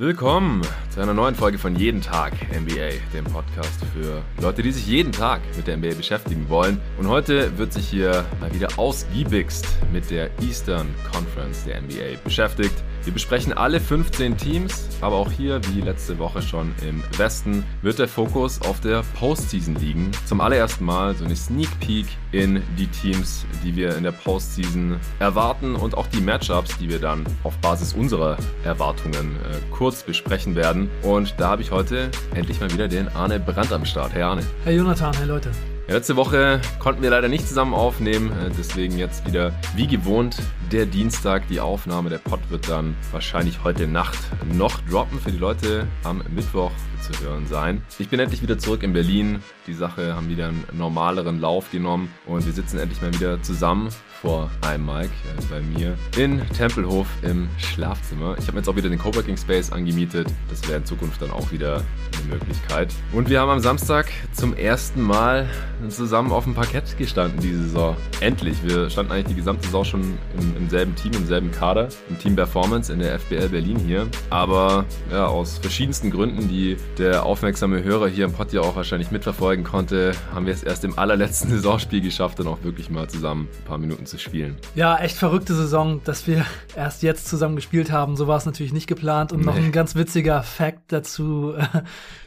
Willkommen zu einer neuen Folge von Jeden Tag NBA, dem Podcast für Leute, die sich jeden Tag mit der NBA beschäftigen wollen. Und heute wird sich hier mal wieder ausgiebigst mit der Eastern Conference der NBA beschäftigt. Wir besprechen alle 15 Teams, aber auch hier, wie letzte Woche schon im Westen, wird der Fokus auf der Postseason liegen. Zum allerersten Mal so eine Sneak Peek in die Teams, die wir in der Postseason erwarten und auch die Matchups, die wir dann auf Basis unserer Erwartungen äh, kurz besprechen werden. Und da habe ich heute endlich mal wieder den Arne Brandt am Start. Hey Arne. Hey Jonathan, hey Leute. Ja, letzte Woche konnten wir leider nicht zusammen aufnehmen, äh, deswegen jetzt wieder wie gewohnt der Dienstag. Die Aufnahme der Pod wird dann wahrscheinlich heute Nacht noch droppen für die Leute am Mittwoch zu hören sein. Ich bin endlich wieder zurück in Berlin. Die Sache haben wieder einen normaleren Lauf genommen und wir sitzen endlich mal wieder zusammen vor einem Mike äh, bei mir in Tempelhof im Schlafzimmer. Ich habe jetzt auch wieder den Coworking Space angemietet. Das wäre in Zukunft dann auch wieder eine Möglichkeit. Und wir haben am Samstag zum ersten Mal zusammen auf dem Parkett gestanden diese Saison. Endlich. Wir standen eigentlich die gesamte Saison schon im, im selben Team, im selben Kader, im Team Performance in der FBL Berlin hier. Aber ja, aus verschiedensten Gründen, die der aufmerksame Hörer hier im Pod ja auch wahrscheinlich mitverfolgen konnte, haben wir es erst im allerletzten Saisonspiel geschafft, dann auch wirklich mal zusammen ein paar Minuten zu spielen. Ja, echt verrückte Saison, dass wir erst jetzt zusammen gespielt haben. So war es natürlich nicht geplant. Und nee. noch ein ganz witziger Fact dazu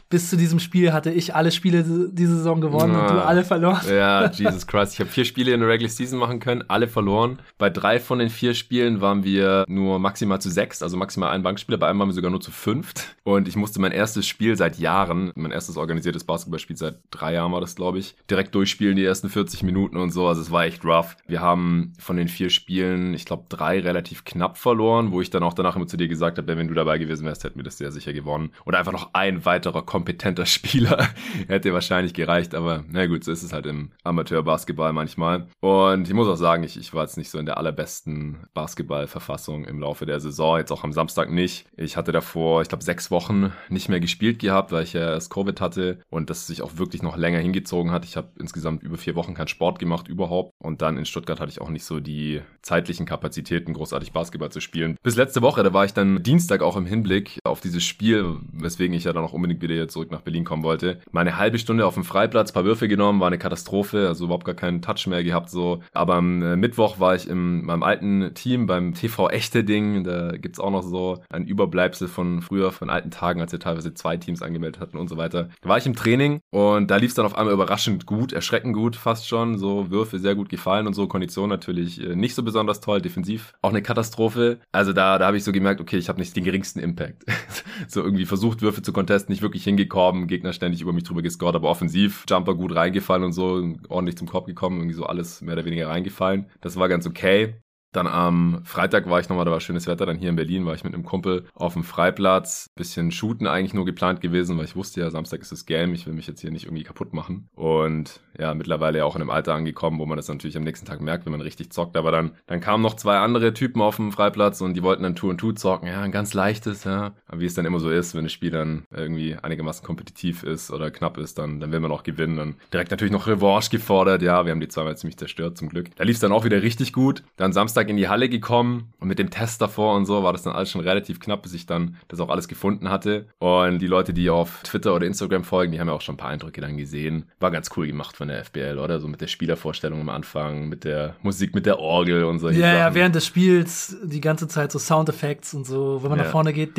bis zu diesem Spiel hatte ich alle Spiele diese Saison gewonnen ah, und du alle verloren. Ja, Jesus Christ. Ich habe vier Spiele in der Regular Season machen können, alle verloren. Bei drei von den vier Spielen waren wir nur maximal zu sechs, also maximal ein Bankspieler. Bei einem waren wir sogar nur zu fünft. Und ich musste mein erstes Spiel seit Jahren, mein erstes organisiertes Basketballspiel seit drei Jahren war das, glaube ich, direkt durchspielen, die ersten 40 Minuten und so. Also es war echt rough. Wir haben von den vier Spielen, ich glaube, drei relativ knapp verloren, wo ich dann auch danach immer zu dir gesagt habe, wenn du dabei gewesen wärst, hätten wir das sehr sicher gewonnen. Oder einfach noch ein weiterer kompetenter Spieler hätte wahrscheinlich gereicht, aber na gut, so ist es halt im Amateurbasketball manchmal. Und ich muss auch sagen, ich, ich war jetzt nicht so in der allerbesten Basketballverfassung im Laufe der Saison, jetzt auch am Samstag nicht. Ich hatte davor, ich glaube, sechs Wochen nicht mehr gespielt gehabt, weil ich ja erst Covid hatte und das sich auch wirklich noch länger hingezogen hat. Ich habe insgesamt über vier Wochen keinen Sport gemacht überhaupt und dann in Stuttgart hatte ich auch nicht so die zeitlichen Kapazitäten, großartig Basketball zu spielen. Bis letzte Woche, da war ich dann Dienstag auch im Hinblick auf dieses Spiel, weswegen ich ja dann auch unbedingt wieder zurück nach Berlin kommen wollte. Meine halbe Stunde auf dem Freiplatz, paar Würfe genommen, war eine Katastrophe, also überhaupt gar keinen Touch mehr gehabt so. Aber am äh, Mittwoch war ich in meinem alten Team beim TV Echte Ding. Da gibt's auch noch so ein Überbleibsel von früher, von alten Tagen, als wir teilweise zwei Teams angemeldet hatten und so weiter. Da war ich im Training und da lief's dann auf einmal überraschend gut, erschreckend gut fast schon. So Würfe sehr gut gefallen und so, Kondition natürlich äh, nicht so besonders toll, defensiv auch eine Katastrophe. Also da, da habe ich so gemerkt, okay, ich habe nicht den geringsten Impact. so irgendwie versucht, Würfe zu contesten, nicht wirklich hingekommen, Gegner ständig über mich drüber gescored, aber offensiv Jumper gut reingefallen und so, ordentlich zum Kopf gekommen, irgendwie so alles mehr oder weniger reingefallen. Das war ganz okay. Dann am Freitag war ich nochmal, da war schönes Wetter, dann hier in Berlin war ich mit einem Kumpel auf dem Freiplatz. Bisschen shooten eigentlich nur geplant gewesen, weil ich wusste ja, Samstag ist das Game, ich will mich jetzt hier nicht irgendwie kaputt machen. Und ja, mittlerweile ja auch in einem Alter angekommen, wo man das natürlich am nächsten Tag merkt, wenn man richtig zockt. Aber dann, dann kamen noch zwei andere Typen auf dem Freiplatz und die wollten dann Tour und Tour zocken. Ja, ein ganz leichtes, ja. Aber wie es dann immer so ist, wenn das Spiel dann irgendwie einigermaßen kompetitiv ist oder knapp ist, dann, dann will man auch gewinnen. Dann direkt natürlich noch Revanche gefordert. Ja, wir haben die zweimal ziemlich zerstört, zum Glück. Da lief es dann auch wieder richtig gut. Dann Samstag Samstag in die Halle gekommen und mit dem Test davor und so war das dann alles schon relativ knapp, bis ich dann das auch alles gefunden hatte. Und die Leute, die auf Twitter oder Instagram folgen, die haben ja auch schon ein paar Eindrücke dann gesehen. War ganz cool gemacht von der FBL, oder? So mit der Spielervorstellung am Anfang, mit der Musik, mit der Orgel und so. Ja, ja, während des Spiels die ganze Zeit so Soundeffekte und so, wenn man ja. nach vorne geht.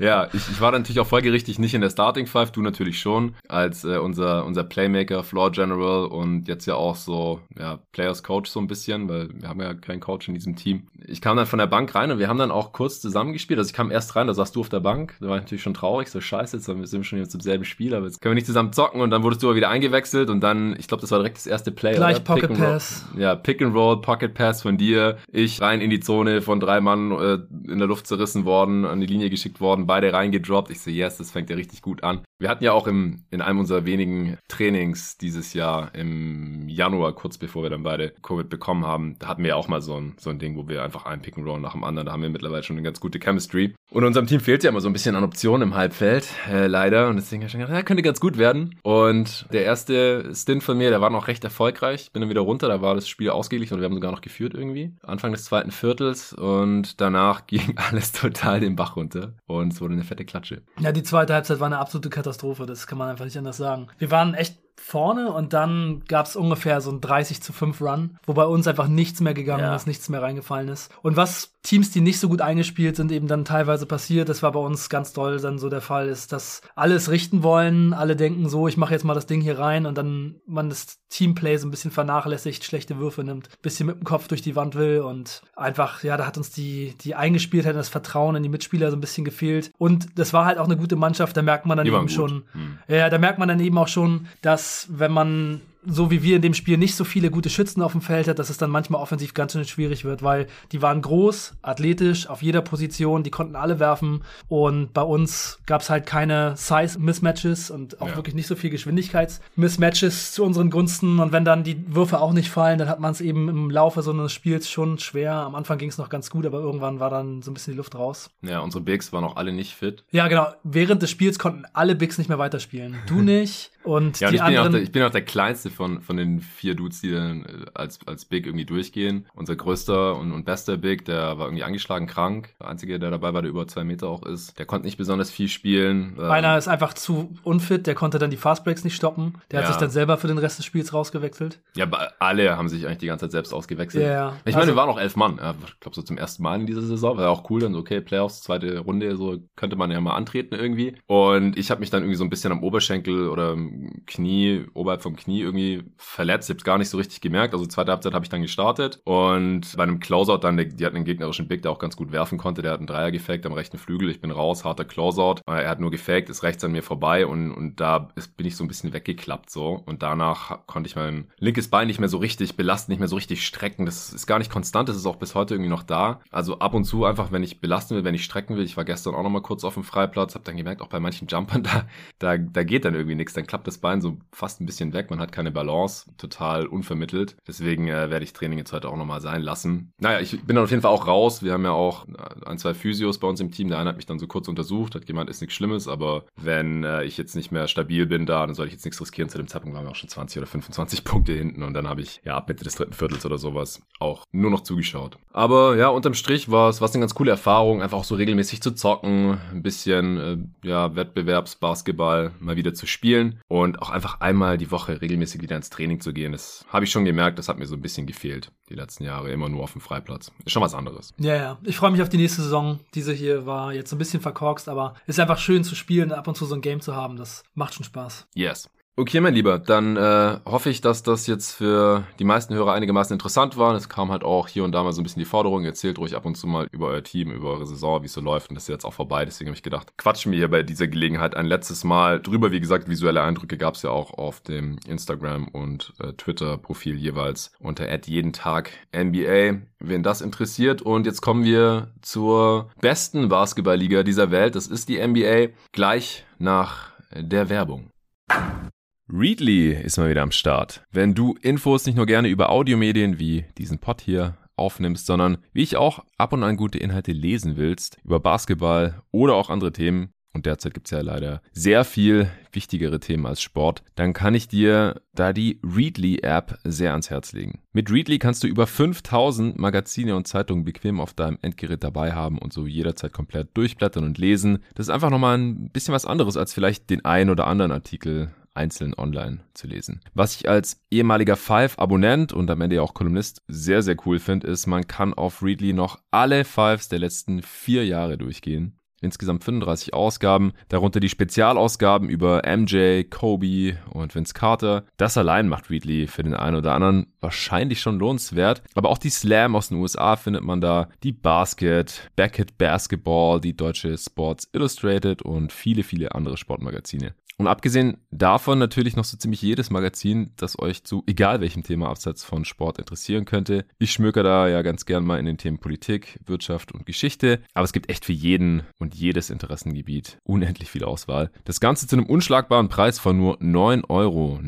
ja, ich, ich war natürlich auch folgerichtig nicht in der Starting Five, du natürlich schon, als äh, unser, unser Playmaker, Floor General und jetzt ja auch so ja, Players Coach so ein bisschen, weil wir haben ja keinen Coach in diesem Team. Ich kam dann von der Bank rein und wir haben dann auch kurz zusammengespielt. Also ich kam erst rein, da saßt du auf der Bank. Da war ich natürlich schon traurig, so scheiße, jetzt sind wir schon jetzt im selben Spiel, aber jetzt können wir nicht zusammen zocken und dann wurdest du aber wieder eingewechselt und dann, ich glaube, das war direkt das erste Play. Gleich oder? Pocket Pass. Ja, Pick and Roll, Pocket Pass von dir. Ich rein in die Zone von drei Mann äh, in der Luft zerrissen worden, an die Linie geschickt worden, beide reingedroppt. Ich so, yes, das fängt ja richtig gut an. Wir hatten ja auch im, in einem unserer wenigen Trainings dieses Jahr im Januar, kurz bevor wir dann beide Covid bekommen haben, da hatten wir auch mal so ein, so ein Ding, wo wir einfach einen Pick and Roll nach dem anderen, da haben wir mittlerweile schon eine ganz gute Chemistry. Und unserem Team fehlt ja immer so ein bisschen an Optionen im Halbfeld, äh, leider. Und deswegen habe ich schon gedacht, ja, könnte ganz gut werden. Und der erste Stint von mir, der war noch recht erfolgreich. Bin dann wieder runter, da war das Spiel ausgeglichen und wir haben sogar noch geführt irgendwie. Anfang des zweiten Viertels und danach ging alles total den Bach runter. Und es wurde eine fette Klatsche. Ja, die zweite Halbzeit war eine absolute Katastrophe, das kann man einfach nicht anders sagen. Wir waren echt vorne und dann gab es ungefähr so ein 30 zu 5 Run, wo bei uns einfach nichts mehr gegangen ja. ist, nichts mehr reingefallen ist. Und was Teams, die nicht so gut eingespielt sind, eben dann teilweise passiert, das war bei uns ganz doll dann so der Fall, ist, dass alles richten wollen, alle denken so, ich mache jetzt mal das Ding hier rein und dann man das Teamplay so ein bisschen vernachlässigt, schlechte Würfe nimmt, bisschen mit dem Kopf durch die Wand will und einfach, ja, da hat uns die, die Eingespieltheit, das Vertrauen in die Mitspieler so ein bisschen gefehlt. Und das war halt auch eine gute Mannschaft, da merkt man dann die eben schon, hm. ja, da merkt man dann eben auch schon, dass wenn man so wie wir in dem Spiel nicht so viele gute Schützen auf dem Feld hat, dass es dann manchmal offensiv ganz schön schwierig wird, weil die waren groß, athletisch, auf jeder Position, die konnten alle werfen und bei uns gab es halt keine Size-Mismatches und auch ja. wirklich nicht so viel Geschwindigkeits-Mismatches zu unseren Gunsten und wenn dann die Würfe auch nicht fallen, dann hat man es eben im Laufe so eines Spiels schon schwer. Am Anfang ging es noch ganz gut, aber irgendwann war dann so ein bisschen die Luft raus. Ja, unsere Bigs waren auch alle nicht fit. Ja, genau. Während des Spiels konnten alle Bigs nicht mehr weiterspielen. Du nicht und ja, und ich, anderen bin der, ich bin auch der kleinste von, von den vier Dudes, die dann äh, als, als Big irgendwie durchgehen. Unser größter und, und bester Big, der war irgendwie angeschlagen krank. Der einzige, der dabei war, der über zwei Meter auch ist. Der konnte nicht besonders viel spielen. Ähm, Einer ist einfach zu unfit, der konnte dann die Fastbreaks nicht stoppen. Der ja. hat sich dann selber für den Rest des Spiels rausgewechselt. Ja, alle haben sich eigentlich die ganze Zeit selbst ausgewechselt. Ja, ja. Ich meine, also, wir waren auch elf Mann. Ich glaube, so zum ersten Mal in dieser Saison. War ja auch cool, dann so, okay, Playoffs, zweite Runde, so könnte man ja mal antreten irgendwie. Und ich habe mich dann irgendwie so ein bisschen am Oberschenkel oder Knie, oberhalb vom Knie irgendwie verletzt. Ich habe gar nicht so richtig gemerkt. Also zweite Halbzeit habe ich dann gestartet und bei einem Closeout dann, die hatten einen gegnerischen Big, der auch ganz gut werfen konnte. Der hat einen Dreier gefaked am rechten Flügel. Ich bin raus, harter Closeout. Er hat nur gefaked, ist rechts an mir vorbei und, und da ist, bin ich so ein bisschen weggeklappt so. Und danach konnte ich mein linkes Bein nicht mehr so richtig belasten, nicht mehr so richtig strecken. Das ist gar nicht konstant, das ist auch bis heute irgendwie noch da. Also ab und zu einfach, wenn ich belasten will, wenn ich strecken will. Ich war gestern auch noch mal kurz auf dem Freiplatz, habe dann gemerkt, auch bei manchen Jumpern, da, da, da geht dann irgendwie nichts. Dann klappt das Bein so fast ein bisschen weg. Man hat keine Balance, total unvermittelt. Deswegen äh, werde ich Training jetzt heute auch nochmal sein lassen. Naja, ich bin dann auf jeden Fall auch raus. Wir haben ja auch äh, ein, zwei Physios bei uns im Team. Der eine hat mich dann so kurz untersucht, hat gemeint, ist nichts Schlimmes, aber wenn äh, ich jetzt nicht mehr stabil bin da, dann soll ich jetzt nichts riskieren. Zu dem Zeitpunkt waren wir auch schon 20 oder 25 Punkte hinten und dann habe ich ja ab Mitte des dritten Viertels oder sowas auch nur noch zugeschaut. Aber ja, unterm Strich war es eine ganz coole Erfahrung, einfach auch so regelmäßig zu zocken, ein bisschen äh, ja, Wettbewerbsbasketball mal wieder zu spielen und auch einfach einmal die Woche regelmäßig wieder ins Training zu gehen. Das habe ich schon gemerkt, das hat mir so ein bisschen gefehlt, die letzten Jahre, immer nur auf dem Freiplatz. Ist schon was anderes. Ja, ja. Ich freue mich auf die nächste Saison. Diese hier war jetzt ein bisschen verkorkst, aber ist einfach schön zu spielen, ab und zu so ein Game zu haben. Das macht schon Spaß. Yes. Okay, mein Lieber, dann äh, hoffe ich, dass das jetzt für die meisten Hörer einigermaßen interessant war. Es kam halt auch hier und da mal so ein bisschen die Forderung. Erzählt ruhig ab und zu mal über euer Team, über eure Saison, wie es so läuft. Und das ist jetzt auch vorbei. Deswegen habe ich gedacht, quatschen wir hier bei dieser Gelegenheit ein letztes Mal drüber. Wie gesagt, visuelle Eindrücke gab es ja auch auf dem Instagram und äh, Twitter-Profil jeweils unter jeden Tag NBA. Wen das interessiert. Und jetzt kommen wir zur besten Basketballliga dieser Welt. Das ist die NBA. Gleich nach der Werbung. Readly ist mal wieder am Start. Wenn du Infos nicht nur gerne über Audiomedien wie diesen Pod hier aufnimmst, sondern wie ich auch ab und an gute Inhalte lesen willst, über Basketball oder auch andere Themen, und derzeit gibt's ja leider sehr viel wichtigere Themen als Sport, dann kann ich dir da die Readly-App sehr ans Herz legen. Mit Readly kannst du über 5000 Magazine und Zeitungen bequem auf deinem Endgerät dabei haben und so jederzeit komplett durchblättern und lesen. Das ist einfach nochmal ein bisschen was anderes als vielleicht den einen oder anderen Artikel einzeln online zu lesen. Was ich als ehemaliger Five-Abonnent und am Ende ja auch Kolumnist sehr, sehr cool finde, ist, man kann auf Readly noch alle Fives der letzten vier Jahre durchgehen. Insgesamt 35 Ausgaben, darunter die Spezialausgaben über MJ, Kobe und Vince Carter. Das allein macht Readly für den einen oder anderen wahrscheinlich schon lohnenswert. Aber auch die Slam aus den USA findet man da, die Basket, Beckett Basketball, die deutsche Sports Illustrated und viele, viele andere Sportmagazine. Und abgesehen davon natürlich noch so ziemlich jedes Magazin, das euch zu egal welchem Thema abseits von Sport interessieren könnte. Ich schmöker da ja ganz gern mal in den Themen Politik, Wirtschaft und Geschichte, aber es gibt echt für jeden und jedes Interessengebiet unendlich viel Auswahl. Das Ganze zu einem unschlagbaren Preis von nur 9,99 Euro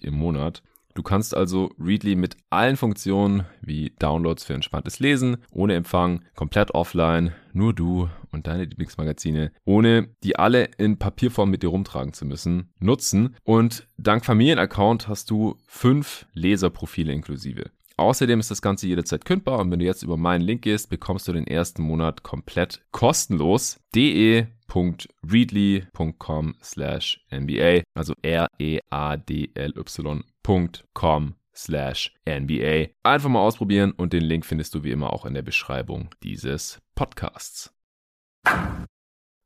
im Monat. Du kannst also Readly mit allen Funktionen wie Downloads für entspanntes Lesen, ohne Empfang, komplett offline, nur du und deine Lieblingsmagazine, ohne die alle in Papierform mit dir rumtragen zu müssen, nutzen. Und dank Familienaccount hast du fünf Leserprofile inklusive. Außerdem ist das Ganze jederzeit kündbar und wenn du jetzt über meinen Link gehst, bekommst du den ersten Monat komplett kostenlos. de.readly.com slash NBA, also R-E-A-D-L-Y patreon.com slash NBA. Einfach mal ausprobieren und den Link findest du wie immer auch in der Beschreibung dieses Podcasts.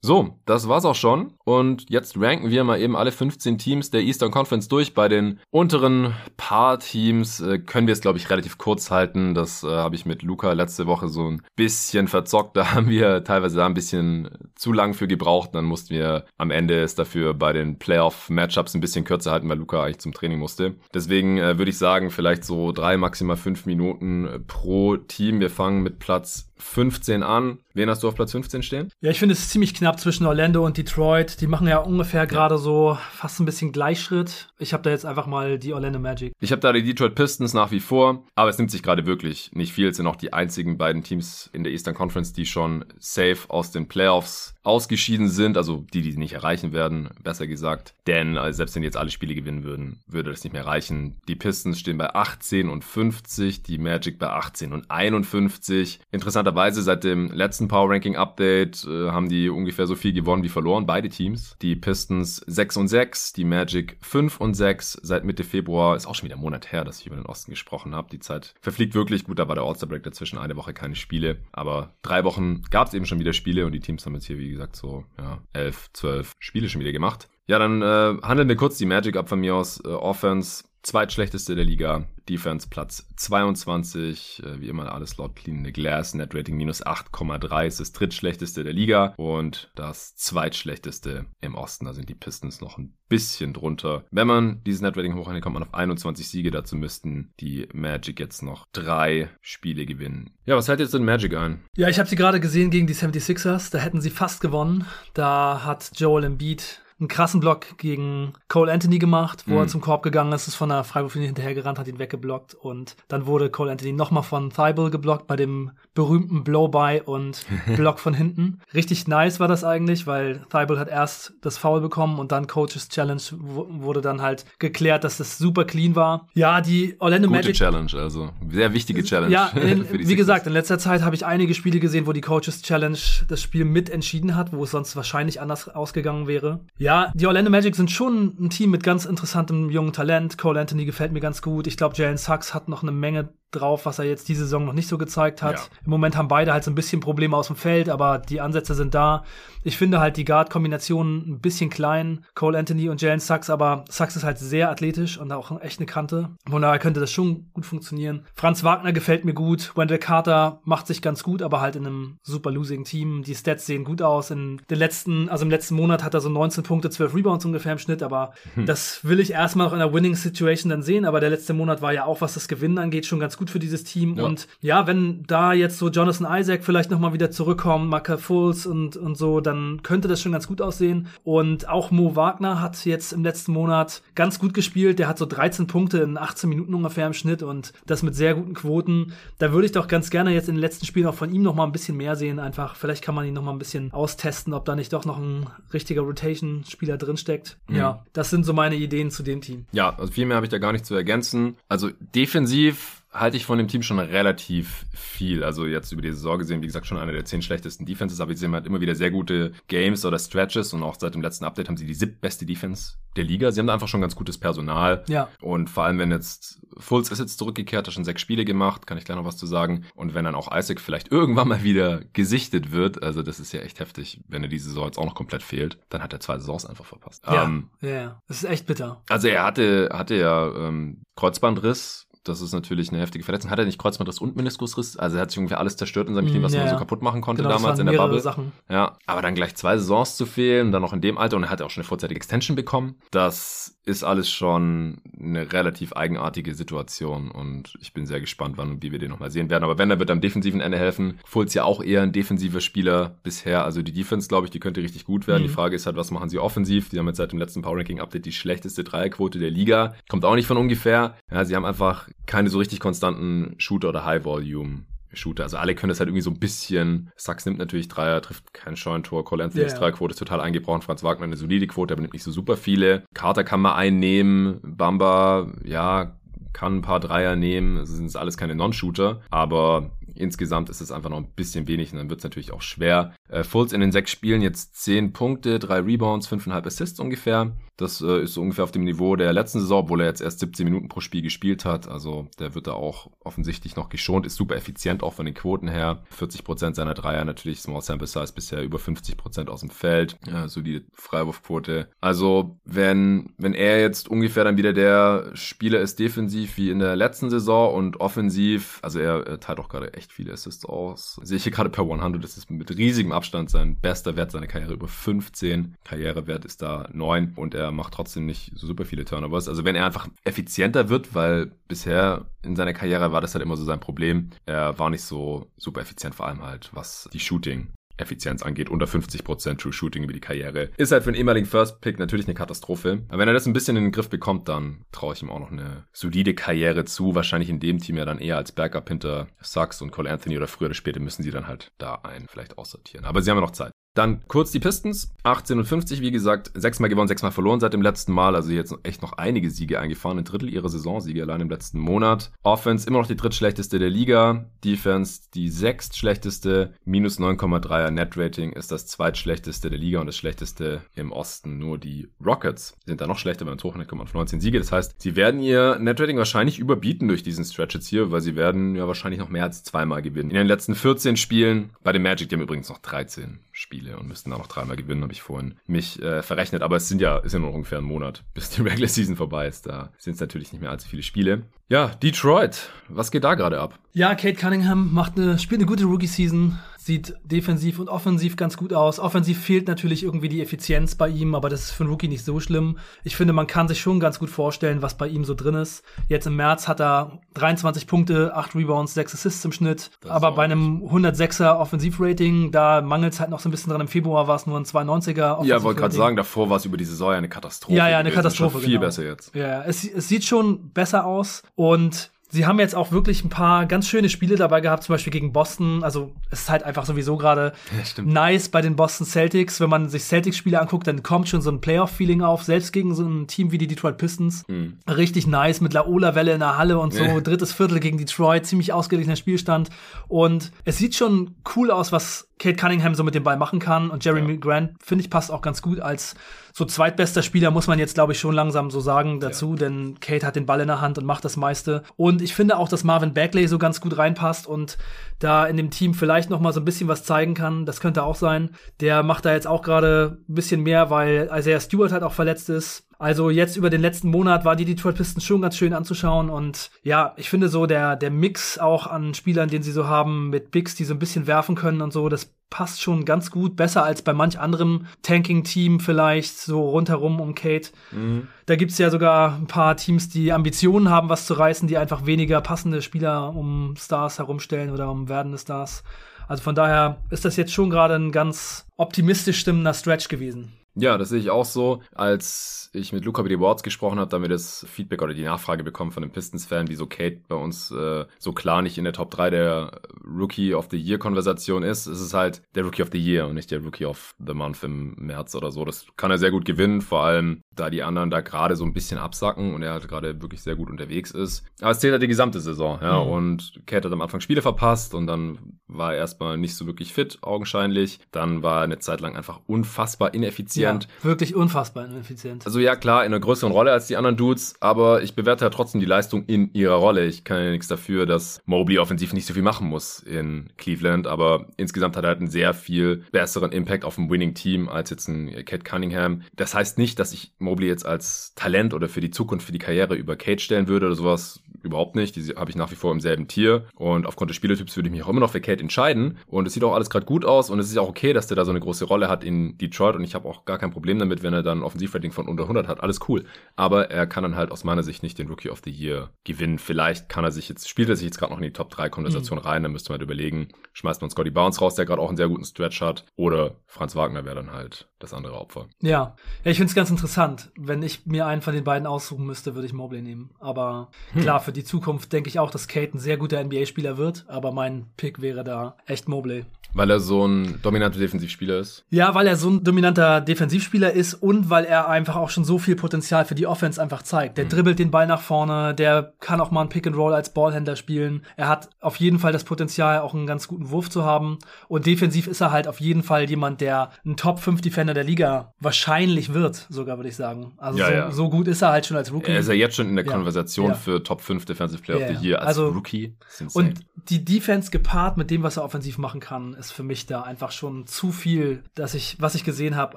So, das war's auch schon. Und jetzt ranken wir mal eben alle 15 Teams der Eastern Conference durch. Bei den unteren paar Teams äh, können wir es, glaube ich, relativ kurz halten. Das äh, habe ich mit Luca letzte Woche so ein bisschen verzockt. Da haben wir teilweise da ein bisschen zu lang für gebraucht. Dann mussten wir am Ende es dafür bei den Playoff-Matchups ein bisschen kürzer halten, weil Luca eigentlich zum Training musste. Deswegen äh, würde ich sagen, vielleicht so drei, maximal fünf Minuten pro Team. Wir fangen mit Platz 15 an. Wen hast du auf Platz 15 stehen? Ja, ich finde es ziemlich knapp zwischen Orlando und Detroit. Die machen ja ungefähr gerade so fast ein bisschen Gleichschritt. Ich habe da jetzt einfach mal die Orlando Magic. Ich habe da die Detroit Pistons nach wie vor, aber es nimmt sich gerade wirklich nicht viel. Es sind auch die einzigen beiden Teams in der Eastern Conference, die schon safe aus den Playoffs ausgeschieden sind, also die, die nicht erreichen werden, besser gesagt. Denn also selbst wenn die jetzt alle Spiele gewinnen würden, würde das nicht mehr reichen. Die Pistons stehen bei 18 und 50, die Magic bei 18 und 51. Interessanterweise seit dem letzten Power Ranking Update äh, haben die ungefähr so viel gewonnen wie verloren, beide Teams. Die Pistons 6 und 6, die Magic 5 und 6. Seit Mitte Februar ist auch schon wieder ein Monat her, dass ich über den Osten gesprochen habe. Die Zeit verfliegt wirklich gut, da war der All-Star Break dazwischen, eine Woche keine Spiele. Aber drei Wochen gab es eben schon wieder Spiele und die Teams haben jetzt hier, wie gesagt, so ja, elf, zwölf Spiele schon wieder gemacht. Ja, dann äh, handeln wir kurz die Magic ab von mir aus. Äh, Offense zweitschlechteste der Liga. Defense Platz 22, äh, wie immer alles laut Clean the Glass. Net Rating minus 8,3 ist das drittschlechteste der Liga und das zweitschlechteste im Osten. Da sind die Pistons noch ein bisschen drunter. Wenn man dieses Net Rating hochrechnet, kommt man auf 21 Siege. Dazu müssten die Magic jetzt noch drei Spiele gewinnen. Ja, was hält jetzt denn Magic ein? Ja, ich habe sie gerade gesehen gegen die 76ers. Da hätten sie fast gewonnen. Da hat Joel Embiid einen krassen Block gegen Cole Anthony gemacht, wo mhm. er zum Korb gegangen ist, ist von der Freiwurflinie hinterhergerannt, hat ihn weggeblockt und dann wurde Cole Anthony nochmal von Thibault geblockt bei dem berühmten Blow-by und Block von hinten. Richtig nice war das eigentlich, weil Thibault hat erst das Foul bekommen und dann Coaches Challenge wurde dann halt geklärt, dass das super clean war. Ja, die Orlando Gute Magic Challenge, also sehr wichtige Challenge. Ja, in, wie gesagt, in letzter Zeit habe ich einige Spiele gesehen, wo die Coaches Challenge das Spiel mitentschieden hat, wo es sonst wahrscheinlich anders ausgegangen wäre. Ja, ja, die Orlando Magic sind schon ein Team mit ganz interessantem jungen Talent. Cole Anthony gefällt mir ganz gut. Ich glaube, Jalen Sachs hat noch eine Menge drauf, was er jetzt diese Saison noch nicht so gezeigt hat. Ja. Im Moment haben beide halt so ein bisschen Probleme aus dem Feld, aber die Ansätze sind da. Ich finde halt die Guard-Kombination ein bisschen klein, Cole Anthony und Jalen Sachs, aber Sachs ist halt sehr athletisch und auch echt eine Kante. Von daher könnte das schon gut funktionieren. Franz Wagner gefällt mir gut. Wendell Carter macht sich ganz gut, aber halt in einem super losing Team. Die Stats sehen gut aus. In den letzten, also im letzten Monat hat er so 19 Punkte, 12 Rebounds ungefähr im Schnitt, aber hm. das will ich erstmal noch in der Winning Situation dann sehen. Aber der letzte Monat war ja auch, was das Gewinnen angeht, schon ganz gut für dieses Team. Ja. Und ja, wenn da jetzt so Jonathan Isaac vielleicht nochmal wieder zurückkommt, Maka Fulls und, und so, dann könnte das schon ganz gut aussehen. Und auch Mo Wagner hat jetzt im letzten Monat ganz gut gespielt. Der hat so 13 Punkte in 18 Minuten ungefähr im Schnitt und das mit sehr guten Quoten. Da würde ich doch ganz gerne jetzt in den letzten Spielen auch von ihm nochmal ein bisschen mehr sehen. Einfach, vielleicht kann man ihn nochmal ein bisschen austesten, ob da nicht doch noch ein richtiger Rotation-Spieler drinsteckt. Mhm. Ja, das sind so meine Ideen zu dem Team. Ja, also viel mehr habe ich da gar nicht zu ergänzen. Also defensiv halte ich von dem Team schon relativ viel. Also jetzt über die Saison gesehen, wie gesagt, schon einer der zehn schlechtesten Defenses, aber ich sehe halt immer wieder sehr gute Games oder Stretches und auch seit dem letzten Update haben sie die siebtbeste Defense der Liga. Sie haben da einfach schon ganz gutes Personal. Ja. Und vor allem, wenn jetzt Fultz ist jetzt zurückgekehrt, hat schon sechs Spiele gemacht, kann ich gleich noch was zu sagen. Und wenn dann auch Isaac vielleicht irgendwann mal wieder gesichtet wird, also das ist ja echt heftig, wenn er diese Saison jetzt auch noch komplett fehlt, dann hat er zwei Saisons einfach verpasst. Ja, ähm, ja, das ist echt bitter. Also er hatte, hatte ja ähm, Kreuzbandriss Das ist natürlich eine heftige Verletzung. Hat er nicht Kreuzbandriss und Meniskusriss? Also er hat sich ungefähr alles zerstört in seinem Knie, was ja, man so kaputt machen konnte genau, damals in der Bubble. Sachen. Ja, aber dann gleich zwei Saisons zu fehlen, dann noch in dem Alter und er hat auch schon eine vorzeitige Extension bekommen. Das ist alles schon eine relativ eigenartige Situation und ich bin sehr gespannt, wann und wie wir den nochmal sehen werden. Aber wenn, er wird am defensiven Ende helfen. Fultz ja auch eher ein defensiver Spieler bisher. Also die Defense, glaube ich, die könnte richtig gut werden. Mhm. Die Frage ist halt, was machen sie offensiv? Die haben jetzt seit dem letzten Power Ranking Update die schlechteste Dreierquote der Liga. Kommt auch nicht von ungefähr. Ja, sie haben einfach keine so richtig konstanten Shooter oder High Volume Shooter. Also alle können das halt irgendwie so ein bisschen. Sachs nimmt natürlich Dreier, trifft kein Scheunentor. Cole Anthony's yeah. Dreierquote ist total eingebrochen. Franz Wagner eine solide Quote, aber nimmt nicht so super viele. Carter kann mal einnehmen. Bamba, ja, kann ein paar Dreier nehmen. Das sind alles keine Non-Shooter. Aber insgesamt ist es einfach noch ein bisschen wenig und dann wird es natürlich auch schwer. Äh, Fultz in den sechs Spielen jetzt zehn Punkte, drei Rebounds, fünfeinhalb Assists ungefähr. Das äh, ist so ungefähr auf dem Niveau der letzten Saison, obwohl er jetzt erst 17 Minuten pro Spiel gespielt hat. Also der wird da auch offensichtlich noch geschont, ist super effizient auch von den Quoten her. 40 Prozent seiner Dreier natürlich, Small Sample Size bisher über 50 Prozent aus dem Feld. Ja, solide Freiwurfquote. Also wenn, wenn er jetzt ungefähr dann wieder der Spieler ist defensiv wie in der letzten Saison und offensiv, also er, er teilt auch gerade echt viele Assists aus. Sehe ich hier gerade per 100, das ist mit riesigem Abstand sein bester Wert seiner Karriere über 15. Karrierewert ist da 9 und er macht trotzdem nicht so super viele Turnovers. Also wenn er einfach effizienter wird, weil bisher in seiner Karriere war das halt immer so sein Problem. Er war nicht so super effizient, vor allem halt, was die Shooting Effizienz angeht, unter 50% True Shooting über die Karriere. Ist halt für einen ehemaligen First Pick natürlich eine Katastrophe. Aber wenn er das ein bisschen in den Griff bekommt, dann traue ich ihm auch noch eine solide Karriere zu. Wahrscheinlich in dem Team ja dann eher als Backup hinter Sachs und Cole Anthony oder früher oder später müssen sie dann halt da einen vielleicht aussortieren. Aber sie haben ja noch Zeit. Dann kurz die Pistons. 18 und 50, wie gesagt, sechsmal gewonnen, sechsmal verloren seit dem letzten Mal. Also jetzt echt noch einige Siege eingefahren. Ein Drittel ihrer Saisonsiege allein im letzten Monat. Offense immer noch die drittschlechteste der Liga. Defense die sechstschlechteste. Minus 9,3er Net-Rating ist das zweitschlechteste der Liga und das schlechteste im Osten. Nur die Rockets sind da noch schlechter, kommt man auf 19 Siege. Das heißt, sie werden ihr Net-Rating wahrscheinlich überbieten durch diesen Stretch jetzt hier, weil sie werden ja wahrscheinlich noch mehr als zweimal gewinnen. In den letzten 14 Spielen, bei den Magic, die haben übrigens noch 13 Spiele und müssten da noch dreimal gewinnen, habe ich vorhin mich äh, verrechnet. Aber es sind ja, ist ja nur ungefähr ein Monat, bis die Regular Season vorbei ist. Da sind es natürlich nicht mehr allzu viele Spiele. Ja, Detroit, was geht da gerade ab? Ja, Kate Cunningham macht eine, spielt eine gute Rookie-Season, sieht defensiv und offensiv ganz gut aus. Offensiv fehlt natürlich irgendwie die Effizienz bei ihm, aber das ist für einen Rookie nicht so schlimm. Ich finde, man kann sich schon ganz gut vorstellen, was bei ihm so drin ist. Jetzt im März hat er 23 Punkte, 8 Rebounds, 6 Assists im Schnitt. Aber bei einem 106er Offensivrating, da mangelt es halt noch so ein bisschen dran. Im Februar war es nur ein 92er Ja, wollte gerade sagen, davor war es über die Saison ja eine Katastrophe. Ja, ja, eine Katastrophe. Viel genau. besser jetzt. Ja, es, es sieht schon besser aus und Sie haben jetzt auch wirklich ein paar ganz schöne Spiele dabei gehabt, zum Beispiel gegen Boston. Also es ist halt einfach sowieso gerade ja, nice bei den Boston Celtics. Wenn man sich Celtics-Spiele anguckt, dann kommt schon so ein Playoff-Feeling auf, selbst gegen so ein Team wie die Detroit Pistons. Mhm. Richtig nice mit Laola-Welle in der Halle und so. Ja. Drittes Viertel gegen Detroit, ziemlich ausgeglichener Spielstand. Und es sieht schon cool aus, was Kate Cunningham so mit dem Ball machen kann. Und Jeremy ja. Grant, finde ich, passt auch ganz gut als so zweitbester Spieler, muss man jetzt, glaube ich, schon langsam so sagen dazu, ja. denn Kate hat den Ball in der Hand und macht das meiste. Und ich finde auch, dass Marvin Bagley so ganz gut reinpasst und da in dem Team vielleicht noch mal so ein bisschen was zeigen kann. Das könnte auch sein. Der macht da jetzt auch gerade ein bisschen mehr, weil Isaiah Stewart halt auch verletzt ist. Also jetzt über den letzten Monat war die Detroit Pistons schon ganz schön anzuschauen und ja, ich finde so der, der Mix auch an Spielern, den sie so haben mit Bigs, die so ein bisschen werfen können und so, das passt schon ganz gut, besser als bei manch anderem Tanking-Team vielleicht, so rundherum um Kate. Mhm. Da gibt's ja sogar ein paar Teams, die Ambitionen haben, was zu reißen, die einfach weniger passende Spieler um Stars herumstellen oder um werdende Stars. Also von daher ist das jetzt schon gerade ein ganz optimistisch stimmender Stretch gewesen. Ja, das sehe ich auch so. Als ich mit Luca über die Awards gesprochen habe, da haben wir das Feedback oder die Nachfrage bekommen von einem Pistons-Fan, wieso Kate bei uns äh, so klar nicht in der Top 3 der Rookie of the Year-Konversation ist. Es ist halt der Rookie of the Year und nicht der Rookie of the Month im März oder so. Das kann er sehr gut gewinnen, vor allem da die anderen da gerade so ein bisschen absacken und er halt gerade wirklich sehr gut unterwegs ist. Aber es zählt halt die gesamte Saison, ja. Mhm. Und Kate hat am Anfang Spiele verpasst und dann war er erstmal nicht so wirklich fit, augenscheinlich. Dann war er eine Zeit lang einfach unfassbar ineffizient ineffizient. Ja, wirklich unfassbar ineffizient. Also ja, klar, in einer größeren Rolle als die anderen Dudes, aber ich bewerte ja trotzdem die Leistung in ihrer Rolle. Ich kann ja nichts dafür, dass Mobley offensiv nicht so viel machen muss in Cleveland, aber insgesamt hat er halt einen sehr viel besseren Impact auf ein Winning-Team als jetzt ein Cat Cunningham. Das heißt nicht, dass ich Mobley jetzt als Talent oder für die Zukunft, für die Karriere über Kate stellen würde oder sowas überhaupt nicht. Die habe ich nach wie vor im selben Tier. Und aufgrund des Spielertyps würde ich mich auch immer noch für Kate entscheiden. Und es sieht auch alles gerade gut aus. Und es ist auch okay, dass der da so eine große Rolle hat in Detroit. Und ich habe auch gar kein Problem damit, wenn er dann ein Offensivrating von unter 100 hat. Alles cool. Aber er kann dann halt aus meiner Sicht nicht den Rookie of the Year gewinnen. Vielleicht kann er sich jetzt, spielt er sich jetzt gerade noch in die Top 3 Konversation mhm. rein. Dann müsste man halt überlegen, schmeißt man Scotty Bounce raus, der gerade auch einen sehr guten Stretch hat. Oder Franz Wagner wäre dann halt das andere Opfer. Ja, ja ich finde es ganz interessant. Wenn ich mir einen von den beiden aussuchen müsste, würde ich Mobley nehmen. Aber hm. klar, für die Zukunft denke ich auch, dass Kate ein sehr guter NBA-Spieler wird. Aber mein Pick wäre da echt Mobley. Weil er so ein dominanter Defensivspieler ist? Ja, weil er so ein dominanter Defensivspieler ist und weil er einfach auch schon so viel Potenzial für die Offense einfach zeigt. Der mhm. dribbelt den Ball nach vorne, der kann auch mal ein Pick and Roll als Ballhändler spielen. Er hat auf jeden Fall das Potenzial, auch einen ganz guten Wurf zu haben. Und defensiv ist er halt auf jeden Fall jemand, der ein Top 5 Defender der Liga wahrscheinlich wird, sogar würde ich sagen. Also ja, so, ja. so, gut ist er halt schon als Rookie. Er ist ja jetzt schon in der ja, Konversation für Top 5 Defensive Player of the Year als also, Rookie. Und die Defense gepaart mit dem, was er offensiv machen kann, ist für mich da einfach schon zu viel, dass ich, was ich gesehen habe,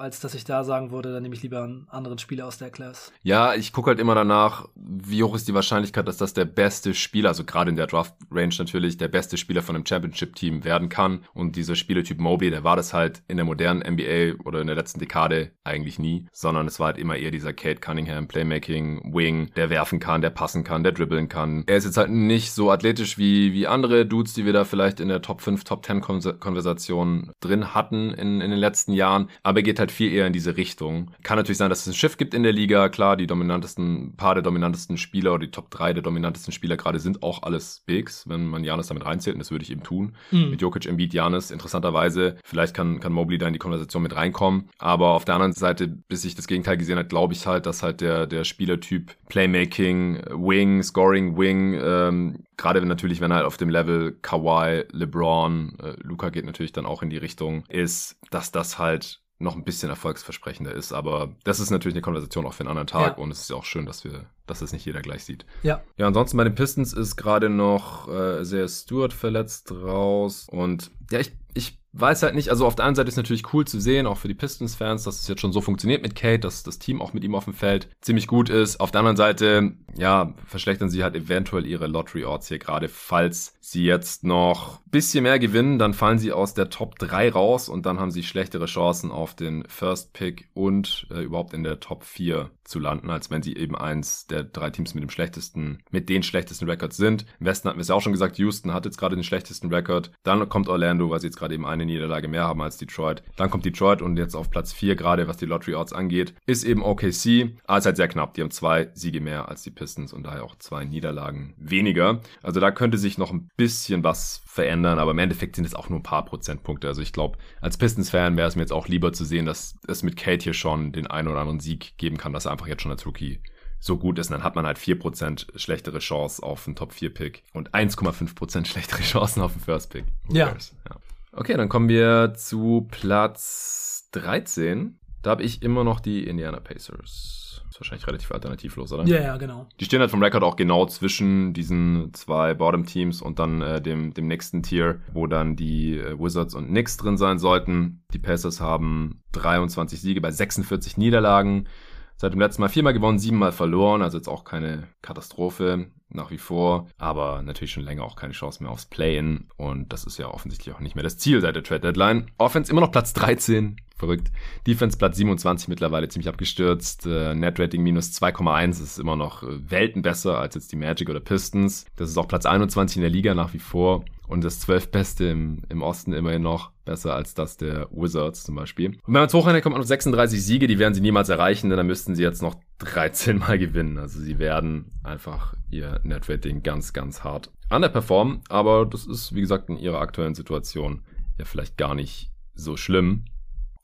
als dass ich da sagen würde, dann nehme ich lieber einen anderen Spieler aus der Class. Ja, ich gucke halt immer danach, wie hoch ist die Wahrscheinlichkeit, dass das der beste Spieler, also gerade in der Draft-Range natürlich, der beste Spieler von einem Championship-Team werden kann. Und dieser Spielertyp Mobley, der war das halt in der modernen NBA oder in der letzten Dekade eigentlich nie, sondern es war halt immer eher dieser Kate Cunningham, Playmaking, Wing, der werfen kann, der passen kann, der dribbeln kann. Er ist jetzt halt nicht so athletisch wie, wie andere Dudes, die wir da vielleicht in der Top 5, Top 10 Konversation drin hatten in, in den letzten Jahren, aber er geht halt viel eher in diese Richtung. Kann natürlich sein, dass es ein Schiff gibt in der Liga, klar, die dominantesten, paar der dominantesten Spieler oder die Top 3 der dominantesten Spieler gerade sind auch alles Bigs, wenn man Janis damit reinzählt, und das würde ich eben tun. Mhm. Mit Jokic, Embiid, Janis, interessanterweise, vielleicht kann, kann Mobley da in die Konversation mit reinkommen, aber auf der anderen Seite, bis ich das Gegenteil gesehen habe, glaube ich halt, dass halt der, der Spielertyp Playmaking, Wing, Scoring, Wing, ähm, gerade wenn natürlich, wenn er halt auf dem Level Kawhi, LeBron, äh, Luca geht natürlich dann auch in die Richtung, ist, dass das halt noch ein bisschen erfolgsversprechender ist. Aber das ist natürlich eine Konversation auch für einen anderen Tag ja. und es ist ja auch schön, dass wir, dass es nicht jeder gleich sieht. Ja. Ja, ansonsten bei den Pistons ist gerade noch äh, sehr Stewart verletzt raus und ja, ich, ich weiß halt nicht, also auf der einen Seite ist natürlich cool zu sehen, auch für die Pistons-Fans, dass es jetzt schon so funktioniert mit Kate, dass das Team auch mit ihm auf dem Feld ziemlich gut ist. Auf der anderen Seite, ja, verschlechtern sie halt eventuell ihre Lottery-Odds hier gerade, falls sie jetzt noch bisschen mehr gewinnen, dann fallen sie aus der Top 3 raus und dann haben sie schlechtere Chancen auf den First Pick und äh, überhaupt in der Top 4 zu landen, als wenn sie eben eins der drei Teams mit dem schlechtesten, mit den schlechtesten Records sind. Im Westen hatten wir es ja auch schon gesagt, Houston hat jetzt gerade den schlechtesten Record. Dann kommt Orlando, weil sie jetzt gerade eben eine Niederlage mehr haben als Detroit. Dann kommt Detroit und jetzt auf Platz 4 gerade, was die Lottery Odds angeht, ist eben OKC. Aber es ist halt sehr knapp. Die haben zwei Siege mehr als die Pistons und daher auch zwei Niederlagen weniger. Also da könnte sich noch ein bisschen was verändern, aber im Endeffekt sind es auch nur ein paar Prozentpunkte. Also ich glaube, als Pistons-Fan wäre es mir jetzt auch lieber zu sehen, dass es mit Kate hier schon den einen oder anderen Sieg geben kann, dass er einfach jetzt schon als Rookie so gut ist. Und dann hat man halt 4% schlechtere Chance auf einen Top-4-Pick und 1,5% schlechtere Chancen auf den First-Pick. Ja. ja. Okay, dann kommen wir zu Platz 13. Da habe ich immer noch die Indiana Pacers. Ist wahrscheinlich relativ alternativlos, oder? Ja, ja, genau. Die stehen halt vom Rekord auch genau zwischen diesen zwei Bottom-Teams und dann äh, dem, dem nächsten Tier, wo dann die äh, Wizards und Knicks drin sein sollten. Die Pacers haben 23 Siege bei 46 Niederlagen. Seit dem letzten Mal viermal gewonnen, siebenmal verloren, also jetzt auch keine Katastrophe nach wie vor, aber natürlich schon länger auch keine Chance mehr aufs Play-In und das ist ja offensichtlich auch nicht mehr das Ziel seit der Trade Deadline. Offense immer noch Platz 13, verrückt. Defense Platz 27 mittlerweile ziemlich abgestürzt. Äh, Net Rating minus 2,1 ist immer noch äh, Welten besser als jetzt die Magic oder Pistons. Das ist auch Platz 21 in der Liga nach wie vor und das 12 Beste im, im Osten immerhin noch besser als das der Wizards zum Beispiel. Und wenn man es hochrechnet, kommt man auf 36 Siege, die werden sie niemals erreichen, denn dann müssten sie jetzt noch 13 Mal gewinnen. Also sie werden einfach ihr Net Rating ganz, ganz hart underperformen, aber das ist, wie gesagt, in ihrer aktuellen Situation ja vielleicht gar nicht so schlimm.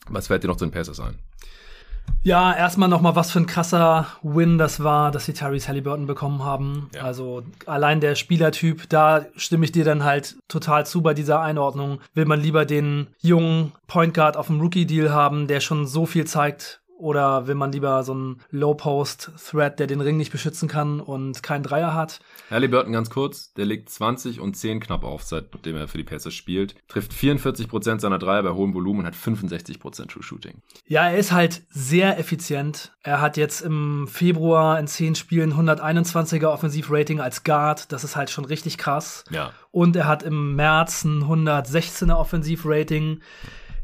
Was fällt dir noch zu den Pacers ein? Ja, erstmal nochmal, was für ein krasser Win das war, dass sie Tyrese Halliburton bekommen haben. Ja. Also allein der Spielertyp, da stimme ich dir dann halt total zu bei dieser Einordnung. Will man lieber den jungen Point Guard auf dem Rookie-Deal haben, der schon so viel zeigt Oder will man lieber so einen Low-Post-Thread, der den Ring nicht beschützen kann und keinen Dreier hat? Halliburton ganz kurz, der legt 20 und 10 knapp auf, seitdem er für die Pacers spielt. Trifft 44% seiner Dreier bei hohem Volumen und hat 65% True Shooting. Ja, er ist halt sehr effizient. Er hat jetzt im Februar in 10 Spielen 121er Offensivrating als Guard. Das ist halt schon richtig krass. Ja. Und er hat im März ein 116er Offensivrating.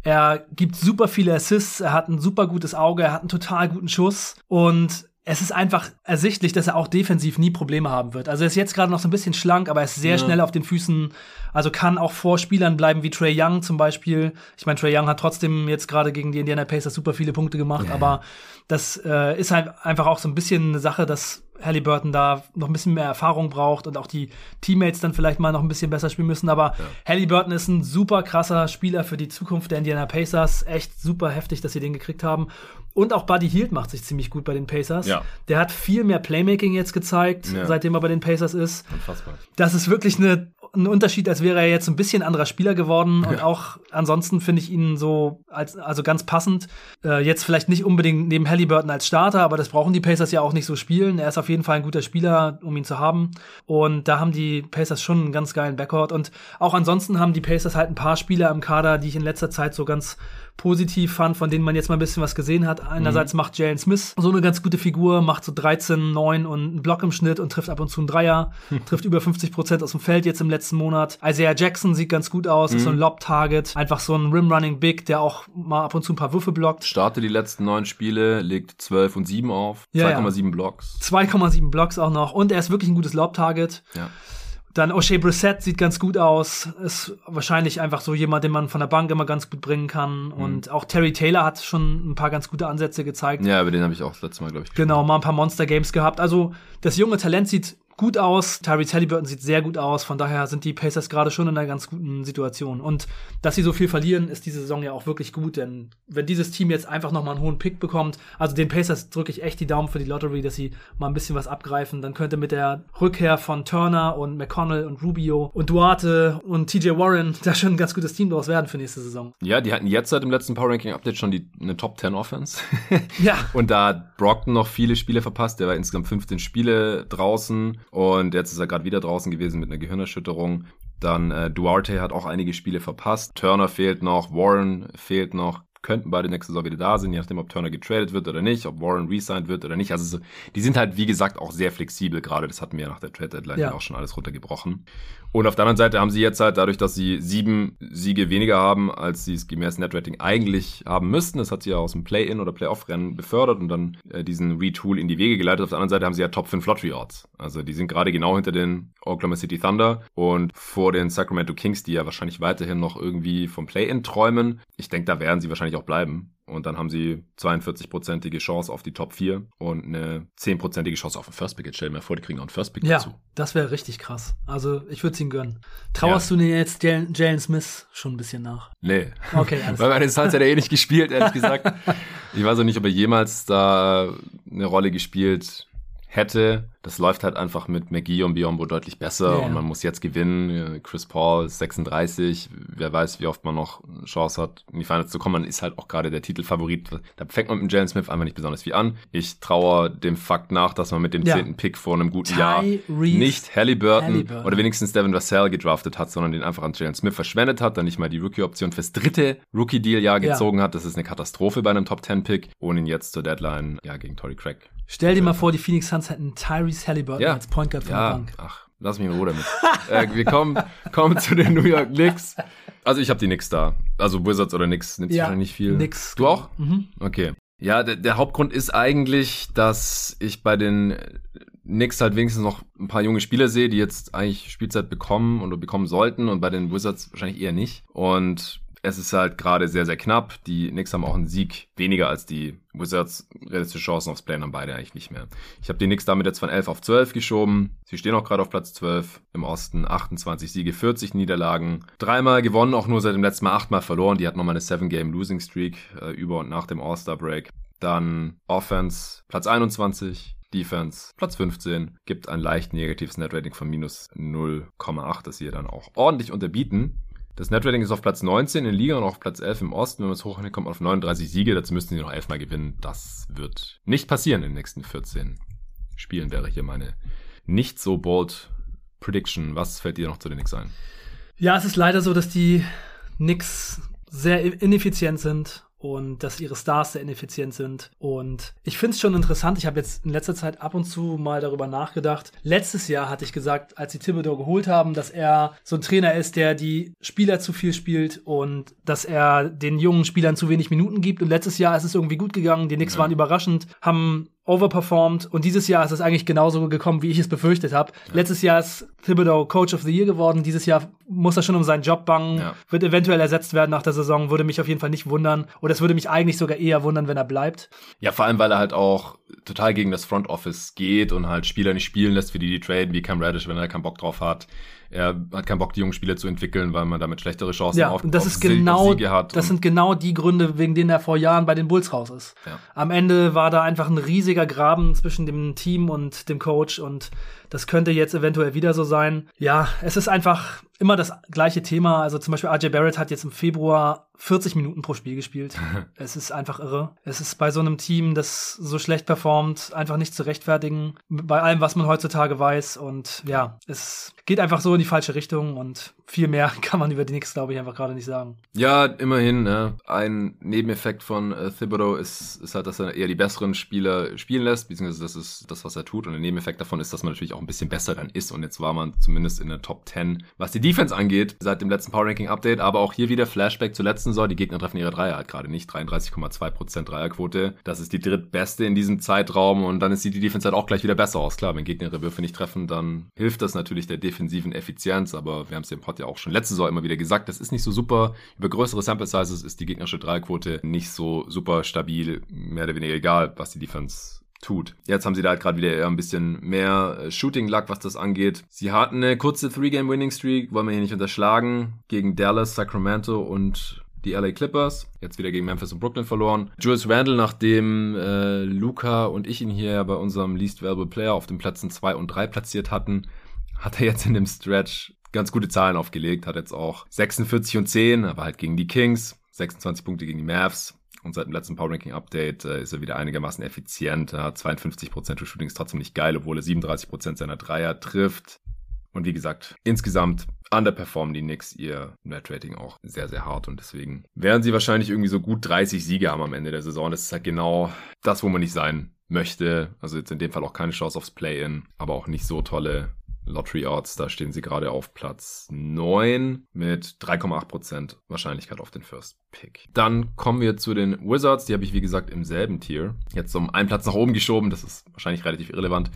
Er gibt super viele Assists, er hat ein super gutes Auge, er hat einen total guten Schuss und es ist einfach ersichtlich, dass er auch defensiv nie Probleme haben wird. Also er ist jetzt gerade noch so ein bisschen schlank, aber er ist sehr ja. schnell auf den Füßen. Also kann auch vor Spielern bleiben wie Trey Young zum Beispiel. Ich meine, Trey Young hat trotzdem jetzt gerade gegen die Indiana Pacers super viele Punkte gemacht, ja. aber das äh, ist halt einfach auch so ein bisschen eine Sache, dass Halliburton da noch ein bisschen mehr Erfahrung braucht und auch die Teammates dann vielleicht mal noch ein bisschen besser spielen müssen. Aber ja. Halliburton ist ein super krasser Spieler für die Zukunft der Indiana Pacers. Echt super heftig, dass sie den gekriegt haben. Und auch Buddy Hield macht sich ziemlich gut bei den Pacers. Ja. Der hat viel mehr Playmaking jetzt gezeigt, ja. seitdem er bei den Pacers ist. Unfassbar. Das ist wirklich eine ein Unterschied, als wäre er jetzt ein bisschen anderer Spieler geworden. Ja. Und auch ansonsten finde ich ihn so als also ganz passend. Äh, jetzt vielleicht nicht unbedingt neben Halliburton als Starter, aber das brauchen die Pacers ja auch nicht so spielen. Er ist auf jeden Fall ein guter Spieler, um ihn zu haben. Und da haben die Pacers schon einen ganz geilen Backcourt. Und auch ansonsten haben die Pacers halt ein paar Spieler im Kader, die ich in letzter Zeit so ganz positiv fand, von denen man jetzt mal ein bisschen was gesehen hat. Einerseits mhm. macht Jalen Smith so eine ganz gute Figur, macht so 13, 9 und einen Block im Schnitt und trifft ab und zu einen Dreier, trifft über 50 Prozent aus dem Feld jetzt im letzten Monat. Isaiah Jackson sieht ganz gut aus, mhm. ist so ein mhm. Lob-Target, einfach so ein Rim-Running Big, der auch mal ab und zu ein paar Würfe blockt. Starte die letzten neun Spiele, legt 12 und 7 auf, 2,7 ja. Blocks. 2,7 Blocks auch noch und er ist wirklich ein gutes Lob-Target. Ja. Dann O'Shea Brissett sieht ganz gut aus. Ist wahrscheinlich einfach so jemand, den man von der Bank immer ganz gut bringen kann. Mhm. Und auch Terry Taylor hat schon ein paar ganz gute Ansätze gezeigt. Ja, über den habe ich auch das letzte Mal, glaube ich. Genau, mal ein paar Monster Games gehabt. Also das junge Talent sieht gut aus. Tyrese Halliburton sieht sehr gut aus. Von daher sind die Pacers gerade schon in einer ganz guten Situation. Und dass sie so viel verlieren, ist diese Saison ja auch wirklich gut. Denn wenn dieses Team jetzt einfach noch mal einen hohen Pick bekommt, also den Pacers drücke ich echt die Daumen für die Lottery, dass sie mal ein bisschen was abgreifen. Dann könnte mit der Rückkehr von Turner und McConnell und Rubio und Duarte und TJ Warren da schon ein ganz gutes Team draus werden für nächste Saison. Ja, die hatten jetzt seit dem letzten Power Ranking Update schon die, eine Top 10 Offense. ja. Und da hat Brockton noch viele Spiele verpasst. Der war insgesamt 15 Spiele draußen und jetzt ist er gerade wieder draußen gewesen mit einer Gehirnerschütterung. Dann äh, Duarte hat auch einige Spiele verpasst. Turner fehlt noch, Warren fehlt noch könnten beide nächste Saison wieder da sein, je nachdem, ob Turner getradet wird oder nicht, ob Warren resigned wird oder nicht. Also die sind halt, wie gesagt, auch sehr flexibel gerade. Das hatten wir ja nach der Trade-Deadline ja. auch schon alles runtergebrochen. Und auf der anderen Seite haben sie jetzt halt dadurch, dass sie sieben Siege weniger haben, als sie es gemäß Netrating eigentlich haben müssten. Das hat sie ja aus dem Play-In oder Play-Off-Rennen befördert und dann äh, diesen Retool in die Wege geleitet. Auf der anderen Seite haben sie ja Top 5 Lottery Odds. Also die sind gerade genau hinter den Oklahoma City Thunder und vor den Sacramento Kings, die ja wahrscheinlich weiterhin noch irgendwie vom Play-In träumen. Ich denke, da werden sie wahrscheinlich auch bleiben. Und dann haben sie 42-prozentige Chance auf die Top 4 und eine 10-prozentige Chance auf den First Pick. Jetzt stell dir mal vor, die kriegen auch einen First Pick ja, dazu. das wäre richtig krass. Also ich würde es ihnen gönnen. Trauerst ja. du denn jetzt Jalen Smith schon ein bisschen nach? Nee. Okay, alles Weil meine Suns hat er eh nicht gespielt, ehrlich gesagt. ich weiß auch nicht, ob er jemals da eine Rolle gespielt hätte. Das läuft halt einfach mit McGee und Biombo deutlich besser yeah. und man muss jetzt gewinnen. Chris Paul ist 36, wer weiß, wie oft man noch Chance hat, in die Finals zu kommen. Man ist halt auch gerade der Titelfavorit. Da fängt man mit Jalen Smith einfach nicht besonders viel an. Ich traue dem Fakt nach, dass man mit dem zehnten ja. Pick vor einem guten Ty Jahr Reese nicht Halliburton, Halliburton, oder wenigstens Devin Vassell gedraftet hat, sondern den einfach an Jalen Smith verschwendet hat, dann nicht mal die Rookie-Option fürs dritte Rookie-Deal-Jahr gezogen ja. hat. Das ist eine Katastrophe bei einem Top-10-Pick, ohne ihn jetzt zur Deadline ja gegen Tory Craig Stell dir mal vor, die Phoenix Suns hätten Tyrese Halliburton ja. als Point Guard von ja. der Bank. Ach, lass mich in Ruhe damit. äh, wir kommen, kommen zu den New York Knicks. Also ich habe die Knicks da. Also Wizards oder Knicks nimmt ja, wahrscheinlich nicht viel. Knicks. Du auch? Mhm. Okay. Ja, der, der Hauptgrund ist eigentlich, dass ich bei den Knicks halt wenigstens noch ein paar junge Spieler sehe, die jetzt eigentlich Spielzeit bekommen oder bekommen sollten und bei den Wizards wahrscheinlich eher nicht. Und es ist halt gerade sehr, sehr knapp. Die Knicks haben auch einen Sieg weniger als die Wizards. Realistische Chancen aufs Play haben beide eigentlich nicht mehr. Ich habe die Knicks damit jetzt von 11 auf 12 geschoben. Sie stehen auch gerade auf Platz 12 im Osten. 28 Siege, 40 Niederlagen. Dreimal gewonnen, auch nur seit dem letzten Mal achtmal verloren. Die hat nochmal eine 7-Game-Losing-Streak äh, über und nach dem All-Star-Break. Dann Offense, Platz 21. Defense, Platz 15, gibt ein leicht negatives Net-Rating von minus 0,8, das sie dann auch ordentlich unterbieten. Das Netrating ist auf Platz 19 in Liga und auf Platz 11 im Osten. Wenn man es hochrechnet, kommt auf 39 Siege. Dazu müssten sie noch elfmal gewinnen. Das wird nicht passieren in den nächsten 14 Spielen, wäre hier meine nicht so bold Prediction. Was fällt dir noch zu den Knicks ein? Ja, es ist leider so, dass die Knicks sehr ineffizient sind und dass ihre Stars sehr ineffizient sind. Und ich finde es schon interessant. Ich habe jetzt in letzter Zeit ab und zu mal darüber nachgedacht. Letztes Jahr hatte ich gesagt, als sie Thibodeau geholt haben, dass er so ein Trainer ist, der die Spieler zu viel spielt und dass er den jungen Spielern zu wenig Minuten gibt. Und letztes Jahr ist es irgendwie gut gegangen. Die Knicks ja. waren überraschend, haben overperformed und dieses Jahr ist es eigentlich genauso gekommen, wie ich es befürchtet habe. Ja. Letztes Jahr ist Thibodeau Coach of the Year geworden, dieses Jahr muss er schon um seinen Job bangen, ja. wird eventuell ersetzt werden nach der Saison, würde mich auf jeden Fall nicht wundern oder es würde mich eigentlich sogar eher wundern, wenn er bleibt. Ja, vor allem, weil er halt auch total gegen das Front Office geht und halt Spieler nicht spielen lässt, für die die traden, wie Cam Reddish, wenn er keinen Bock drauf hat. Er hat keinen Bock, die jungen Spieler zu entwickeln, weil man damit schlechtere Chancen ja, auf, und das auf ist genau, Siege hat. Das sind genau die Gründe, wegen denen er vor Jahren bei den Bulls raus ist. Ja. Am Ende war da einfach ein riesiger Graben zwischen dem Team und dem Coach und das könnte jetzt eventuell wieder so sein. Ja, es ist einfach immer das gleiche Thema. Also zum Beispiel RJ Barrett hat jetzt im Februar 40 Minuten pro Spiel gespielt. es ist einfach irre. Es ist bei so einem Team, das so schlecht performt, einfach nicht zu rechtfertigen. Bei allem, was man heutzutage weiß. Und ja, es geht einfach so in die falsche Richtung und viel mehr kann man über die Knicks, glaube ich, einfach gerade nicht sagen. Ja, immerhin. Ne? Ein Nebeneffekt von äh, Thibodeau ist, ist halt, dass er eher die besseren Spieler spielen lässt, beziehungsweise das ist das, was er tut. Und der Nebeneffekt davon ist, dass man natürlich auch ein bisschen besser dann ist. Und jetzt war man zumindest in der Top 10, was die Defense angeht, seit dem letzten Power Ranking Update. Aber auch hier wieder Flashback zur letzten Saison. Die Gegner treffen ihre Dreier halt gerade nicht. 33,2% Dreierquote. Das ist die drittbeste in diesem Zeitraum. Und dann sieht die Defense halt auch gleich wieder besser aus. Klar, wenn Gegner ihre Würfe nicht treffen, dann hilft das natürlich der defensiven Effizienz. Aber wir haben es im Pod ja auch schon letzte Saison immer wieder gesagt. Das ist nicht so super. Über größere Sample Sizes ist die gegnerische Dreierquote nicht so super stabil. Mehr oder weniger egal, was die Defense tut. Jetzt haben sie da halt gerade wieder eher ein bisschen mehr äh, Shooting Luck, was das angeht. Sie hatten eine kurze Three-Game-Winning-Streak, wollen wir hier nicht unterschlagen, gegen Dallas, Sacramento und die LA Clippers. Jetzt wieder gegen Memphis und Brooklyn verloren. Julius Randle, nachdem äh, Luca und ich ihn hier bei unserem Least Valuable Player auf den Plätzen 2 und 3 platziert hatten, hat er jetzt in dem Stretch ganz gute Zahlen aufgelegt, hat jetzt auch 46 und 10, aber halt gegen die Kings, 26 Punkte gegen die Mavs, und seit dem letzten Power Ranking Update äh, ist er wieder einigermaßen effizient. Er hat 52% des Shootings trotzdem nicht geil, obwohl er 37% seiner Dreier trifft. Und wie gesagt, insgesamt underperformen die Knicks ihr Net-Rating auch sehr, sehr hart. Und deswegen werden sie wahrscheinlich irgendwie so gut 30 Siege haben am Ende der Saison. Das ist halt genau das, wo man nicht sein möchte. Also jetzt in dem Fall auch keine Chance aufs Play-In, aber auch nicht so tolle Lottery Odds, da stehen sie gerade auf Platz 9 mit 3,8% Wahrscheinlichkeit auf den First Pick. Dann kommen wir zu den Wizards, die habe ich wie gesagt im selben Tier. Jetzt um einen Platz nach oben geschoben, das ist wahrscheinlich relativ irrelevant.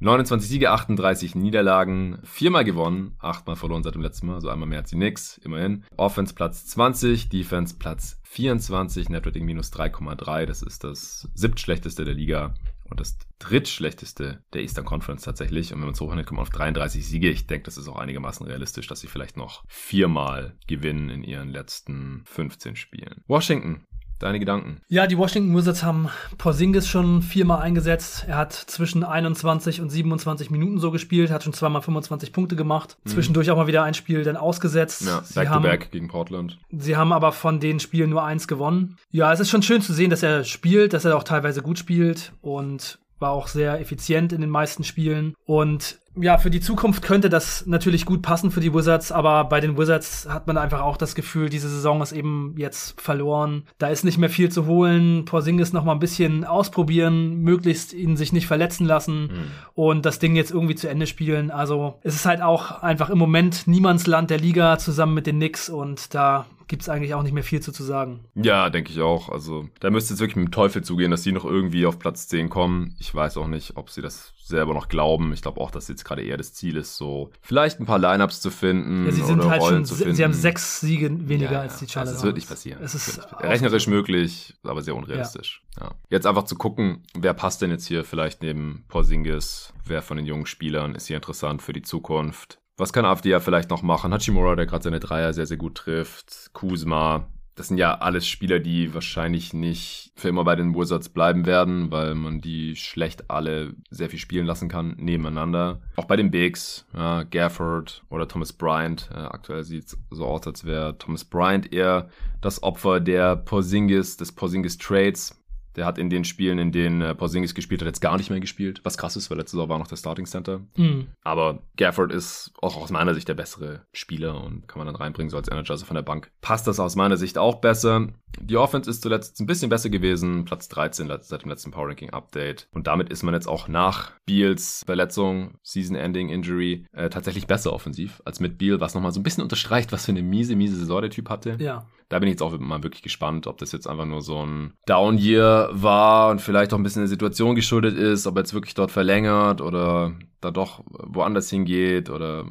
29 Siege, 38 Niederlagen, viermal gewonnen, achtmal verloren seit dem letzten Mal, also einmal mehr als die Knicks, immerhin. Offense Platz 20, Defense Platz 24, Netrating minus 3,3, das ist das siebtschlechteste der Liga und das drittschlechteste der Eastern Conference tatsächlich. Und wenn man es hochrechnet, kommt man auf 33 Siege. Ich denke, das ist auch einigermaßen realistisch, dass sie vielleicht noch viermal gewinnen in ihren letzten 15 Spielen. Washington Deine Gedanken? Ja, die Washington Wizards haben Porzingis schon viermal eingesetzt. Er hat zwischen 21 und 27 Minuten so gespielt, hat schon zweimal 25 Punkte gemacht. Mhm. Zwischendurch auch mal wieder ein Spiel dann ausgesetzt. Ja, Back-to-Back -back gegen Portland. Sie haben aber von den Spielen nur eins gewonnen. Ja, es ist schon schön zu sehen, dass er spielt, dass er auch teilweise gut spielt und war auch sehr effizient in den meisten Spielen. Und ja, für die Zukunft könnte das natürlich gut passen für die Wizards, aber bei den Wizards hat man einfach auch das Gefühl, diese Saison ist eben jetzt verloren. Da ist nicht mehr viel zu holen. Porzingis noch mal ein bisschen ausprobieren, möglichst ihn sich nicht verletzen lassen mhm. und das Ding jetzt irgendwie zu Ende spielen. Also es ist halt auch einfach im Moment Niemandsland der Liga zusammen mit den Knicks und da gibt es eigentlich auch nicht mehr viel zu, zu sagen. Ja, denke ich auch. Also da müsste es wirklich mit dem Teufel zugehen, dass sie noch irgendwie auf Platz 10 kommen. Ich weiß auch nicht, ob sie das selber noch glauben. Ich glaube auch, dass jetzt gerade eher das Ziel ist, so vielleicht ein paar Lineups zu finden. Ja, sie sind halt Rollen schon, sie haben sechs Siege weniger ja, als die Charlotte. Das wird nicht passieren. Es ist rechnerisch möglich, aber sehr unrealistisch. Ja. ja. Jetzt einfach zu gucken, wer passt denn jetzt hier vielleicht neben Porzingis, wer von den jungen Spielern ist hier interessant für die Zukunft. Was kann AfD ja vielleicht noch machen? Hachimura, der gerade seine Dreier sehr, sehr gut trifft. Kuzma, das sind ja alles Spieler, die wahrscheinlich nicht für immer bei den Wizards bleiben werden, weil man die schlecht alle sehr viel spielen lassen kann nebeneinander. Auch bei den Bigs, ja, Gafford oder Thomas Bryant. Äh, aktuell sieht es so aus, als wäre Thomas Bryant eher das Opfer der Porzingis, des Porzingis Trades. Der hat in den Spielen, in denen äh, Porzingis gespielt hat, jetzt gar nicht mehr gespielt. Was krass ist, weil letzte Saison war noch der Starting Center. Mhm. Aber Gafford ist auch aus meiner Sicht der bessere Spieler und kann man dann reinbringen, so als Energizer von der Bank. Passt das aus meiner Sicht auch besser. Die Offense ist zuletzt ein bisschen besser gewesen. Platz 13 seit dem letzten Power Ranking Update. Und damit ist man jetzt auch nach Beals Verletzung, Season-Ending Injury, äh, tatsächlich besser offensiv als mit Beal, was nochmal so ein bisschen unterstreicht, was für eine miese, miese Saison der Typ hatte. Ja. Da bin ich jetzt auch mal wirklich gespannt, ob das jetzt einfach nur so ein Down-Year war und vielleicht auch ein bisschen der Situation geschuldet ist, ob er jetzt wirklich dort verlängert oder da doch woanders hingeht oder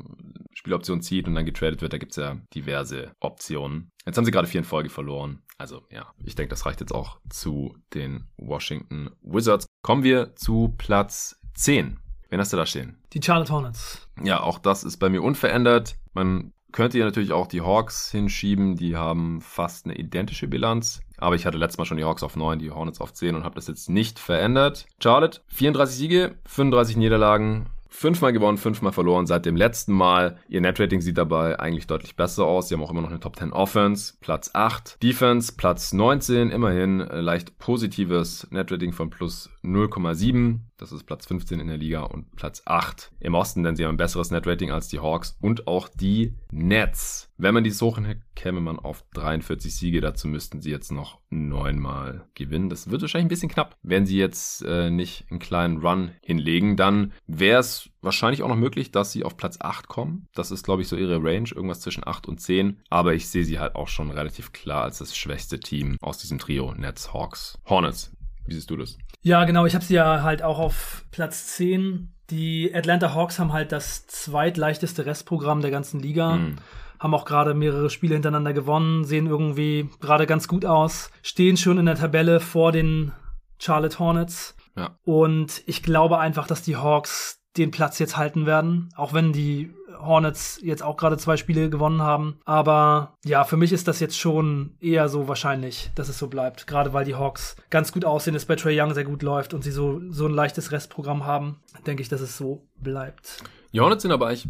Spieloption zieht und dann getradet wird. Da gibt es ja diverse Optionen. Jetzt haben sie gerade vier in Folge verloren. Also ja, ich denke, das reicht jetzt auch zu den Washington Wizards. Kommen wir zu Platz 10. Wen hast du da stehen? Die Charlotte Hornets. Ja, auch das ist bei mir unverändert. Man könnte hier natürlich auch die Hawks hinschieben. Die haben fast eine identische Bilanz. Aber ich hatte letztes Mal schon die Hawks auf 9, die Hornets auf 10 und habe das jetzt nicht verändert. Charlotte, 34 Siege, 35 Niederlagen, Fünfmal gewonnen, fünfmal verloren seit dem letzten Mal. Ihr Netrating sieht dabei eigentlich deutlich besser aus. Sie haben auch immer noch eine Top 10 Offense, Platz 8. Defense, Platz 19, immerhin äh, leicht positives Netrating von plus 0,7. Das ist Platz 15 in der Liga und Platz 8 im Osten, denn sie haben ein besseres Netrating als die Hawks und auch die Nets. Wenn man die suchen, käme man auf 43 Siege. Dazu müssten sie jetzt noch neunmal gewinnen. Das wird wahrscheinlich ein bisschen knapp. Wenn sie jetzt äh, nicht einen kleinen Run hinlegen, dann wäre es wahrscheinlich auch noch möglich, dass sie auf Platz 8 kommen. Das ist, glaube ich, so ihre Range, irgendwas zwischen 8 und 10. Aber ich sehe sie halt auch schon relativ klar als das schwächste Team aus diesem Trio Nets, Hawks, Hornets. Wie siehst du das? Ja, genau. Ich habe sie ja halt auch auf Platz 10. Die Atlanta Hawks haben halt das zweitleichteste Restprogramm der ganzen Liga. Mhm. Haben auch gerade mehrere Spiele hintereinander gewonnen, sehen irgendwie gerade ganz gut aus, stehen schon in der Tabelle vor den Charlotte Hornets. Ja. Und ich glaube einfach, dass die Hawks den Platz jetzt halten werden, auch wenn die Hornets jetzt auch gerade zwei Spiele gewonnen haben. Aber ja, für mich ist das jetzt schon eher so wahrscheinlich, dass es so bleibt. Gerade weil die Hawks ganz gut aussehen, es bei Trey Young sehr gut läuft und sie so, so ein leichtes Restprogramm haben, denke ich, dass es so bleibt. Die Hornets sind aber eigentlich,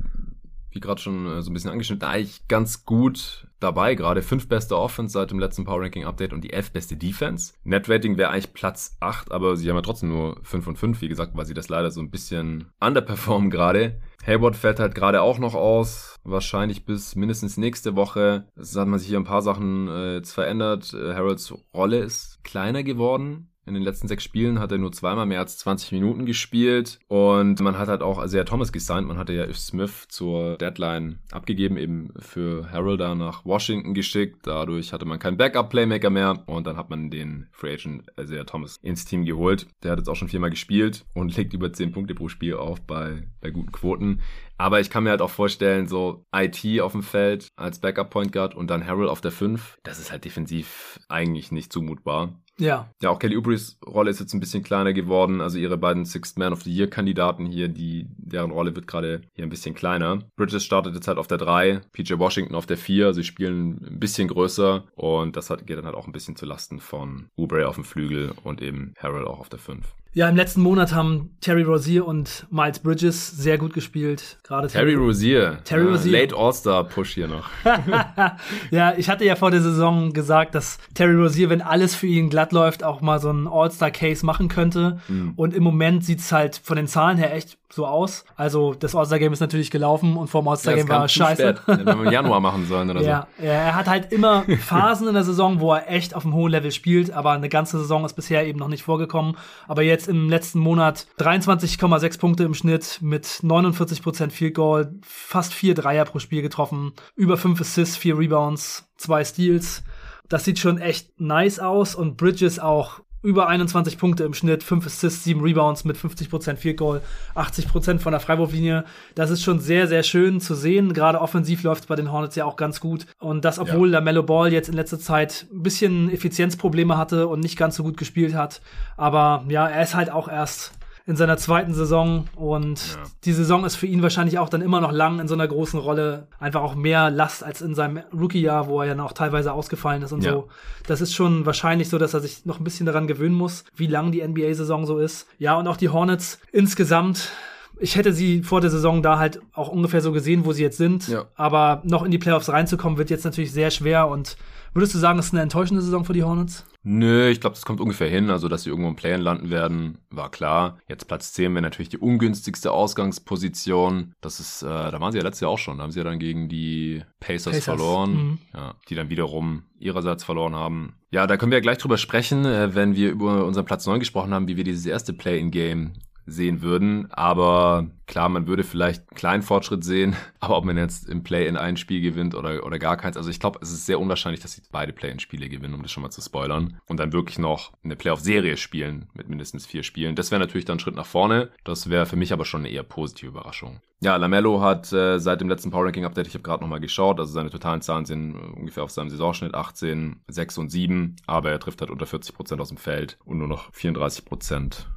wie gerade schon äh, so ein bisschen angeschnitten, eigentlich ganz gut dabei gerade. Fünf beste Offense seit dem letzten Power Ranking Update und die elf beste Defense. Net Rating wäre eigentlich Platz 8, aber sie haben ja trotzdem nur 5 und 5, wie gesagt, weil sie das leider so ein bisschen underperformen gerade. Hayward fällt halt gerade auch noch aus, wahrscheinlich bis mindestens nächste Woche. Es hat man sich hier ein paar Sachen äh, jetzt verändert. Äh, Harolds Rolle ist kleiner geworden. In den letzten sechs Spielen hat er nur zweimal mehr als 20 Minuten gespielt und man hat halt auch sehr Thomas gesigned. Man hatte ja If Smith zur Deadline abgegeben, eben für Harold da nach Washington geschickt. Dadurch hatte man keinen Backup-Playmaker mehr und dann hat man den Free Agent Isaiah Thomas ins Team geholt. Der hat jetzt auch schon viermal gespielt und legt über 10 Punkte pro Spiel auf bei, bei guten Quoten. Aber ich kann mir halt auch vorstellen, so IT auf dem Feld als Backup Point Guard und dann Harold auf der 5, das ist halt defensiv eigentlich nicht zumutbar. Ja. Ja, auch Kelly Oubreys Rolle ist jetzt ein bisschen kleiner geworden. Also ihre beiden Sixth Man of the Year Kandidaten hier, die, deren Rolle wird gerade hier ein bisschen kleiner. Bridges startet jetzt halt auf der 3, PJ Washington auf der 4. Sie spielen ein bisschen größer und das hat, geht dann halt auch ein bisschen zu Lasten von Oubre auf dem Flügel und eben Harold auch auf der 5. Ja, im letzten Monat haben Terry Rozier und Miles Bridges sehr gut gespielt. Gerade Terry, Terry Rozier. Terry ja, Rozier. Late All-Star Push hier noch. ja, ich hatte ja vor der Saison gesagt, dass Terry Rozier, wenn alles für ihn glatt läuft, auch mal so einen All-Star Case machen könnte. Mhm. Und im Moment sieht's halt von den Zahlen her echt so aus. Also das All-Star-Game ist natürlich gelaufen und vor dem All-Star-Game ja, war scheiße. Spät. Wenn wir im Januar machen sollen oder ja, so. Ja, er hat halt immer Phasen in der Saison, wo er echt auf einem hohen Level spielt, aber eine ganze Saison ist bisher eben noch nicht vorgekommen. Aber jetzt im letzten Monat 23,6 Punkte im Schnitt mit 49% Field Goal, fast vier Dreier pro Spiel getroffen, über fünf Assists, vier Rebounds, zwei Steals. Das sieht schon echt nice aus und Bridges auch über 21 Punkte im Schnitt, 5 Assists, 7 Rebounds mit 50% Field Goal, 80% von der Freiwurflinie. Das ist schon sehr, sehr schön zu sehen. Gerade offensiv läuft es bei den Hornets ja auch ganz gut. Und das, obwohl ja. der Mellow Ball jetzt in letzter Zeit ein bisschen Effizienzprobleme hatte und nicht ganz so gut gespielt hat. Aber ja, er ist halt auch erst in seiner zweiten Saison und ja. die Saison ist für ihn wahrscheinlich auch dann immer noch lang in so einer großen Rolle. Einfach auch mehr Last als in seinem Rookie-Jahr, wo er ja noch teilweise ausgefallen ist und ja. so. Das ist schon wahrscheinlich so, dass er sich noch ein bisschen daran gewöhnen muss, wie lang die NBA-Saison so ist. Ja, und auch die Hornets insgesamt ich hätte sie vor der Saison da halt auch ungefähr so gesehen, wo sie jetzt sind. Ja. Aber noch in die Playoffs reinzukommen, wird jetzt natürlich sehr schwer. Und würdest du sagen, es ist eine enttäuschende Saison für die Hornets? Nö, ich glaube, das kommt ungefähr hin. Also, dass sie irgendwo im Play-In landen werden, war klar. Jetzt Platz 10 wäre natürlich die ungünstigste Ausgangsposition. Das ist, äh, da waren sie ja letztes Jahr auch schon. Da haben sie ja dann gegen die Pacers, Pacers. verloren. Mhm. Ja, die dann wiederum ihrerseits verloren haben. Ja, da können wir ja gleich drüber sprechen, äh, wenn wir über unseren Platz 9 gesprochen haben, wie wir dieses erste Play-In-Game sehen würden. Aber klar, man würde vielleicht einen kleinen Fortschritt sehen. Aber ob man jetzt im Play in ein Spiel gewinnt oder, oder gar keins. Also ich glaube, es ist sehr unwahrscheinlich, dass sie beide Play-in-Spiele gewinnen, um das schon mal zu spoilern. Und dann wirklich noch eine Playoff-Serie spielen mit mindestens vier Spielen. Das wäre natürlich dann ein Schritt nach vorne. Das wäre für mich aber schon eine eher positive Überraschung. Ja, Lamello hat äh, seit dem letzten Power Ranking Update, ich habe gerade nochmal geschaut, also seine totalen Zahlen sind ungefähr auf seinem Saisonschnitt 18, 6 und 7, aber er trifft halt unter 40 Prozent aus dem Feld und nur noch 34 Prozent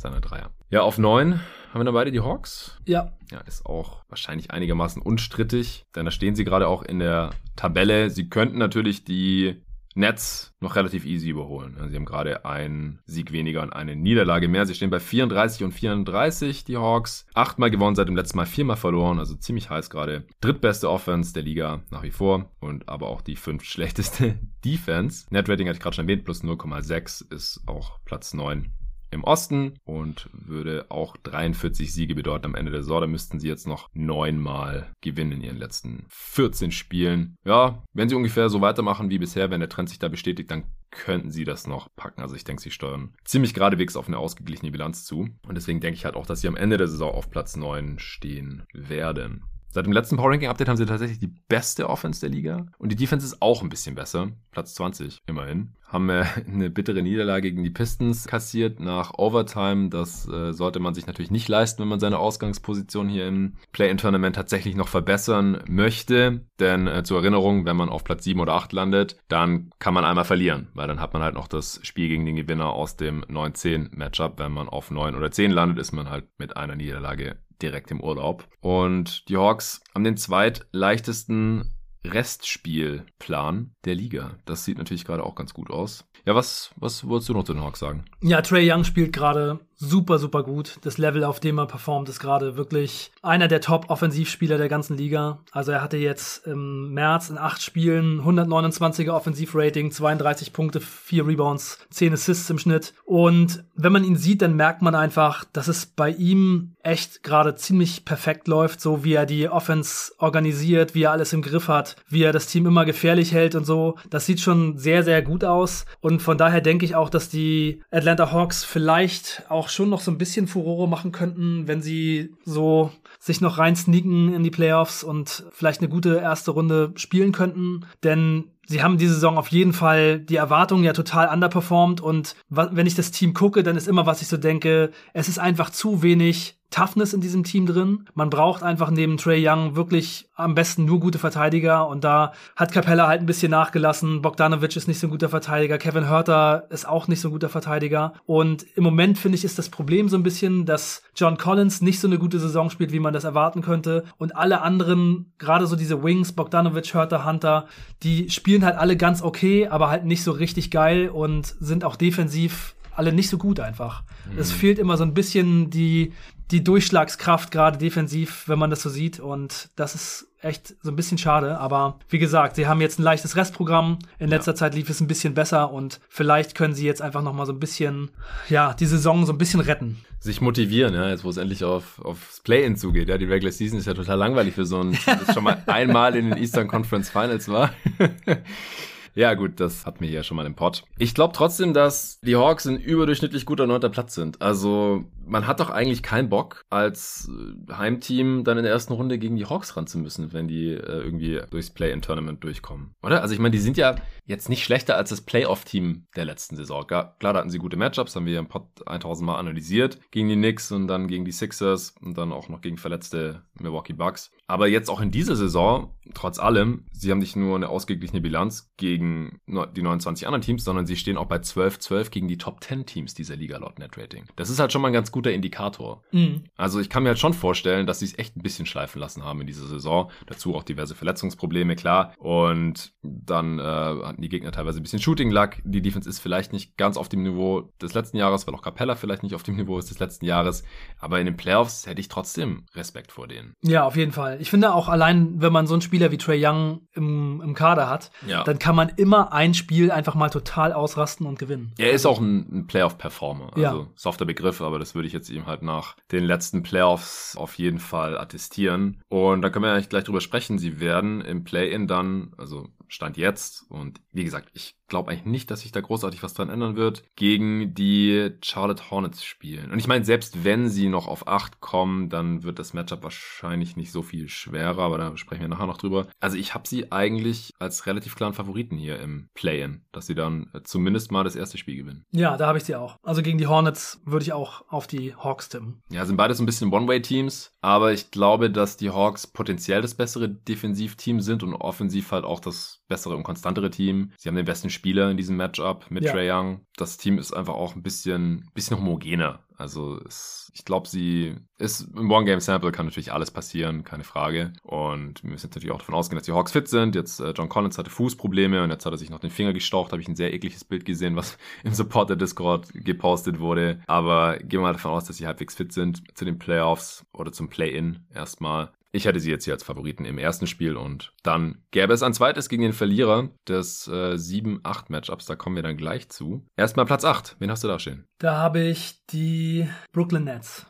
seiner Dreier. Ja, auf neun haben wir dann beide die Hawks. Ja. Ja, ist auch wahrscheinlich einigermaßen unstrittig, denn da stehen sie gerade auch in der Tabelle. Sie könnten natürlich die Nets noch relativ easy überholen. Sie haben gerade einen Sieg weniger und eine Niederlage mehr. Sie stehen bei 34 und 34, die Hawks. Achtmal gewonnen, seit dem letzten Mal viermal verloren, also ziemlich heiß gerade. Drittbeste Offense der Liga nach wie vor und aber auch die fünf schlechteste Defense. Netrating hatte ich gerade schon erwähnt, plus 0,6 ist auch Platz 9 im Osten und würde auch 43 Siege bedeuten am Ende der Saison. Da müssten sie jetzt noch neunmal gewinnen in ihren letzten 14 Spielen. Ja, wenn sie ungefähr so weitermachen wie bisher, wenn der Trend sich da bestätigt, dann könnten sie das noch packen. Also ich denke, sie steuern ziemlich geradewegs auf eine ausgeglichene Bilanz zu. Und deswegen denke ich halt auch, dass sie am Ende der Saison auf Platz 9 stehen werden. Seit dem letzten Power Ranking Update haben sie tatsächlich die beste Offense der Liga. Und die Defense ist auch ein bisschen besser. Platz 20 immerhin. Haben äh, eine bittere Niederlage gegen die Pistons kassiert nach Overtime. Das äh, sollte man sich natürlich nicht leisten, wenn man seine Ausgangsposition hier im Play-In-Tournament tatsächlich noch verbessern möchte. Denn äh, zur Erinnerung, wenn man auf Platz 7 oder 8 landet, dann kann man einmal verlieren. Weil dann hat man halt noch das Spiel gegen den Gewinner aus dem 9-10-Matchup. Wenn man auf 9 oder 10 landet, ist man halt mit einer Niederlage direkt im Urlaub. Und die Hawks haben den zweitleichtesten Restspielplan der Liga. Das sieht natürlich gerade auch ganz gut aus. Ja, was, was wolltest du noch zu den Hawks sagen? Ja, Trey Young spielt gerade super, super gut. Das Level, auf dem er performt, ist gerade wirklich einer der Top-Offensivspieler der ganzen Liga. Also er hatte jetzt im März in acht Spielen 129er Offensivrating, 32 Punkte, 4 Rebounds, 10 Assists im Schnitt. Und wenn man ihn sieht, dann merkt man einfach, dass es bei ihm echt gerade ziemlich perfekt läuft, so wie er die Offense organisiert, wie er alles im Griff hat, wie er das Team immer gefährlich hält und so. Das sieht schon sehr, sehr gut aus. Und von daher denke ich auch, dass die Atlanta Hawks vielleicht auch schon noch so ein bisschen Furore machen könnten, wenn sie so sich noch rein sneaken in die Playoffs und vielleicht eine gute erste Runde spielen könnten. Denn sie haben diese Saison auf jeden Fall die Erwartungen ja total underperformed und wenn ich das Team gucke, dann ist immer, was ich so denke, es ist einfach zu wenig Toughness in diesem Team drin. Man braucht einfach neben Trey Young wirklich am besten nur gute Verteidiger und da hat Capella halt ein bisschen nachgelassen. Bogdanovic ist nicht so ein guter Verteidiger. Kevin Hörter ist auch nicht so ein guter Verteidiger. Und im Moment finde ich ist das Problem so ein bisschen, dass John Collins nicht so eine gute Saison spielt, wie man das erwarten könnte. Und alle anderen, gerade so diese Wings, Bogdanovic, Hörter, Hunter, die spielen halt alle ganz okay, aber halt nicht so richtig geil und sind auch defensiv alle nicht so gut einfach. Mhm. Es fehlt immer so ein bisschen die, die Durchschlagskraft, gerade defensiv, wenn man das so sieht. Und das ist echt so ein bisschen schade. Aber wie gesagt, sie haben jetzt ein leichtes Restprogramm. In letzter ja. Zeit lief es ein bisschen besser und vielleicht können sie jetzt einfach noch mal so ein bisschen, ja, die Saison so ein bisschen retten. Sich motivieren, ja, jetzt wo es endlich auf, aufs Play-In zugeht. Ja, die Regular Season ist ja total langweilig für so ein, das schon mal einmal in den Eastern Conference Finals war. Ja, gut, das hat mir ja schon mal im Pott. Ich glaube trotzdem, dass die Hawks ein überdurchschnittlich guter neunter Platz sind. Also, man hat doch eigentlich keinen Bock, als äh, Heimteam dann in der ersten Runde gegen die Hawks ran zu müssen, wenn die äh, irgendwie durchs Play-in-Tournament durchkommen. Oder? Also, ich meine, die sind ja jetzt nicht schlechter als das Playoff-Team der letzten Saison. Klar, da hatten sie gute Matchups, haben wir im Pod 1000 Mal analysiert. Gegen die Knicks und dann gegen die Sixers und dann auch noch gegen verletzte Milwaukee Bucks. Aber jetzt auch in dieser Saison, trotz allem, sie haben nicht nur eine ausgeglichene Bilanz gegen die 29 anderen Teams, sondern sie stehen auch bei 12-12 gegen die Top 10 Teams dieser Liga laut Net Rating. Das ist halt schon mal ein ganz guter Indikator. Mhm. Also ich kann mir halt schon vorstellen, dass sie es echt ein bisschen schleifen lassen haben in dieser Saison. Dazu auch diverse Verletzungsprobleme, klar. Und dann äh, hatten die Gegner teilweise ein bisschen Shooting-Luck. Die Defense ist vielleicht nicht ganz auf dem Niveau des letzten Jahres, weil auch Capella vielleicht nicht auf dem Niveau ist des letzten Jahres. Aber in den Playoffs hätte ich trotzdem Respekt vor denen. Ja, auf jeden Fall. Ich finde auch allein, wenn man so einen Spieler wie Trey Young im, im Kader hat, ja. dann kann man immer ein Spiel einfach mal total ausrasten und gewinnen. Er ist auch ein, ein Playoff-Performer. Also ja. softer Begriff, aber das würde ich jetzt ihm halt nach den letzten Playoffs auf jeden Fall attestieren. Und da können wir eigentlich gleich drüber sprechen. Sie werden im Play-In dann, also Stand jetzt. Und wie gesagt, ich glaube eigentlich nicht, dass sich da großartig was dran ändern wird, gegen die Charlotte Hornets spielen. Und ich meine, selbst wenn sie noch auf 8 kommen, dann wird das Matchup wahrscheinlich nicht so viel schwerer, aber da sprechen wir nachher noch drüber. Also ich habe sie eigentlich als relativ klaren Favoriten hier im Play-In, dass sie dann zumindest mal das erste Spiel gewinnen. Ja, da habe ich sie auch. Also gegen die Hornets würde ich auch auf die Hawks tippen. Ja, sind beide so ein bisschen One-Way-Teams, aber ich glaube, dass die Hawks potenziell das bessere Defensivteam sind und offensiv halt auch das bessere und konstantere Team. Sie haben den besten Spieler in diesem Matchup mit ja. Trey Young. Das Team ist einfach auch ein bisschen, bisschen homogener. Also es, ich glaube, sie ist im One-Game-Sample kann natürlich alles passieren, keine Frage. Und wir müssen jetzt natürlich auch davon ausgehen, dass die Hawks fit sind. Jetzt äh, John Collins hatte Fußprobleme und jetzt hat er sich noch den Finger gestaucht. Habe ich ein sehr ekliges Bild gesehen, was im Supporter Discord gepostet wurde. Aber gehen wir mal davon aus, dass sie halbwegs fit sind zu den Playoffs oder zum Play-In erstmal. Ich hätte sie jetzt hier als Favoriten im ersten Spiel und dann gäbe es ein zweites gegen den Verlierer des äh, 7-8-Matchups. Da kommen wir dann gleich zu. Erstmal Platz 8. Wen hast du da stehen? Da habe ich die Brooklyn Nets.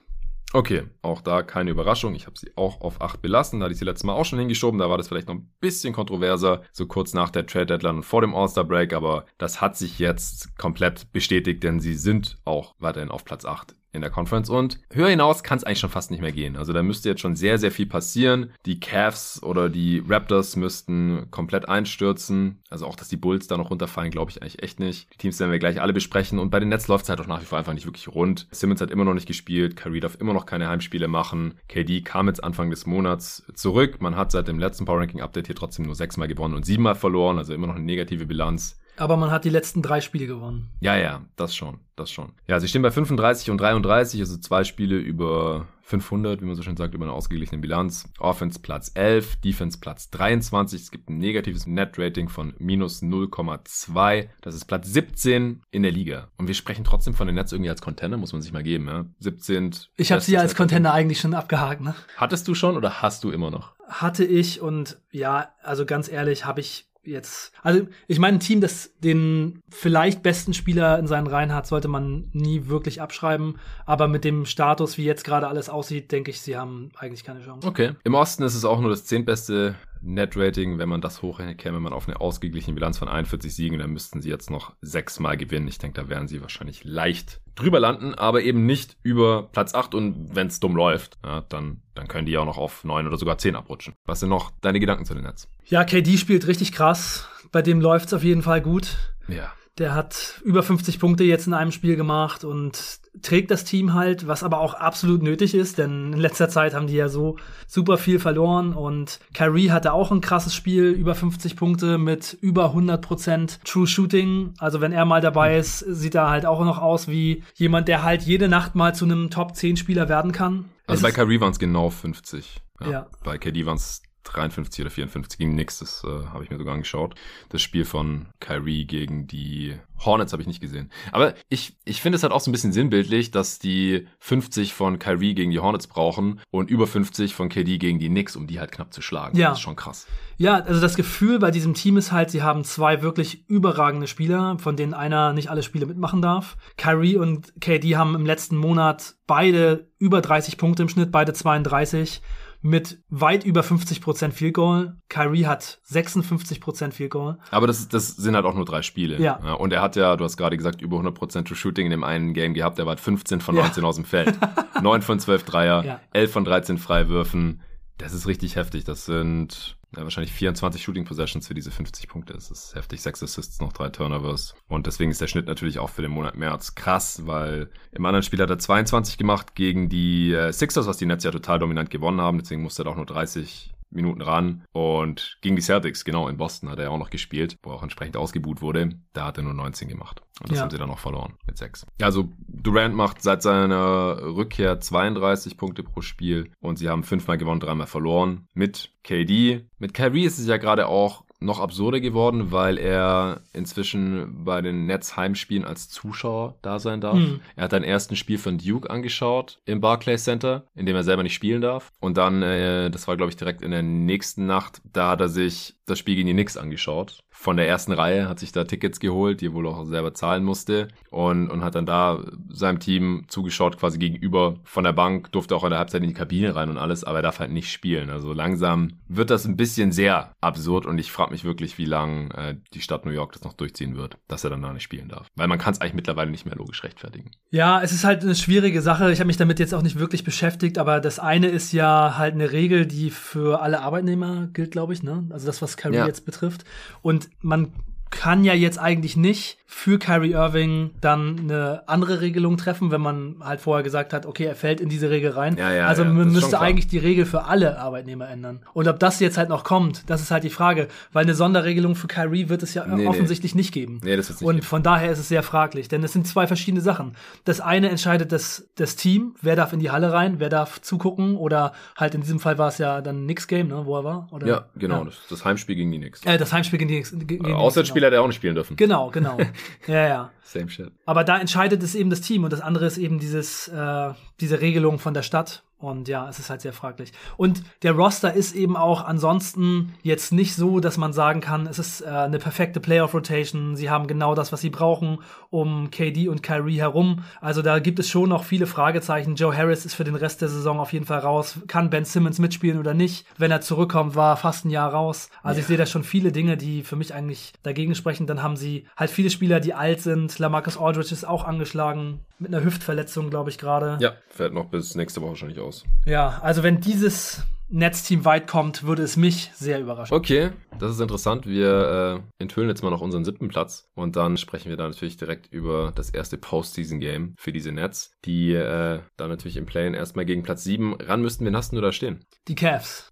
Okay, auch da keine Überraschung. Ich habe sie auch auf 8 belassen. Da hatte ich sie letztes Mal auch schon hingeschoben. Da war das vielleicht noch ein bisschen kontroverser, so kurz nach der Trade Deadline und vor dem All-Star Break. Aber das hat sich jetzt komplett bestätigt, denn sie sind auch weiterhin auf Platz 8 in der Conference und höher hinaus kann es eigentlich schon fast nicht mehr gehen. Also da müsste jetzt schon sehr, sehr viel passieren. Die Cavs oder die Raptors müssten komplett einstürzen. Also auch, dass die Bulls da noch runterfallen, glaube ich eigentlich echt nicht. Die Teams werden wir gleich alle besprechen und bei den Nets läuft es halt auch nach wie vor einfach nicht wirklich rund. Simmons hat immer noch nicht gespielt, Kyrie darf immer noch keine Heimspiele machen. KD kam jetzt Anfang des Monats zurück. Man hat seit dem letzten Power Ranking Update hier trotzdem nur sechsmal gewonnen und siebenmal verloren, also immer noch eine negative Bilanz. Aber man hat die letzten drei Spiele gewonnen. Ja, ja, das schon, das schon. Ja, sie stehen bei 35 und 33, also zwei Spiele über 500, wie man so schön sagt, über eine ausgeglichene Bilanz. Offense Platz 11, Defense Platz 23. Es gibt ein negatives Net-Rating von minus 0,2. Das ist Platz 17 in der Liga. Und wir sprechen trotzdem von den Nets irgendwie als Contender, muss man sich mal geben. Ja? 17. Ich habe sie als Contender eigentlich schon abgehakt. Ne? Hattest du schon oder hast du immer noch? Hatte ich und ja, also ganz ehrlich, habe ich jetzt, also ich meine, ein Team, das den vielleicht besten Spieler in seinen Reihen hat, sollte man nie wirklich abschreiben. Aber mit dem Status, wie jetzt gerade alles aussieht, denke ich, sie haben eigentlich keine Chance. Okay. Im Osten ist es auch nur das zehntbeste Net-Rating. Wenn man das hochrechnet, käme man auf eine ausgeglichene Bilanz von 41 Siegen. Dann müssten sie jetzt noch sechsmal gewinnen. Ich denke, da wären sie wahrscheinlich leicht drüber landen, aber eben nicht über Platz 8. Und wenn es dumm läuft, ja, dann, dann können die auch noch auf 9 oder sogar 10 abrutschen. Was sind noch deine Gedanken zu den Nets? Ja, KD spielt richtig krass. Bei dem läuft es auf jeden Fall gut. Ja. Der hat über 50 Punkte jetzt in einem Spiel gemacht und trägt das Team halt, was aber auch absolut nötig ist, denn in letzter Zeit haben die ja so super viel verloren und Kyrie hatte auch ein krasses Spiel, über 50 Punkte mit über 100% True Shooting. Also wenn er mal dabei ist, sieht er halt auch noch aus wie jemand, der halt jede Nacht mal zu einem Top 10 Spieler werden kann. Also es bei Kyrie waren es genau 50. Ja. ja. Bei KD waren es 53 oder 54 gegen Nix, das äh, habe ich mir sogar angeschaut. Das Spiel von Kyrie gegen die Hornets habe ich nicht gesehen. Aber ich, ich finde es halt auch so ein bisschen sinnbildlich, dass die 50 von Kyrie gegen die Hornets brauchen und über 50 von KD gegen die Knicks, um die halt knapp zu schlagen. Ja. Das ist schon krass. Ja, also das Gefühl bei diesem Team ist halt, sie haben zwei wirklich überragende Spieler, von denen einer nicht alle Spiele mitmachen darf. Kyrie und KD haben im letzten Monat beide über 30 Punkte im Schnitt, beide 32 mit weit über 50% Field Goal. Kyrie hat 56% Field Goal. Aber das, das sind halt auch nur drei Spiele. Ja. ja. Und er hat ja, du hast gerade gesagt, über 100% True Shooting in dem einen Game gehabt. Er war 15 von 19 ja. aus dem Feld. 9 von 12 Dreier, ja. 11 von 13 Freiwürfen. Das ist richtig heftig. Das sind ja, wahrscheinlich 24 Shooting Possessions für diese 50 Punkte. Das ist heftig. Sechs Assists, noch drei Turnovers. Und deswegen ist der Schnitt natürlich auch für den Monat März krass, weil im anderen Spiel hat er 22 gemacht gegen die äh, Sixers, was die Nets ja total dominant gewonnen haben. Deswegen musste er auch nur 30 Minuten ran und gegen die Celtics, genau, in Boston hat er ja auch noch gespielt, wo er auch entsprechend ausgebuht wurde. Da hat er nur 19 gemacht. Und das ja. haben sie dann auch verloren mit 6. Also Durant macht seit seiner Rückkehr 32 Punkte pro Spiel und sie haben fünfmal gewonnen, dreimal verloren mit KD. Mit Kyrie ist es ja gerade auch noch absurder geworden, weil er inzwischen bei den Nets Heimspielen als Zuschauer da sein darf. Mhm. Er hat ein ersten Spiel von Duke angeschaut im Barclays Center, in dem er selber nicht spielen darf. Und dann, äh, das war glaube ich direkt in der nächsten Nacht, da hat er sich das Spiel gegen die Knicks angeschaut von der ersten Reihe, hat sich da Tickets geholt, die er wohl auch selber zahlen musste und, und hat dann da seinem Team zugeschaut, quasi gegenüber von der Bank, durfte auch in der Halbzeit in die Kabine rein und alles, aber er darf halt nicht spielen. Also langsam wird das ein bisschen sehr absurd und ich frage mich wirklich, wie lange äh, die Stadt New York das noch durchziehen wird, dass er dann da nicht spielen darf. Weil man kann es eigentlich mittlerweile nicht mehr logisch rechtfertigen. Ja, es ist halt eine schwierige Sache. Ich habe mich damit jetzt auch nicht wirklich beschäftigt, aber das eine ist ja halt eine Regel, die für alle Arbeitnehmer gilt, glaube ich, ne? Also das, was Kyrie ja. jetzt betrifft. Und man kann ja jetzt eigentlich nicht für Kyrie Irving dann eine andere Regelung treffen, wenn man halt vorher gesagt hat, okay, er fällt in diese Regel rein. Ja, ja, also ja, man müsste eigentlich die Regel für alle Arbeitnehmer ändern. Und ob das jetzt halt noch kommt, das ist halt die Frage, weil eine Sonderregelung für Kyrie wird es ja nee, offensichtlich nee. nicht geben. Nee, das wird's nicht Und von daher ist es sehr fraglich, denn es sind zwei verschiedene Sachen. Das eine entscheidet das, das Team, wer darf in die Halle rein, wer darf zugucken oder halt in diesem Fall war es ja dann Nix Game, ne, wo er war. Oder? Ja, genau, das, das, Heimspiel gegen die Knicks. Äh, das Heimspiel gegen die Knicks. Gegen äh, Auswärtsspiel genau. hat er auch nicht spielen dürfen. Genau, genau. ja, ja. Same shit. Aber da entscheidet es eben das Team und das andere ist eben dieses, äh, diese Regelung von der Stadt. Und ja, es ist halt sehr fraglich. Und der Roster ist eben auch ansonsten jetzt nicht so, dass man sagen kann, es ist äh, eine perfekte Playoff-Rotation. Sie haben genau das, was sie brauchen, um KD und Kyrie herum. Also da gibt es schon noch viele Fragezeichen. Joe Harris ist für den Rest der Saison auf jeden Fall raus. Kann Ben Simmons mitspielen oder nicht? Wenn er zurückkommt, war fast ein Jahr raus. Also ja. ich sehe da schon viele Dinge, die für mich eigentlich dagegen sprechen. Dann haben sie halt viele Spieler, die alt sind. Lamarcus Aldridge ist auch angeschlagen mit einer Hüftverletzung, glaube ich, gerade. Ja, fällt noch bis nächste Woche wahrscheinlich aus. Ja, also wenn dieses Netzteam weit kommt, würde es mich sehr überraschen. Okay, das ist interessant. Wir äh, enthüllen jetzt mal noch unseren siebten Platz und dann sprechen wir da natürlich direkt über das erste Postseason-Game für diese Nets, die äh, dann natürlich im Play erstmal gegen Platz sieben ran müssten. Wen hast du da stehen? Die Cavs.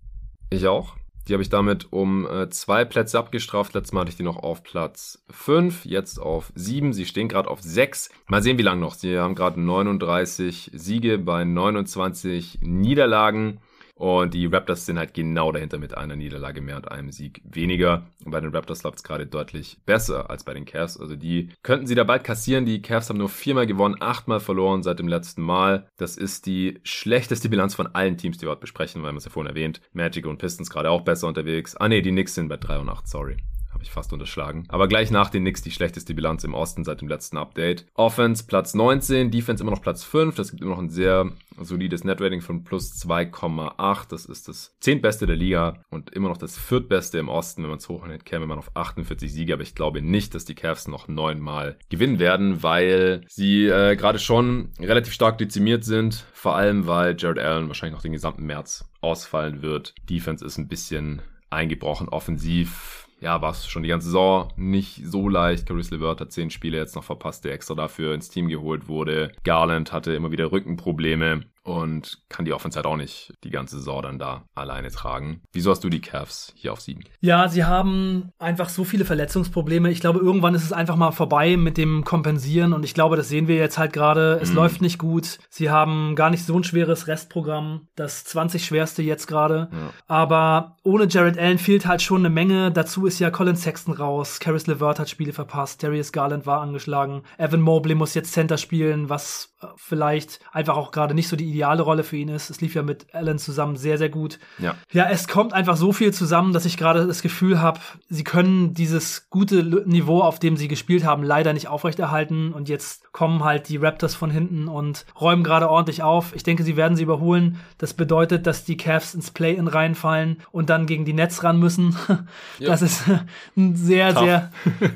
Ich auch. Die habe ich damit um äh, zwei Plätze abgestraft. Letztes Mal hatte ich die noch auf Platz 5, jetzt auf 7. Sie stehen gerade auf 6. Mal sehen, wie lange noch. Sie haben gerade 39 Siege bei 29 Niederlagen. Und die Raptors sind halt genau dahinter mit einer Niederlage mehr und einem Sieg weniger. Und bei den Raptors läuft es gerade deutlich besser als bei den Cavs. Also die könnten sie da bald kassieren. Die Cavs haben nur viermal gewonnen, achtmal verloren seit dem letzten Mal. Das ist die schlechteste Bilanz von allen Teams, die wir heute besprechen, weil wir es ja vorhin erwähnt. Magic und Pistons gerade auch besser unterwegs. Ah nee, die Knicks sind bei 3 und 8, sorry. Habe ich fast unterschlagen. Aber gleich nach den Knicks die schlechteste Bilanz im Osten seit dem letzten Update. Offense Platz 19, Defense immer noch Platz 5. Das gibt immer noch ein sehr solides Netrating von plus 2,8. Das ist das zehntbeste der Liga und immer noch das viertbeste im Osten. Wenn man es hochnimmt, käme man auf 48 Siege. Aber ich glaube nicht, dass die Cavs noch neunmal gewinnen werden, weil sie äh, gerade schon relativ stark dezimiert sind. Vor allem, weil Jared Allen wahrscheinlich noch den gesamten März ausfallen wird. Defense ist ein bisschen eingebrochen. Offensiv ja, war es schon die ganze Saison nicht so leicht. Caris LeVert hat zehn Spiele jetzt noch verpasst, der extra dafür ins Team geholt wurde. Garland hatte immer wieder Rückenprobleme und kann die Offense halt auch nicht die ganze Saison dann da alleine tragen. Wieso hast du die Cavs hier auf sieben? Ja, sie haben einfach so viele Verletzungsprobleme. Ich glaube, irgendwann ist es einfach mal vorbei mit dem Kompensieren und ich glaube, das sehen wir jetzt halt gerade. Es mm. läuft nicht gut. Sie haben gar nicht so ein schweres Restprogramm, das 20 schwerste jetzt gerade. Ja. Aber ohne Jared Allen fehlt halt schon eine Menge. Dazu ist ja Colin Sexton raus. Caris LeVert hat Spiele verpasst. Darius Garland war angeschlagen. Evan Mobley muss jetzt Center spielen, was äh, vielleicht einfach auch gerade nicht so die ideale Rolle für ihn ist. Es lief ja mit Allen zusammen sehr, sehr gut. Ja, ja es kommt einfach so viel zusammen, dass ich gerade das Gefühl habe, sie können dieses gute Niveau, auf dem sie gespielt haben, leider nicht aufrechterhalten. Und jetzt kommen halt die Raptors von hinten und räumen gerade ordentlich auf. Ich denke, sie werden sie überholen. Das bedeutet, dass die Cavs ins Play-In reinfallen und dann gegen die Nets ran müssen. Ja. Das ist ein sehr, Tough. sehr,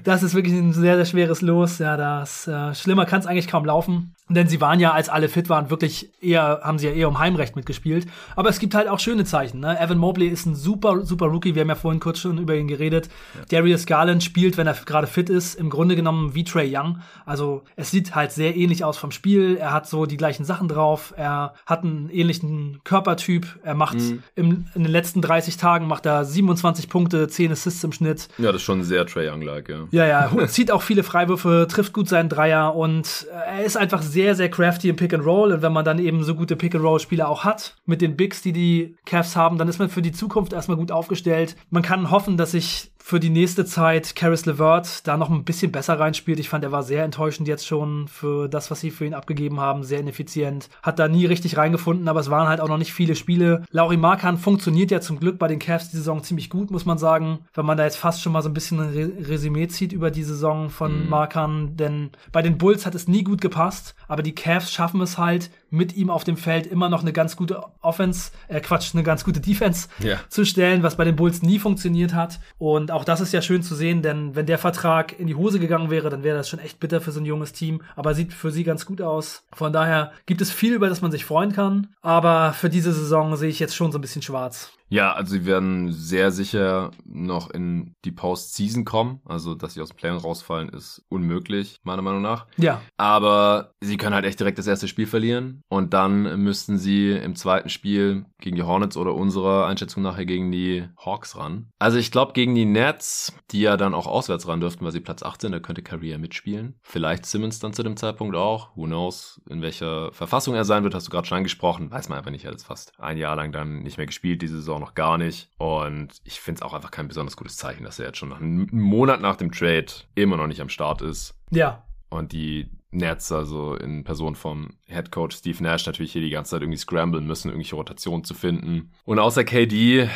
das ist wirklich ein sehr, sehr schweres Los. Ja, das äh, schlimmer kann es eigentlich kaum laufen. Denn sie waren ja, als alle fit waren, wirklich eher, haben sie ja eher um Heimrecht mitgespielt. Aber es gibt halt auch schöne Zeichen. Ne? Evan Mobley ist ein super, super Rookie. Wir haben ja vorhin kurz schon über ihn geredet. Ja. Darius Garland spielt, wenn er gerade fit ist, im Grunde genommen wie Trey Young. Also es sieht halt sehr ähnlich aus vom Spiel. Er hat so die gleichen Sachen drauf. Er hat einen ähnlichen Körpertyp. Er macht mhm. im, in den letzten 30 Tagen macht er 27 Punkte, 10 Assists im Schnitt. Ja, das ist schon sehr Trey Young-like, ja. Ja, ja. zieht auch viele Freiwürfe, trifft gut seinen Dreier und er ist einfach sehr sehr, crafty im Pick and Roll. Und wenn man dann eben so gute Pick and Roll Spieler auch hat, mit den Bigs, die die Cavs haben, dann ist man für die Zukunft erstmal gut aufgestellt. Man kann hoffen, dass sich für die nächste Zeit Caris LeVert da noch ein bisschen besser reinspielt. Ich fand, er war sehr enttäuschend jetzt schon für das, was sie für ihn abgegeben haben. Sehr ineffizient. Hat da nie richtig reingefunden, aber es waren halt auch noch nicht viele Spiele. Lauri Markan funktioniert ja zum Glück bei den Cavs die Saison ziemlich gut, muss man sagen. Wenn man da jetzt fast schon mal so ein bisschen ein Re Resümee zieht über die Saison von mhm. Markan. Denn bei den Bulls hat es nie gut gepasst, aber die Cavs schaffen es halt, mit ihm auf dem Feld immer noch eine ganz gute Offense, äh Quatsch, eine ganz gute Defense ja. zu stellen, was bei den Bulls nie funktioniert hat. Und auch das ist ja schön zu sehen, denn wenn der Vertrag in die Hose gegangen wäre, dann wäre das schon echt bitter für so ein junges Team. Aber sieht für sie ganz gut aus. Von daher gibt es viel, über das man sich freuen kann. Aber für diese Saison sehe ich jetzt schon so ein bisschen schwarz. Ja, also sie werden sehr sicher noch in die Postseason kommen. Also, dass sie aus dem Play rausfallen, ist unmöglich, meiner Meinung nach. Ja. Aber sie können halt echt direkt das erste Spiel verlieren. Und dann müssten sie im zweiten Spiel gegen die Hornets oder unserer Einschätzung nachher gegen die Hawks ran. Also ich glaube gegen die Nets, die ja dann auch auswärts ran dürften, weil sie Platz 18, da könnte Carrier mitspielen. Vielleicht Simmons dann zu dem Zeitpunkt auch. Who knows, in welcher Verfassung er sein wird, hast du gerade schon angesprochen. Weiß man einfach nicht, er hat fast ein Jahr lang dann nicht mehr gespielt, diese Saison noch gar nicht. Und ich finde es auch einfach kein besonders gutes Zeichen, dass er jetzt schon nach einem Monat nach dem Trade immer noch nicht am Start ist. Ja. Und die Nets, also in Person vom Head Coach Steve Nash, natürlich hier die ganze Zeit irgendwie scramblen müssen, irgendwelche Rotationen zu finden. Und außer KD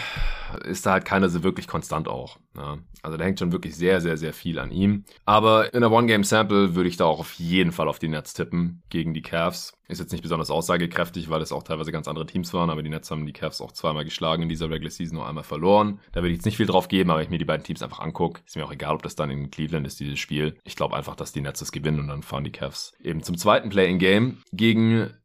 ist da halt keiner so wirklich konstant auch. Ja. Also da hängt schon wirklich sehr, sehr, sehr viel an ihm. Aber in der One-Game-Sample würde ich da auch auf jeden Fall auf die Nets tippen gegen die Cavs. Ist jetzt nicht besonders aussagekräftig, weil es auch teilweise ganz andere Teams waren, aber die Nets haben die Cavs auch zweimal geschlagen in dieser Regular Season, nur einmal verloren. Da würde ich jetzt nicht viel drauf geben, aber wenn ich mir die beiden Teams einfach angucke, ist mir auch egal, ob das dann in Cleveland ist, dieses Spiel. Ich glaube einfach, dass die Nets das gewinnen und dann fahren die Cavs eben zum zweiten Play-in-Game gegen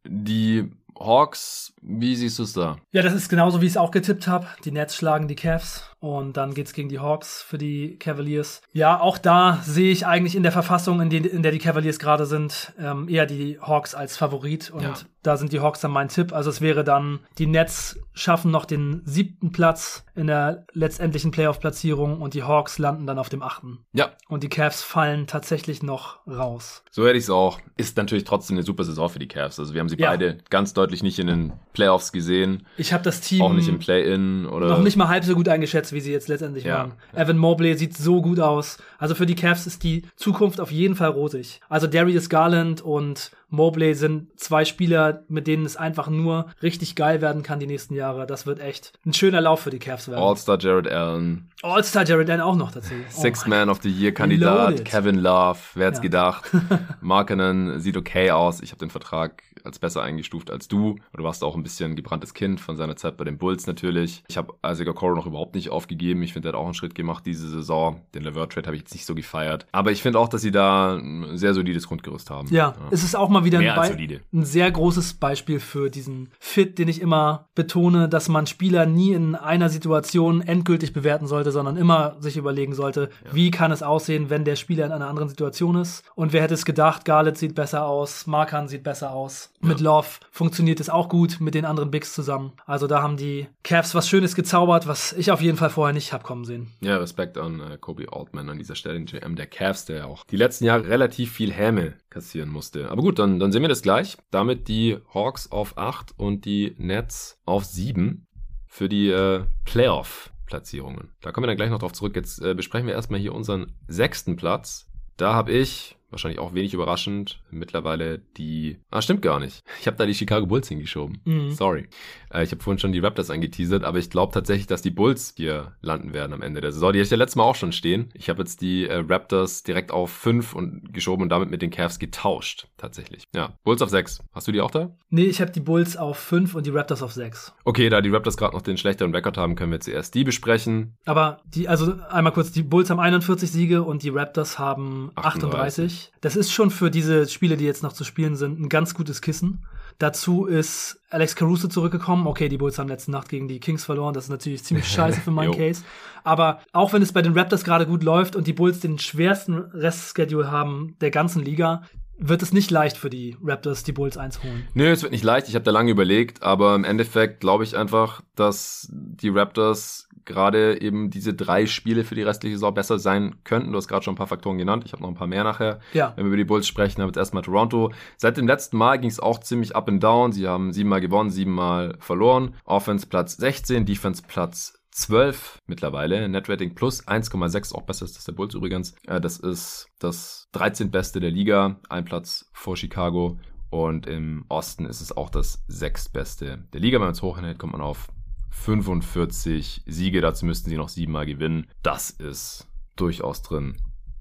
die Hawks, wie siehst du es da? Ja, das ist genauso, wie ich es auch getippt habe. Die Nets schlagen die Cavs und dann geht's gegen die Hawks für die Cavaliers. Ja, auch da sehe ich eigentlich in der Verfassung, in, die, in der die Cavaliers gerade sind, ähm, eher die Hawks als Favorit. Und ja. da sind die Hawks dann mein Tipp. Also es wäre dann, die Nets schaffen noch den siebten Platz in der letztendlichen Playoff-Platzierung und die Hawks landen dann auf dem achten. Ja. Und die Cavs fallen tatsächlich noch raus. So hätte ich es auch. Ist natürlich trotzdem eine super Saison für die Cavs. Also wir haben sie ja. beide ganz deutlich nicht in den Playoffs gesehen. Ich habe das Team auch nicht im Play-in oder noch nicht mal halb so gut eingeschätzt wie sie jetzt letztendlich ja. waren. Evan Mobley sieht so gut aus. Also für die Cavs ist die Zukunft auf jeden Fall rosig. Also Darius Garland und Mobley sind zwei Spieler, mit denen es einfach nur richtig geil werden kann die nächsten Jahre. Das wird echt ein schöner Lauf für die Cavs werden. All-Star Jared Allen. All-Star Jared Allen auch noch dazu. Oh Six Man of the Year Kandidat, Kevin Love, wer hätte ja. gedacht. Markenen sieht okay aus. Ich habe den Vertrag als besser eingestuft als du. Du warst auch ein bisschen gebranntes Kind von seiner Zeit bei den Bulls natürlich. Ich habe Isaac Okoro noch überhaupt nicht aufgegeben. Ich finde, er hat auch einen Schritt gemacht diese Saison. Den Levert Trade habe ich jetzt nicht so gefeiert. Aber ich finde auch, dass sie da ein sehr solides Grundgerüst haben. Ja, ja. es ist auch mal wieder ein, ein, sehr großes Beispiel für diesen Fit, den ich immer betone, dass man Spieler nie in einer Situation endgültig bewerten sollte, sondern immer sich überlegen sollte, ja. wie kann es aussehen, wenn der Spieler in einer anderen Situation ist. Und wer hätte es gedacht, Garlet sieht besser aus, Markan sieht besser aus. Mit Love funktioniert es auch gut mit den anderen Bigs zusammen. Also da haben die Cavs was Schönes gezaubert, was ich auf jeden Fall vorher nicht hab kommen sehen. Ja, Respekt an äh, Kobe Altman an dieser Stelle, den GM der Cavs, der auch die letzten Jahre relativ viel Häme kassieren musste. Aber gut, dann, dann sehen wir das gleich. Damit die Hawks auf 8 und die Nets auf 7 für die äh, Playoff. Platzierungen. Da kommen wir dann gleich noch drauf zurück. Jetzt äh, besprechen wir erstmal hier unseren sechsten Platz. Da habe ich wahrscheinlich auch wenig überraschend, mittlerweile die. Ah, stimmt gar nicht. Ich habe da die Chicago Bulls hingeschoben. Mhm. Sorry. Äh, ich habe vorhin schon die Raptors angeteasert, aber ich glaube tatsächlich, dass die Bulls hier landen werden am Ende der Saison. Die hatte ich ja letztes Mal auch schon stehen. Ich habe jetzt die äh, Raptors direkt auf 5 und geschoben und damit mit den Cavs getauscht, tatsächlich. Ja, Bulls auf 6. Hast du die auch da? Nee, ich habe die Bulls auf 5 und die Raptors auf 6. Okay, da die Raptors gerade noch den schlechteren Rekord haben, können wir zuerst die besprechen. Aber die, also einmal kurz, die Bulls haben 41 Siege und die Raptors haben 38. 38. ich. Das ist schon für diese Spiele, die jetzt noch zu spielen sind, ein ganz gutes Kissen. Dazu ist Alex Caruso zurückgekommen. Okay, die Bulls haben letzte Nacht gegen die Kings verloren. Das ist natürlich ziemlich scheiße für meinen Case. Aber auch wenn es bei den Raptors gerade gut läuft und die Bulls den schwersten Restschedule haben der ganzen Liga, wird es nicht leicht für die Raptors, die Bulls einzuholen. Nö, es wird nicht leicht. Ich habe da lange überlegt, aber im Endeffekt glaube ich einfach, dass die Raptors gerade eben diese drei Spiele für die restliche Saison besser sein könnten. Du hast gerade schon ein paar Faktoren genannt. Ich habe noch ein paar mehr nachher. Ja. Wenn wir über die Bulls sprechen, haben wir jetzt erstmal Toronto. Seit dem letzten Mal ging es auch ziemlich up and down. Sie haben siebenmal gewonnen, siebenmal verloren. Offense Platz 16, Defense Platz 12 mittlerweile. Netrating plus 1,6, auch besser ist das der Bulls übrigens. Äh, das ist das 13. Beste der Liga, ein Platz vor Chicago. Und im Osten ist es auch das sechstbeste der Liga. Wenn man es hochnäht, kommt man auf 45 Siege, dazu müssten sie noch siebenmal gewinnen. Das ist durchaus drin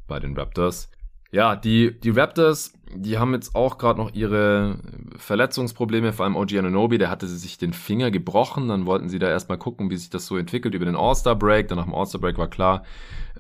bei den Raptors. Ja, die, die Raptors, die haben jetzt auch gerade noch ihre Verletzungsprobleme, vor allem OG Ananobi, der hatte sich den Finger gebrochen, dann wollten sie da erstmal gucken, wie sich das so entwickelt über den All-Star-Break, dann nach dem All-Star-Break war klar,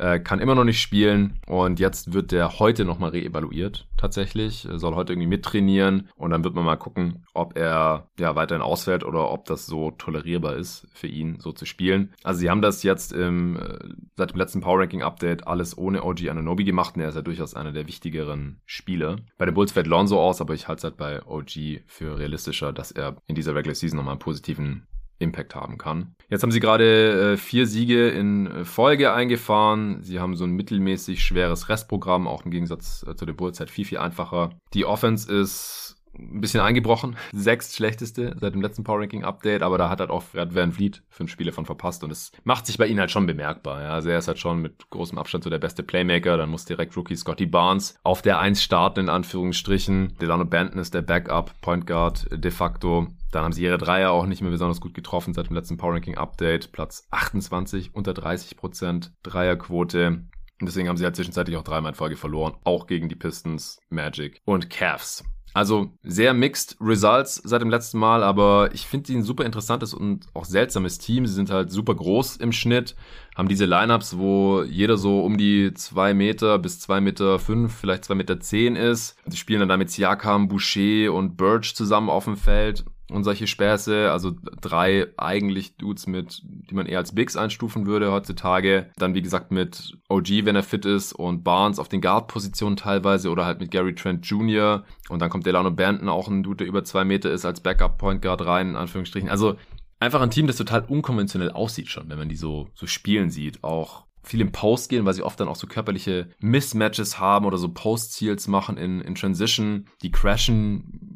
äh, kann immer noch nicht spielen. Und jetzt wird der heute nochmal reevaluiert tatsächlich, er soll heute irgendwie mittrainieren. Und dann wird man mal gucken, ob er ja weiterhin ausfällt oder ob das so tolerierbar ist für ihn, so zu spielen. Also sie haben das jetzt im, äh, seit dem letzten Power Ranking Update alles ohne OG Ananobi gemacht. Und er ist ja durchaus einer der wichtigeren Spieler. Bei den Bulls fällt Lonzo aus, aber ich halte es halt bei OG für realistischer, dass er in dieser Regular Season nochmal einen positiven Impact haben kann. Jetzt haben sie gerade äh, vier Siege in Folge eingefahren. Sie haben so ein mittelmäßig schweres Restprogramm, auch im Gegensatz äh, zu den Bulls halt viel, viel einfacher. Die Offense ist ein bisschen eingebrochen. Sechst schlechteste seit dem letzten Power Ranking Update, aber da hat halt auch Fred Van Vliet fünf Spiele von verpasst und es macht sich bei ihnen halt schon bemerkbar. Ja. Also er ist halt schon mit großem Abstand so der beste Playmaker. Dann muss direkt Rookie Scotty Barnes auf der Eins starten, in Anführungsstrichen. Delano Benton ist der Backup Point Guard de facto. Dann haben sie ihre Dreier auch nicht mehr besonders gut getroffen seit dem letzten Power Ranking Update. Platz 28, unter 30 Prozent Dreierquote. Und deswegen haben sie halt zwischenzeitlich auch dreimal in Folge verloren. Auch gegen die Pistons, Magic und Cavs. Also sehr mixed Results seit dem letzten Mal, aber ich finde sie ein super interessantes und auch seltsames Team. Sie sind halt super groß im Schnitt, haben diese Lineups, wo jeder so um die zwei Meter bis zwei Meter, fünf, vielleicht zwei Meter zehn ist. Sie spielen dann damit Siakam, Boucher und Birch zusammen auf dem Feld und solche Späße. Also drei eigentlich Dudes mit, die man eher als Bigs einstufen würde heutzutage. Dann wie gesagt mit OG, wenn er fit ist und Barnes auf den Guard-Positionen teilweise oder halt mit Gary Trent Jr. Und dann kommt Delano Banton, auch ein Dude, der über zwei Meter ist, als Backup-Point Guard rein, in Anführungsstrichen. Also einfach ein Team, das total unkonventionell aussieht schon, wenn man die so, so spielen sieht. Auch viel im Post gehen, weil sie oft dann auch so körperliche Mismatches haben oder so Post-Seals machen in, in Transition. Die crashen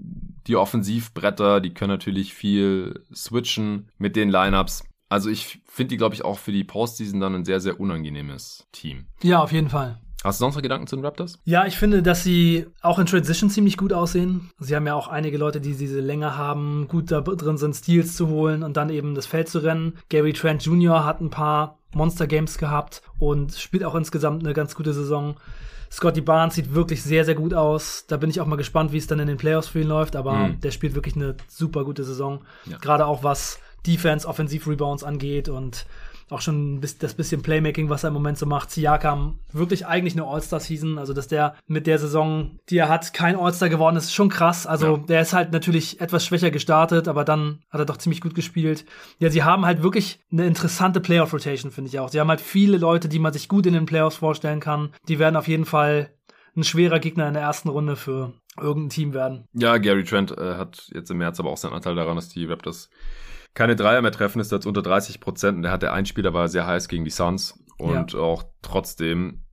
die Offensivbretter, die können natürlich viel switchen mit den Lineups. Also ich finde die, glaube ich, auch für die Postseason dann ein sehr, sehr unangenehmes Team. Ja, auf jeden Fall. Hast du sonst noch Gedanken zu den Raptors? Ja, ich finde, dass sie auch in Transition ziemlich gut aussehen. Sie haben ja auch einige Leute, die diese Länge haben, gut da drin sind, Steals zu holen und dann eben das Feld zu rennen. Gary Trent Jr. hat ein paar Monster Games gehabt und spielt auch insgesamt eine ganz gute Saison. Scotty Barnes sieht wirklich sehr, sehr gut aus. Da bin ich auch mal gespannt, wie es dann in den Playoffs für ihn läuft. Aber mhm. der spielt wirklich eine super gute Saison. Ja. Gerade auch was Defense, Offensiv-Rebounds angeht und auch schon das bisschen Playmaking, was er im Moment so macht. Siakam, wirklich eigentlich eine All-Star-Season. Also, dass der mit der Saison, die er hat, kein All-Star geworden ist, ist schon krass. Also, ja. der ist halt natürlich etwas schwächer gestartet, aber dann hat er doch ziemlich gut gespielt. Ja, sie haben halt wirklich eine interessante Playoff-Rotation, finde ich auch. Sie haben halt viele Leute, die man sich gut in den Playoffs vorstellen kann. Die werden auf jeden Fall ein schwerer Gegner in der ersten Runde für irgendein Team werden. Ja, Gary Trent äh, hat jetzt im März aber auch seinen Anteil daran, dass die Raptors keine Dreier mehr treffen, ist jetzt unter 30 Prozent. Und der hatte ein Spiel, da war er sehr heiß gegen die Suns. Und ja. auch trotzdem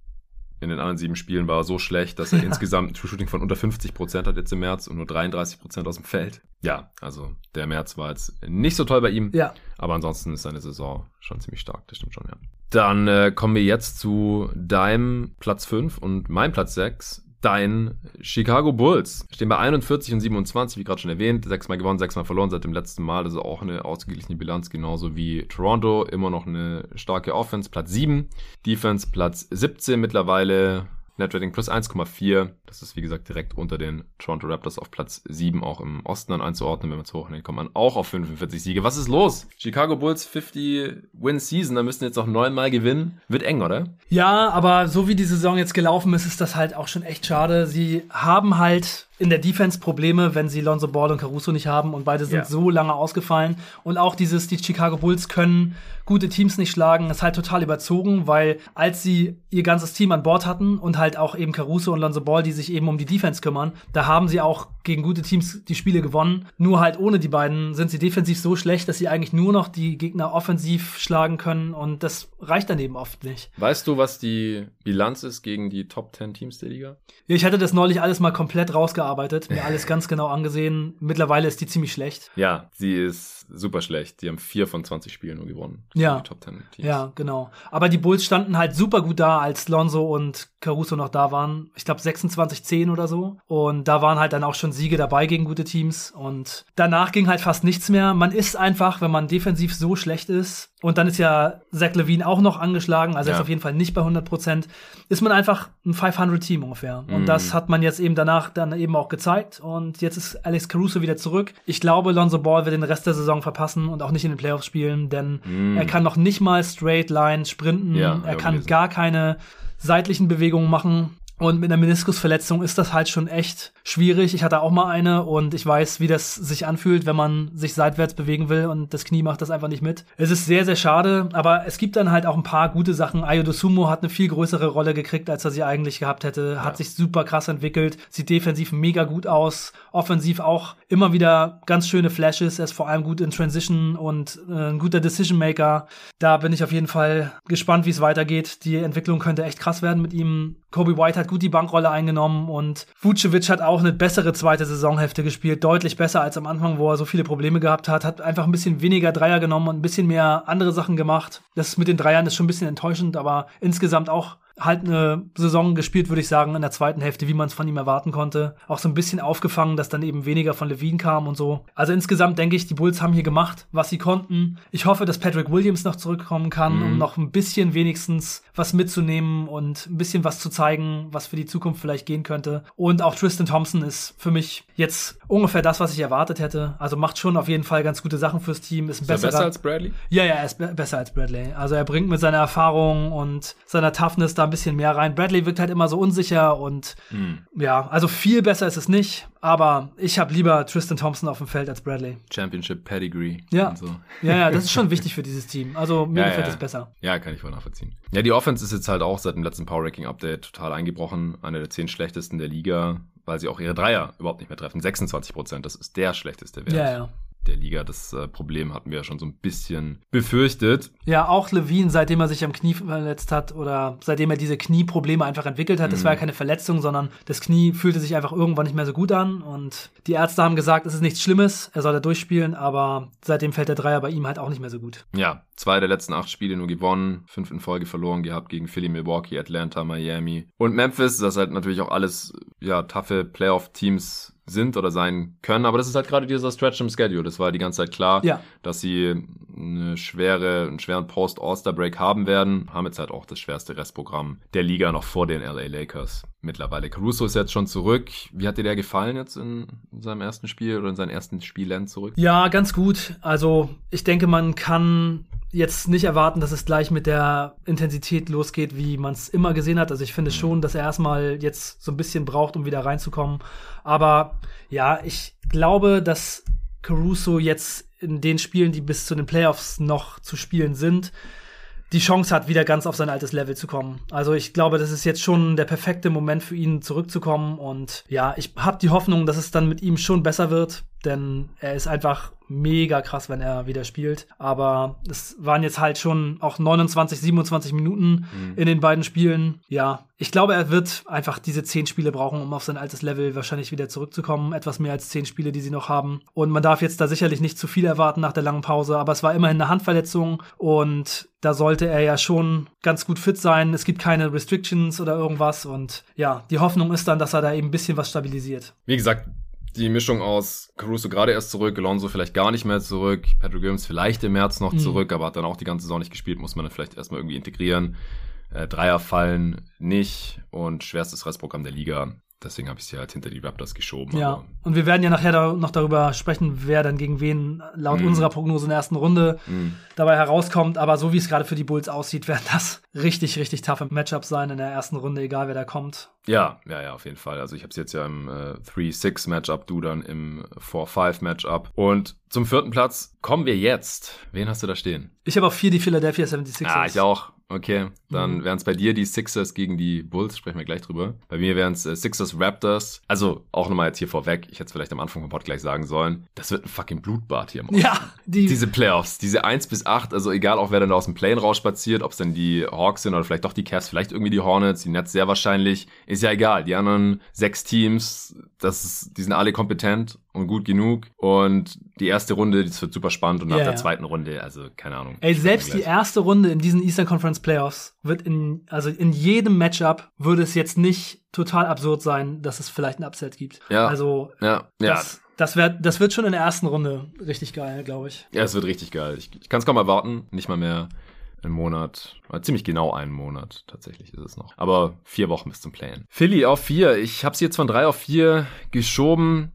in den anderen sieben Spielen war er so schlecht, dass er ja. insgesamt ein True Shooting von unter 50 Prozent hat jetzt im März und nur 33 Prozent aus dem Feld. Ja, also der März war jetzt nicht so toll bei ihm. Ja. Aber ansonsten ist seine Saison schon ziemlich stark, das stimmt schon, ja. Dann äh, kommen wir jetzt zu deinem Platz 5 und meinem Platz 6 dein Chicago Bulls. Stehen bei 41 und 27, wie gerade schon erwähnt. Sechsmal gewonnen, sechsmal verloren seit dem letzten Mal. Also auch eine ausgeglichene Bilanz, genauso wie Toronto. Immer noch eine starke Offense, Platz 7. Defense, Platz 17 mittlerweile. Netrating plus 1,4. Das ist wie gesagt direkt unter den Toronto Raptors auf Platz 7 auch im Osten dann einzuordnen. Wenn man es hochnimmt, kommt man auch auf 45 Siege. Was ist los? Chicago Bulls 50 Win Season, da müssen jetzt noch neunmal gewinnen. Wird eng, oder? Ja, aber so wie die Saison jetzt gelaufen ist, ist das halt auch schon echt schade. Sie haben halt in der Defense Probleme, wenn sie Lonzo Ball und Caruso nicht haben und beide sind yeah. so lange ausgefallen. Und auch dieses, die Chicago Bulls können gute Teams nicht schlagen, ist halt total überzogen, weil als sie ihr ganzes Team an Bord hatten und halt auch eben Caruso und Lonzo Ball, die sich eben um die Defense kümmern, da haben sie auch gegen gute Teams die Spiele gewonnen. Nur halt ohne die beiden sind sie defensiv so schlecht, dass sie eigentlich nur noch die Gegner offensiv schlagen können und das reicht daneben oft nicht. Weißt du, was die Bilanz ist gegen die Top 10 Teams der Liga? Ich hatte das neulich alles mal komplett rausgearbeitet, mir alles ganz genau angesehen. Mittlerweile ist die ziemlich schlecht. Ja, sie ist super schlecht. Die haben vier von 20 Spielen nur gewonnen. Ja. Top 10 Teams. Ja, genau. Aber die Bulls standen halt super gut da, als Lonzo und Caruso noch da waren. Ich glaube 26-10 oder so. Und da waren halt dann auch schon Siege dabei gegen gute Teams. Und danach ging halt fast nichts mehr. Man ist einfach, wenn man defensiv so schlecht ist, und dann ist ja Zach Levine auch noch angeschlagen, also ja. er ist auf jeden Fall nicht bei 100 Prozent, ist man einfach ein 500-Team ungefähr. Und mm. das hat man jetzt eben danach dann eben auch gezeigt. Und jetzt ist Alex Caruso wieder zurück. Ich glaube, Lonzo Ball wird den Rest der Saison verpassen und auch nicht in den Playoffs spielen, denn mm. er kann noch nicht mal straight line sprinten. Ja, er kann gar keine seitlichen Bewegungen machen. Und mit einer Meniskusverletzung ist das halt schon echt schwierig. Ich hatte auch mal eine und ich weiß, wie das sich anfühlt, wenn man sich seitwärts bewegen will und das Knie macht das einfach nicht mit. Es ist sehr, sehr schade, aber es gibt dann halt auch ein paar gute Sachen. Ayodo Sumo hat eine viel größere Rolle gekriegt, als er sie eigentlich gehabt hätte. Hat ja. sich super krass entwickelt, sieht defensiv mega gut aus, offensiv auch immer wieder ganz schöne Flashes. Er ist vor allem gut in Transition und äh, ein guter Decision Maker. Da bin ich auf jeden Fall gespannt, wie es weitergeht. Die Entwicklung könnte echt krass werden mit ihm. Kobe White hat gut die Bankrolle eingenommen und Vucevic hat auch eine bessere zweite Saisonhälfte gespielt, deutlich besser als am Anfang, wo er so viele Probleme gehabt hat, hat einfach ein bisschen weniger Dreier genommen und ein bisschen mehr andere Sachen gemacht. Das mit den Dreiern ist schon ein bisschen enttäuschend, aber insgesamt auch halt eine Saison gespielt, würde ich sagen, in der zweiten Hälfte, wie man es von ihm erwarten konnte. Auch so ein bisschen aufgefangen, dass dann eben weniger von Levine kam und so. Also insgesamt denke ich, die Bulls haben hier gemacht, was sie konnten. Ich hoffe, dass Patrick Williams noch zurückkommen kann, mhm. um noch ein bisschen wenigstens was mitzunehmen und ein bisschen was zu zeigen, was für die Zukunft vielleicht gehen könnte. Und auch Tristan Thompson ist für mich jetzt ungefähr das, was ich erwartet hätte. Also macht schon auf jeden Fall ganz gute Sachen fürs Team. Ist, ein ist er besser als Bradley? Ja, ja, er ist be besser als Bradley. Also er bringt mit seiner Erfahrung und seiner Toughness da ein bisschen mehr rein. Bradley wirkt halt immer so unsicher und hm. ja, also viel besser ist es nicht, aber ich habe lieber Tristan Thompson auf dem Feld als Bradley. Championship Pedigree. Ja. So. ja, ja, das ist schon wichtig für dieses Team. Also mir ja, gefällt es ja. besser. Ja, kann ich voll nachvollziehen. Ja, die Offense ist jetzt halt auch seit dem letzten Power Ranking Update total eingebrochen. Eine der zehn schlechtesten der Liga, weil sie auch ihre Dreier überhaupt nicht mehr treffen. 26 Prozent, das ist der schlechteste Wert. Ja, ja der Liga. Das äh, Problem hatten wir ja schon so ein bisschen befürchtet. Ja, auch Levine, seitdem er sich am Knie verletzt hat oder seitdem er diese Knieprobleme einfach entwickelt hat, mhm. das war ja keine Verletzung, sondern das Knie fühlte sich einfach irgendwann nicht mehr so gut an und die Ärzte haben gesagt, es ist nichts Schlimmes, er soll da durchspielen, aber seitdem fällt der Dreier bei ihm halt auch nicht mehr so gut. Ja, zwei der letzten acht Spiele nur gewonnen, fünf in Folge verloren gehabt gegen Philly, Milwaukee, Atlanta, Miami und Memphis. Das halt natürlich auch alles, ja, taffe Playoff-Teams sind oder sein können. Aber das ist halt gerade dieser Stretch im Schedule. Das war die ganze Zeit klar, ja. dass sie eine schwere, einen schweren Post-All-Star-Break haben werden. Haben jetzt halt auch das schwerste Restprogramm der Liga noch vor den LA Lakers mittlerweile. Caruso ist jetzt schon zurück. Wie hat dir der gefallen jetzt in, seinem ersten Spiel oder in seinen ersten Spielen zurück? Ja, ganz gut. Also ich denke, man kann jetzt nicht erwarten, dass es gleich mit der Intensität losgeht, wie man es immer gesehen hat. Also ich finde mhm. schon, dass er erstmal jetzt so ein bisschen braucht, um wieder reinzukommen. Aber ja, ich glaube, dass Caruso jetzt in den Spielen, die bis zu den Playoffs noch zu spielen sind, die Chance hat, wieder ganz auf sein altes Level zu kommen. Also ich glaube, das ist jetzt schon der perfekte Moment für ihn zurückzukommen. Und ja, ich habe die Hoffnung, dass es dann mit ihm schon besser wird, denn er ist einfach mega krass, wenn er wieder spielt. Aber es waren jetzt halt schon auch 29, 27 Minuten mhm. in den beiden Spielen. Ja, ich glaube, er wird einfach diese zehn Spiele brauchen, um auf sein altes Level wahrscheinlich wieder zurückzukommen. Etwas mehr als zehn Spiele, die sie noch haben. Und man darf jetzt da sicherlich nicht zu viel erwarten nach der langen Pause. Aber es war immerhin eine Handverletzung und da sollte er ja schon ganz gut fit sein. Es gibt keine Restrictions oder irgendwas. Und ja, die Hoffnung ist dann, dass er da eben ein bisschen was stabilisiert. Wie gesagt, die Mischung aus Caruso gerade erst zurück, Alonso vielleicht gar nicht mehr zurück, Patrick Williams vielleicht im März noch mhm. zurück, aber hat dann auch die ganze Saison nicht gespielt, muss man dann vielleicht erstmal irgendwie integrieren. Äh, Dreier fallen nicht und schwerstes Restprogramm der Liga. Deswegen habe ich sie halt hinter die Raptors geschoben. Ja, und wir werden ja nachher da noch darüber sprechen, wer dann gegen wen laut mm. unserer Prognose in der ersten Runde mm. dabei herauskommt. Aber so wie es gerade für die Bulls aussieht, werden das richtig, richtig toughe Matchups sein in der ersten Runde, egal wer da kommt. Ja, ja, ja, auf jeden Fall. Also ich habe es jetzt ja im äh, 3-6-Matchup, du dann im 4-5-Matchup. Und zum vierten Platz kommen wir jetzt. Wen hast du da stehen? Ich habe auf vier die Philadelphia 76ers. Ah, ich auch. Okay, dann mhm. wären es bei dir die Sixers gegen die Bulls, sprechen wir gleich drüber. Bei mir wären es äh, Sixers Raptors. Also auch nochmal jetzt hier vorweg, ich hätte es vielleicht am Anfang vom Pod gleich sagen sollen, das wird ein fucking Blutbad hier im Osten. Ja, die diese Playoffs, diese 1 bis 8, also egal auch wer dann da aus dem Plane rausspaziert, ob es denn die Hawks sind oder vielleicht doch die Cavs, vielleicht irgendwie die Hornets, die Nets sehr wahrscheinlich, ist ja egal. Die anderen sechs Teams, das ist, die sind alle kompetent und gut genug. Und die erste Runde, das wird super spannend. Und nach ja, der ja. zweiten Runde, also keine Ahnung. Ey, selbst die erste Runde in diesen Eastern Conference Playoffs wird in, also in jedem Matchup würde es jetzt nicht total absurd sein, dass es vielleicht ein Upset gibt. Ja. Also, ja. Das, ja. Das, wär, das wird schon in der ersten Runde richtig geil, glaube ich. Ja, es wird richtig geil. Ich, ich kann es kaum erwarten. Nicht mal mehr einen Monat, ziemlich genau einen Monat tatsächlich ist es noch. Aber vier Wochen bis zum Playen. Philly auf vier. Ich habe sie jetzt von drei auf vier geschoben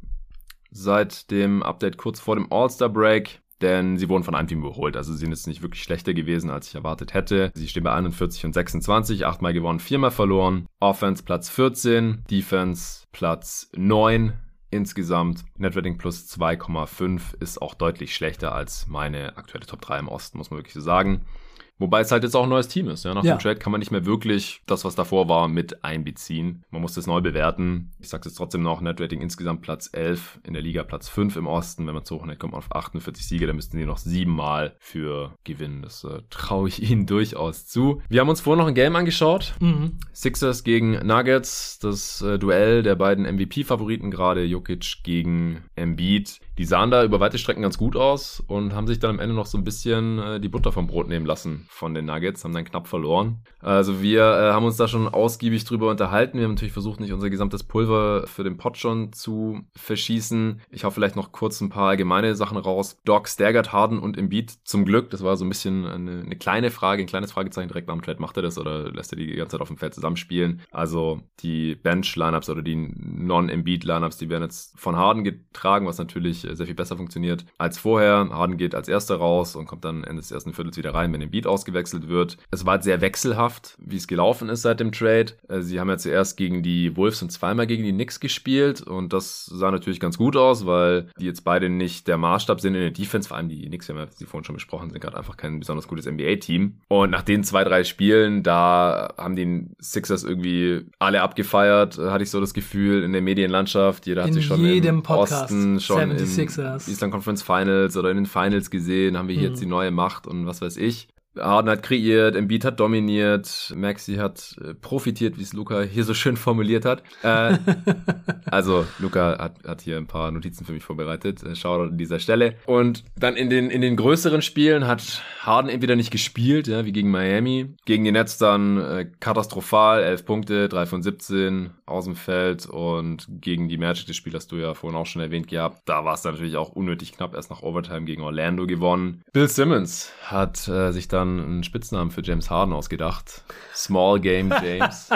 seit dem Update kurz vor dem All-Star-Break denn sie wurden von einem Team überholt. Also sie sind jetzt nicht wirklich schlechter gewesen, als ich erwartet hätte. Sie stehen bei 41 und 26, achtmal gewonnen, viermal verloren. Offense Platz 14, Defense Platz 9 insgesamt. Netrating plus 2,5 ist auch deutlich schlechter als meine aktuelle Top 3 im Osten, muss man wirklich so sagen. Wobei es halt jetzt auch ein neues Team ist. Ja? Nach ja. dem Trade kann man nicht mehr wirklich das, was davor war, mit einbeziehen. Man muss das neu bewerten. Ich sage jetzt trotzdem noch, Netrating insgesamt Platz 11, in der Liga Platz 5 im Osten. Wenn man zu hochnimmt, kommt man auf 48 Siege, dann müssten die noch siebenmal für gewinnen. Das äh, traue ich ihnen durchaus zu. Wir haben uns vorher noch ein Game angeschaut. Mhm. Sixers gegen Nuggets, das äh, Duell der beiden MVP-Favoriten gerade, Jokic gegen Embiid. Die sahen da über weite Strecken ganz gut aus und haben sich dann am Ende noch so ein bisschen äh, die Butter vom Brot nehmen lassen von den Nuggets, haben dann knapp verloren. Also wir äh, haben uns da schon ausgiebig drüber unterhalten. Wir haben natürlich versucht, nicht unser gesamtes Pulver für den Pot schon zu verschießen. Ich hau vielleicht noch kurz ein paar allgemeine Sachen raus. Doc, Staggered, Harden und Embiid zum Glück. Das war so ein bisschen eine, eine kleine Frage, ein kleines Fragezeichen direkt nach dem Trade. Macht er das oder lässt er die die ganze Zeit auf dem Feld zusammenspielen? Also die Bench-Lineups oder die Non-Embiid-Lineups, die werden jetzt von Harden getragen, was natürlich sehr viel besser funktioniert als vorher. Harden geht als erster raus und kommt dann Ende des ersten Viertels wieder rein, wenn der Beat ausgewechselt wird. Es war sehr wechselhaft, wie es gelaufen ist seit dem Trade. Äh, sie haben ja zuerst gegen die Wolves und zweimal gegen die Knicks gespielt und das sah natürlich ganz gut aus, weil die jetzt beide nicht der Maßstab sind in der Defense, vor allem die Knicks, wir haben ja sie vorhin schon besprochen, sind gerade einfach kein besonders gutes NBA-Team. Und nach den zwei, drei Spielen, da haben die Sixers irgendwie alle abgefeiert, hatte ich so das Gefühl, in der Medienlandschaft. Jeder hat in sich schon jedem im Podcast. Osten schon 76 Sixers. Eastern Conference Finals oder in den Finals gesehen, haben wir hier mhm. jetzt die neue Macht und was weiß ich. Harden hat kreiert, Embiid hat dominiert, Maxi hat äh, profitiert, wie es Luca hier so schön formuliert hat. Äh, also Luca hat, hat hier ein paar Notizen für mich vorbereitet. Äh, Shoutout an dieser Stelle. Und dann in den, in den größeren Spielen hat Harden entweder nicht gespielt, ja, wie gegen Miami. Gegen die Nets dann äh, katastrophal, 11 Punkte, 3 von 17, aus dem Feld und gegen die Magic, das Spiel hast du ja vorhin auch schon erwähnt gehabt, da war es natürlich auch unnötig knapp, erst nach Overtime gegen Orlando gewonnen. Bill Simmons hat äh, sich dann einen Spitznamen für James Harden ausgedacht. Small Game James.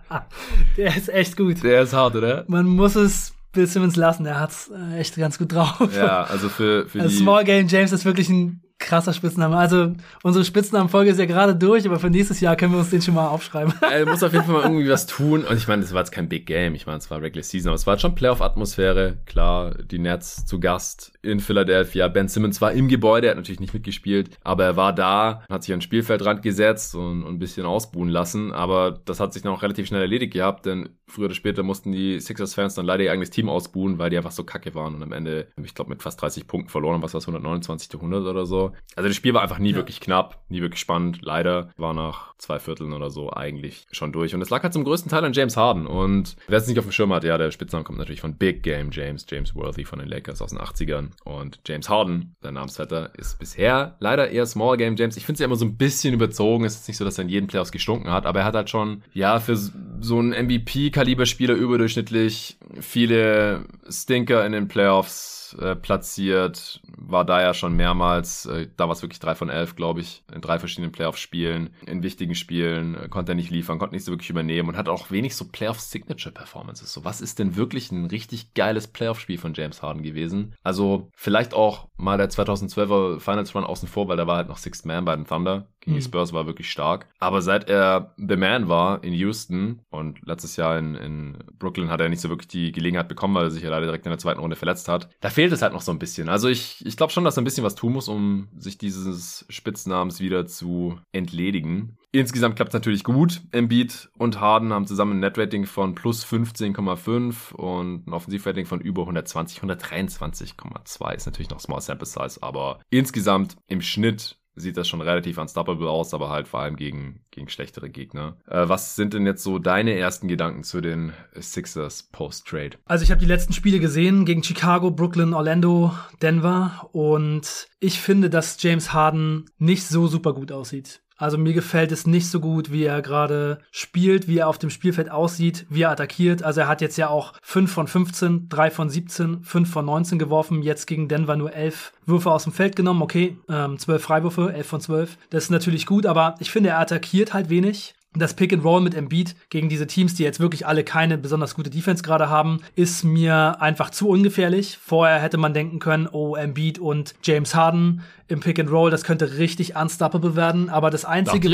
Der ist echt gut. Der ist hart, oder? Man muss es Bill Simmons lassen, der hat's äh, echt ganz gut drauf. Ja, also für, für also die Small Game James ist wirklich ein krasser Spitzname. Also unsere Spitznamenfolge ist ja gerade durch, aber für nächstes Jahr können wir uns den schon mal aufschreiben. Er muss auf jeden Fall mal irgendwie was tun. Und ich meine, das war jetzt kein Big Game. Ich meine, es war Regular Season, aber es war schon Playoff-Atmosphäre. Klar, die Nets zu Gast in Philadelphia. Ben Simmons war im Gebäude, er hat natürlich nicht mitgespielt, aber er war da, hat sich an den Spielfeldrand gesetzt und, und ein bisschen ausbuhen lassen. Aber das hat sich dann auch relativ schnell erledigt gehabt, denn früher oder später mussten die Sixers-Fans dann leider ihr eigenes Team ausbuhen, weil die einfach so kacke waren und am Ende, ich glaube, mit fast 30 Punkten verloren, was war es, 129 zu 100 oder so. Also das Spiel war einfach nie ja. wirklich knapp, nie wirklich spannend. Leider war nach zwei Vierteln oder so eigentlich schon durch. Und es lag halt zum größten Teil an James Harden. Und wer es nicht auf dem Schirm hat, ja, der Spitzname kommt natürlich von Big Game James, James Worthy von den Lakers aus den 80ern. Und James Harden, sein Namensvetter, ist bisher leider eher Small Game James. Ich finde es ja immer so ein bisschen überzogen. Es ist nicht so, dass er in jedem Playoffs gestunken hat, aber er hat halt schon, ja, für so einen MVP-Kaliber-Spieler überdurchschnittlich viele Stinker in den Playoffs äh, platziert, war da ja schon mehrmals äh, da war es wirklich drei von elf, glaube ich, in drei verschiedenen Playoff-Spielen. In wichtigen Spielen äh, konnte er nicht liefern, konnte nicht so wirklich übernehmen und hat auch wenig so Playoff-Signature-Performances. So, was ist denn wirklich ein richtig geiles Playoff-Spiel von James Harden gewesen? Also vielleicht auch mal der 2012er Finals Run außen vor, weil da war halt noch Sixth Man bei den Thunder. Gegen die Spurs war wirklich stark. Aber seit er The Man war in Houston und letztes Jahr in, in Brooklyn hat er nicht so wirklich die Gelegenheit bekommen, weil er sich ja leider direkt in der zweiten Runde verletzt hat. Da fehlt es halt noch so ein bisschen. Also ich, ich glaube schon, dass er ein bisschen was tun muss, um sich dieses Spitznamens wieder zu entledigen. Insgesamt klappt es natürlich gut. Embiid und Harden haben zusammen ein Netrating von plus 15,5 und ein Offensivrating von über 120, 123,2 ist natürlich noch Small Sample Size, aber insgesamt im Schnitt sieht das schon relativ unstoppable aus, aber halt vor allem gegen, gegen schlechtere Gegner. Äh, was sind denn jetzt so deine ersten Gedanken zu den Sixers Post-Trade? Also ich habe die letzten Spiele gesehen gegen Chicago, Brooklyn, Orlando, Denver und ich finde, dass James Harden nicht so super gut aussieht. Also mir gefällt es nicht so gut, wie er gerade spielt, wie er auf dem Spielfeld aussieht, wie er attackiert. Also er hat jetzt ja auch 5 von 15, 3 von 17, 5 von 19 geworfen, jetzt gegen Denver nur 11 Würfe aus dem Feld genommen. Okay, ähm, 12 Freiwürfe, 11 von 12. Das ist natürlich gut, aber ich finde, er attackiert halt wenig. Das Pick and Roll mit Embiid gegen diese Teams, die jetzt wirklich alle keine besonders gute Defense gerade haben, ist mir einfach zu ungefährlich. Vorher hätte man denken können, oh, Embiid und James Harden im Pick and Roll, das könnte richtig unstoppable werden. Aber das einzige,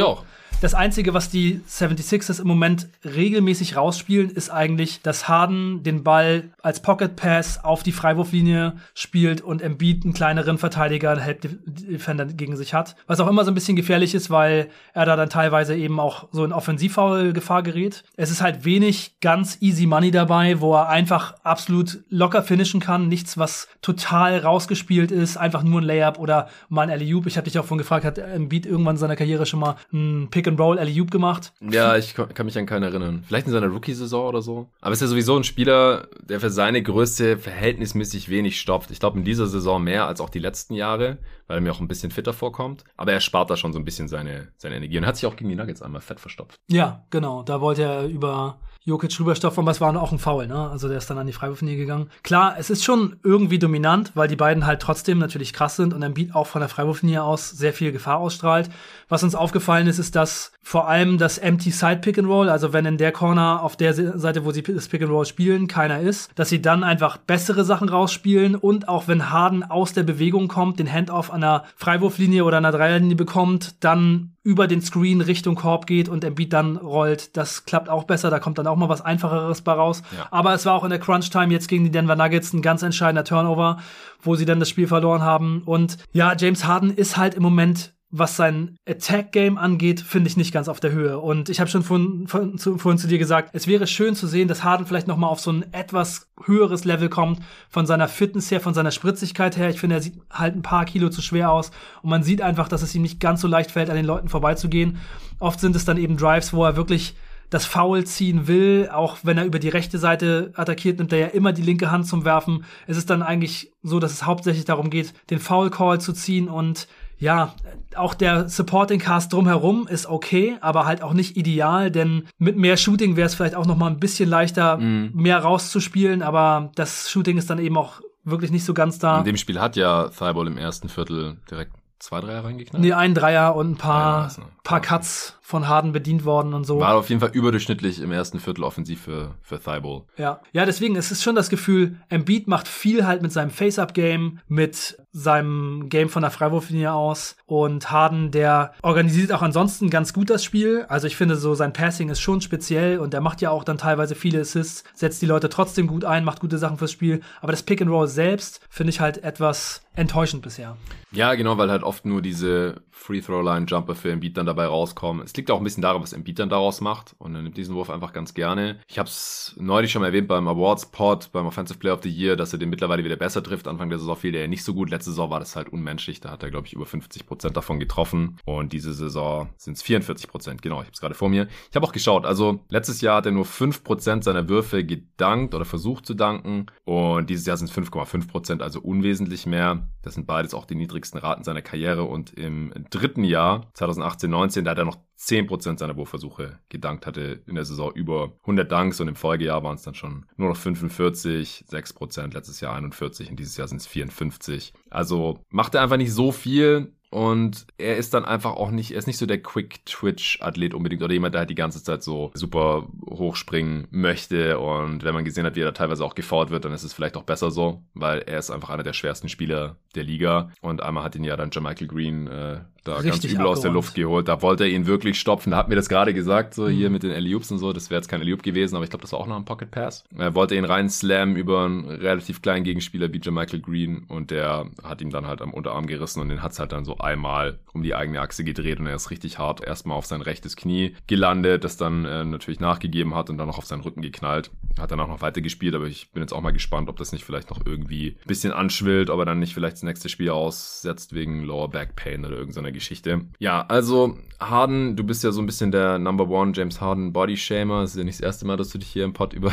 das einzige, was die 76ers im Moment regelmäßig rausspielen, ist eigentlich, dass Harden den Ball als Pocket Pass auf die Freiwurflinie spielt und Embiid einen kleineren Verteidiger, einen Help Defender gegen sich hat. Was auch immer so ein bisschen gefährlich ist, weil er da dann teilweise eben auch so in Offensivfoul-Gefahr gerät. Es ist halt wenig ganz easy Money dabei, wo er einfach absolut locker finishen kann. Nichts, was total rausgespielt ist, einfach nur ein Layup oder mal ein alley Ich habe dich auch vorhin gefragt, hat Embiid irgendwann in seiner Karriere schon mal ein Pick and Roll alley gemacht? Ja, ich kann mich an keinen erinnern. Vielleicht in seiner Rookie-Saison oder so. Aber ist ja sowieso ein Spieler, der für seine Größe verhältnismäßig wenig stopft. Ich glaube in dieser Saison mehr als auch die letzten Jahre, weil er mir auch ein bisschen fitter vorkommt. Aber er spart da schon so ein bisschen seine, seine Energie und hat sich auch gegen die Nuggets einmal fett verstopft. Ja, genau. Da wollte er über Jokic rüberstopfen, aber es war auch ein Foul, ne? Also der ist dann an die Freiwurflinie gegangen. Klar, es ist schon irgendwie dominant, weil die beiden halt trotzdem natürlich krass sind und Embiid auch von der Freiwurflinie aus sehr viel Gefahr ausstrahlt. Was uns aufgefallen ist, ist, dass vor allem das Empty Side Pick and Roll, also wenn in der Corner auf der Seite, wo sie das Pick and Roll spielen, keiner ist, dass sie dann einfach bessere Sachen rausspielen und auch wenn Harden aus der Bewegung kommt, den Handoff an der Freiwurflinie oder an der Dreierlinie bekommt, dann über den Screen Richtung Korb geht und Embiid dann rollt. Das klappt auch besser, da kommt dann auch mal was Einfacheres bei raus. Ja. Aber es war auch in der Crunch-Time jetzt gegen die Denver Nuggets ein ganz entscheidender Turnover, wo sie dann das Spiel verloren haben. Und ja, James Harden ist halt im Moment was sein Attack-Game angeht, finde ich nicht ganz auf der Höhe. Und ich habe schon vorhin, vorhin, zu, vorhin zu dir gesagt, es wäre schön zu sehen, dass Harden vielleicht noch mal auf so ein etwas höheres Level kommt, von seiner Fitness her, von seiner Spritzigkeit her. Ich finde, er sieht halt ein paar Kilo zu schwer aus. Und man sieht einfach, dass es ihm nicht ganz so leicht fällt, an den Leuten vorbeizugehen. Oft sind es dann eben Drives, wo er wirklich das Foul ziehen will, auch wenn er über die rechte Seite attackiert, nimmt er ja immer die linke Hand zum Werfen. Es ist dann eigentlich so, dass es hauptsächlich darum geht, den Foul Call zu ziehen und ja, auch der Supporting Cast drumherum ist okay, aber halt auch nicht ideal, denn mit mehr Shooting wäre es vielleicht auch noch mal ein bisschen leichter, mm. mehr rauszuspielen, aber das Shooting ist dann eben auch wirklich nicht so ganz da. In dem Spiel hat ja Thibault im ersten Viertel direkt zwei Dreier reingeknallt? Nee, ein Dreier und ein paar, ja, paar Cuts von Harden bedient worden und so. War auf jeden Fall überdurchschnittlich im ersten Viertel offensiv für, für Thibault. Ja. ja, deswegen es ist schon das Gefühl, Embiid macht viel halt mit seinem Face-Up-Game, mit seinem Game von der Freiwurflinie aus und Harden, der organisiert auch ansonsten ganz gut das Spiel. Also ich finde so sein Passing ist schon speziell und er macht ja auch dann teilweise viele Assists, setzt die Leute trotzdem gut ein, macht gute Sachen fürs Spiel. Aber das Pick and Roll selbst finde ich halt etwas enttäuschend bisher. Ja, genau, weil halt oft nur diese Free-Throw-Line-Jumper für Embiid dann dabei rauskommen. Es liegt auch ein bisschen daran, was Embiid dann daraus macht und er nimmt diesen Wurf einfach ganz gerne. Ich habe es neulich schon mal erwähnt beim Awards-Pod, beim Offensive Player of the Year, dass er den mittlerweile wieder besser trifft. Anfang der Saison fiel der ja nicht so gut. Letzte Saison war das halt unmenschlich. Da hat er, glaube ich, über 50 Prozent davon getroffen und diese Saison sind es 44 Prozent. Genau, ich habe es gerade vor mir. Ich habe auch geschaut, also letztes Jahr hat er nur 5 Prozent seiner Würfe gedankt oder versucht zu danken und dieses Jahr sind es 5,5 Prozent, also unwesentlich mehr. Das sind beides auch die niedrigsten Raten seiner Karriere und im dritten Jahr, 2018, 19, da hat er noch 10% seiner Wurfversuche gedankt, hatte in der Saison über 100 Dunks und im Folgejahr waren es dann schon nur noch 45, 6%, letztes Jahr 41 und dieses Jahr sind es 54. Also macht er einfach nicht so viel. und er ist dann einfach auch nicht, er ist nicht so der Quick-Twitch-Athlet unbedingt oder jemand, der halt die ganze Zeit so super hochspringen möchte und wenn man gesehen hat, wie er da teilweise auch gefault wird, dann ist es vielleicht auch besser so, weil er ist einfach einer der schwersten Spieler der Liga und einmal hat ihn ja dann Michael Green äh, da Richtig ganz übel abgeholt. aus der Luft geholt. Da wollte er ihn wirklich stopfen. Da hat mir das gerade gesagt, so mhm. hier mit den Eliups und so. Das wäre jetzt kein Eliup gewesen, aber ich glaube, das war auch noch ein Pocket Pass. Er wollte ihn rein slammen über einen relativ kleinen Gegenspieler wie Michael Green und der hat ihm dann halt am Unterarm gerissen und den hat es halt dann so einmal um die eigene Achse gedreht und er ist richtig hart erstmal auf sein rechtes Knie gelandet, das dann äh, natürlich nachgegeben hat und dann noch auf seinen Rücken geknallt. Hat dann auch noch weiter gespielt, aber ich bin jetzt auch mal gespannt, ob das nicht vielleicht noch irgendwie ein bisschen anschwillt, ob er dann nicht vielleicht das nächste Spiel aussetzt wegen Lower Back Pain oder irgendeiner Geschichte. Ja, also Harden, du bist ja so ein bisschen der Number One James Harden Body Shamer. Es ist ja nicht das erste Mal, dass du dich hier im Pod über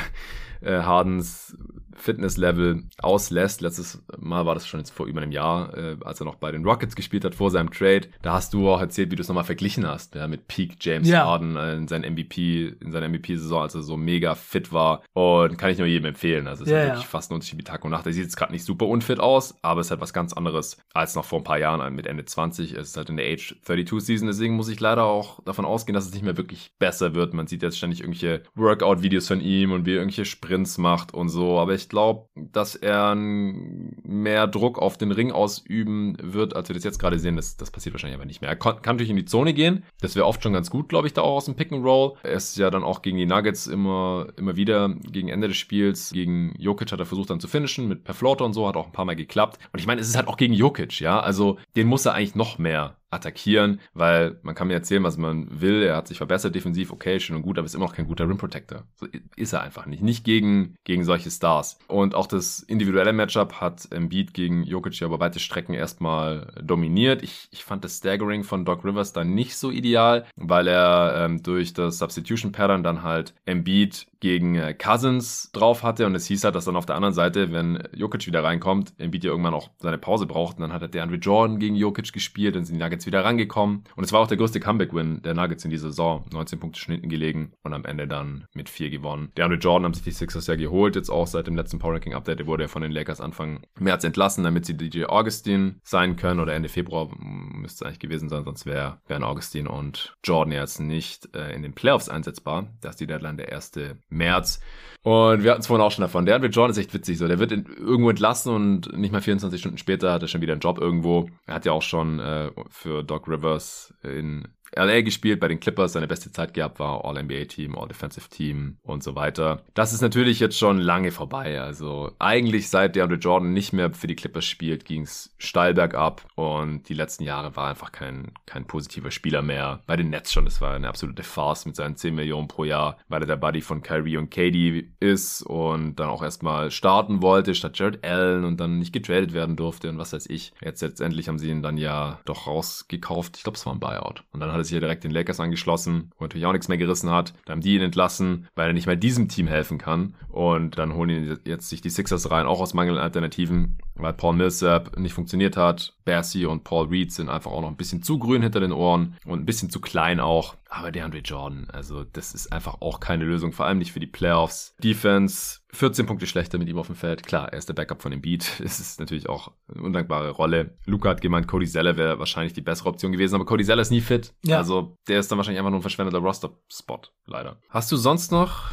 äh, Hardens Fitnesslevel auslässt. Letztes Mal war das schon jetzt vor über einem Jahr, äh, als er noch bei den Rockets gespielt hat, vor seinem Trade. Da hast du auch erzählt, wie du es nochmal verglichen hast, ja, mit Peak James ja. Harden äh, in seinem MVP, in seiner MVP-Saison, als er so mega fit war. Und kann ich nur jedem empfehlen. Also es ja, ist wirklich fast ein Unterschied wie Tag und Nacht. Er sieht jetzt gerade nicht super unfit aus, aber es ist halt was ganz anderes als noch vor ein paar Jahren mit Ende 20. Es ist halt in der Age 32 Season, deswegen muss ich leider auch davon ausgehen, dass es nicht mehr wirklich besser wird. Man sieht jetzt ständig irgendwelche Workout-Videos von ihm und wie er irgendwelche Sprints macht und so. Aber ich glaube, dass er mehr Druck auf den Ring ausüben wird, als wir das jetzt gerade sehen. Das, das passiert wahrscheinlich aber nicht mehr. Er kann, kann natürlich in die Zone gehen. Das wäre oft schon ganz gut, glaube ich, da auch aus dem Pick and Roll. Er ist ja dann auch gegen die Nuggets immer, immer wieder gegen Ende des Spiels. Gegen Jokic hat er versucht dann zu finishen mit per Floater und so, hat auch ein paar Mal geklappt. Und ich meine, es ist halt auch gegen Jokic, ja. Also den muss er eigentlich noch mehr attackieren, weil man kann mir erzählen, was man will. Er hat sich verbessert defensiv, okay, schön und gut, aber ist immer noch kein guter Rim Protector. So ist er einfach nicht. Nicht gegen, gegen solche Stars. Und auch das individuelle Matchup hat Embiid gegen Jokic ja über weite Strecken erstmal dominiert. Ich, ich fand das Staggering von Doc Rivers da nicht so ideal, weil er ähm, durch das Substitution Pattern dann halt Embiid gegen äh, Cousins drauf hatte. Und es hieß halt, dass dann auf der anderen Seite, wenn Jokic wieder reinkommt, Embiid ja irgendwann auch seine Pause braucht. Und dann hat er der Andre Jordan gegen Jokic gespielt, dann sind die Nuggets wieder rangekommen. Und es war auch der größte Comeback-Win der Nuggets in dieser Saison, 19 Punkte schon hinten gelegen und am Ende dann mit 4 gewonnen. Der Andre Jordan haben sich die Sixers ja geholt, jetzt auch seit dem letzten Power Ranking Update, der wurde ja von den Lakers Anfang März entlassen, damit sie DJ Augustin sein können. Oder Ende Februar müsste es eigentlich gewesen sein, sonst wäre wären Augustin und Jordan jetzt nicht äh, in den Playoffs einsetzbar. Das ist die Deadline der erste März. Und wir hatten es vorhin auch schon davon. Der Andre Jordan ist echt witzig so. Der wird in, irgendwo entlassen und nicht mal 24 Stunden später hat er schon wieder einen Job irgendwo. Er hat ja auch schon äh, für Doc Rivers in LA gespielt, bei den Clippers seine beste Zeit gehabt war, All-NBA-Team, All-Defensive-Team und so weiter. Das ist natürlich jetzt schon lange vorbei. Also eigentlich seit DeAndre Jordan nicht mehr für die Clippers spielt, ging es steil bergab und die letzten Jahre war einfach kein, kein positiver Spieler mehr. Bei den Nets schon, das war eine absolute Farce mit seinen 10 Millionen pro Jahr, weil er der Buddy von Kyrie und Katie ist und dann auch erstmal starten wollte statt Jared Allen und dann nicht getradet werden durfte und was weiß ich. Jetzt letztendlich haben sie ihn dann ja doch rausgekauft. Ich glaube, es war ein Buyout. Und dann hat er sich ja direkt den Lakers angeschlossen, wo natürlich auch nichts mehr gerissen hat. Da haben die ihn entlassen, weil er nicht mal diesem Team helfen kann. Und dann holen ihn jetzt sich die Sixers rein, auch aus mangelnden Alternativen, weil Paul Millsap nicht funktioniert hat. Bercy und Paul Reed sind einfach auch noch ein bisschen zu grün hinter den Ohren und ein bisschen zu klein auch. Aber der Andre Jordan, also das ist einfach auch keine Lösung, vor allem nicht für die Playoffs. Defense 14 Punkte schlechter mit ihm auf dem Feld. Klar, er ist der Backup von dem Beat. Es ist natürlich auch eine undankbare Rolle. Luca hat gemeint, Cody Zeller wäre wahrscheinlich die bessere Option gewesen, aber Cody Zeller ist nie fit. Ja. Also der ist dann wahrscheinlich einfach nur ein verschwendeter Roster-Spot, leider. Hast du sonst noch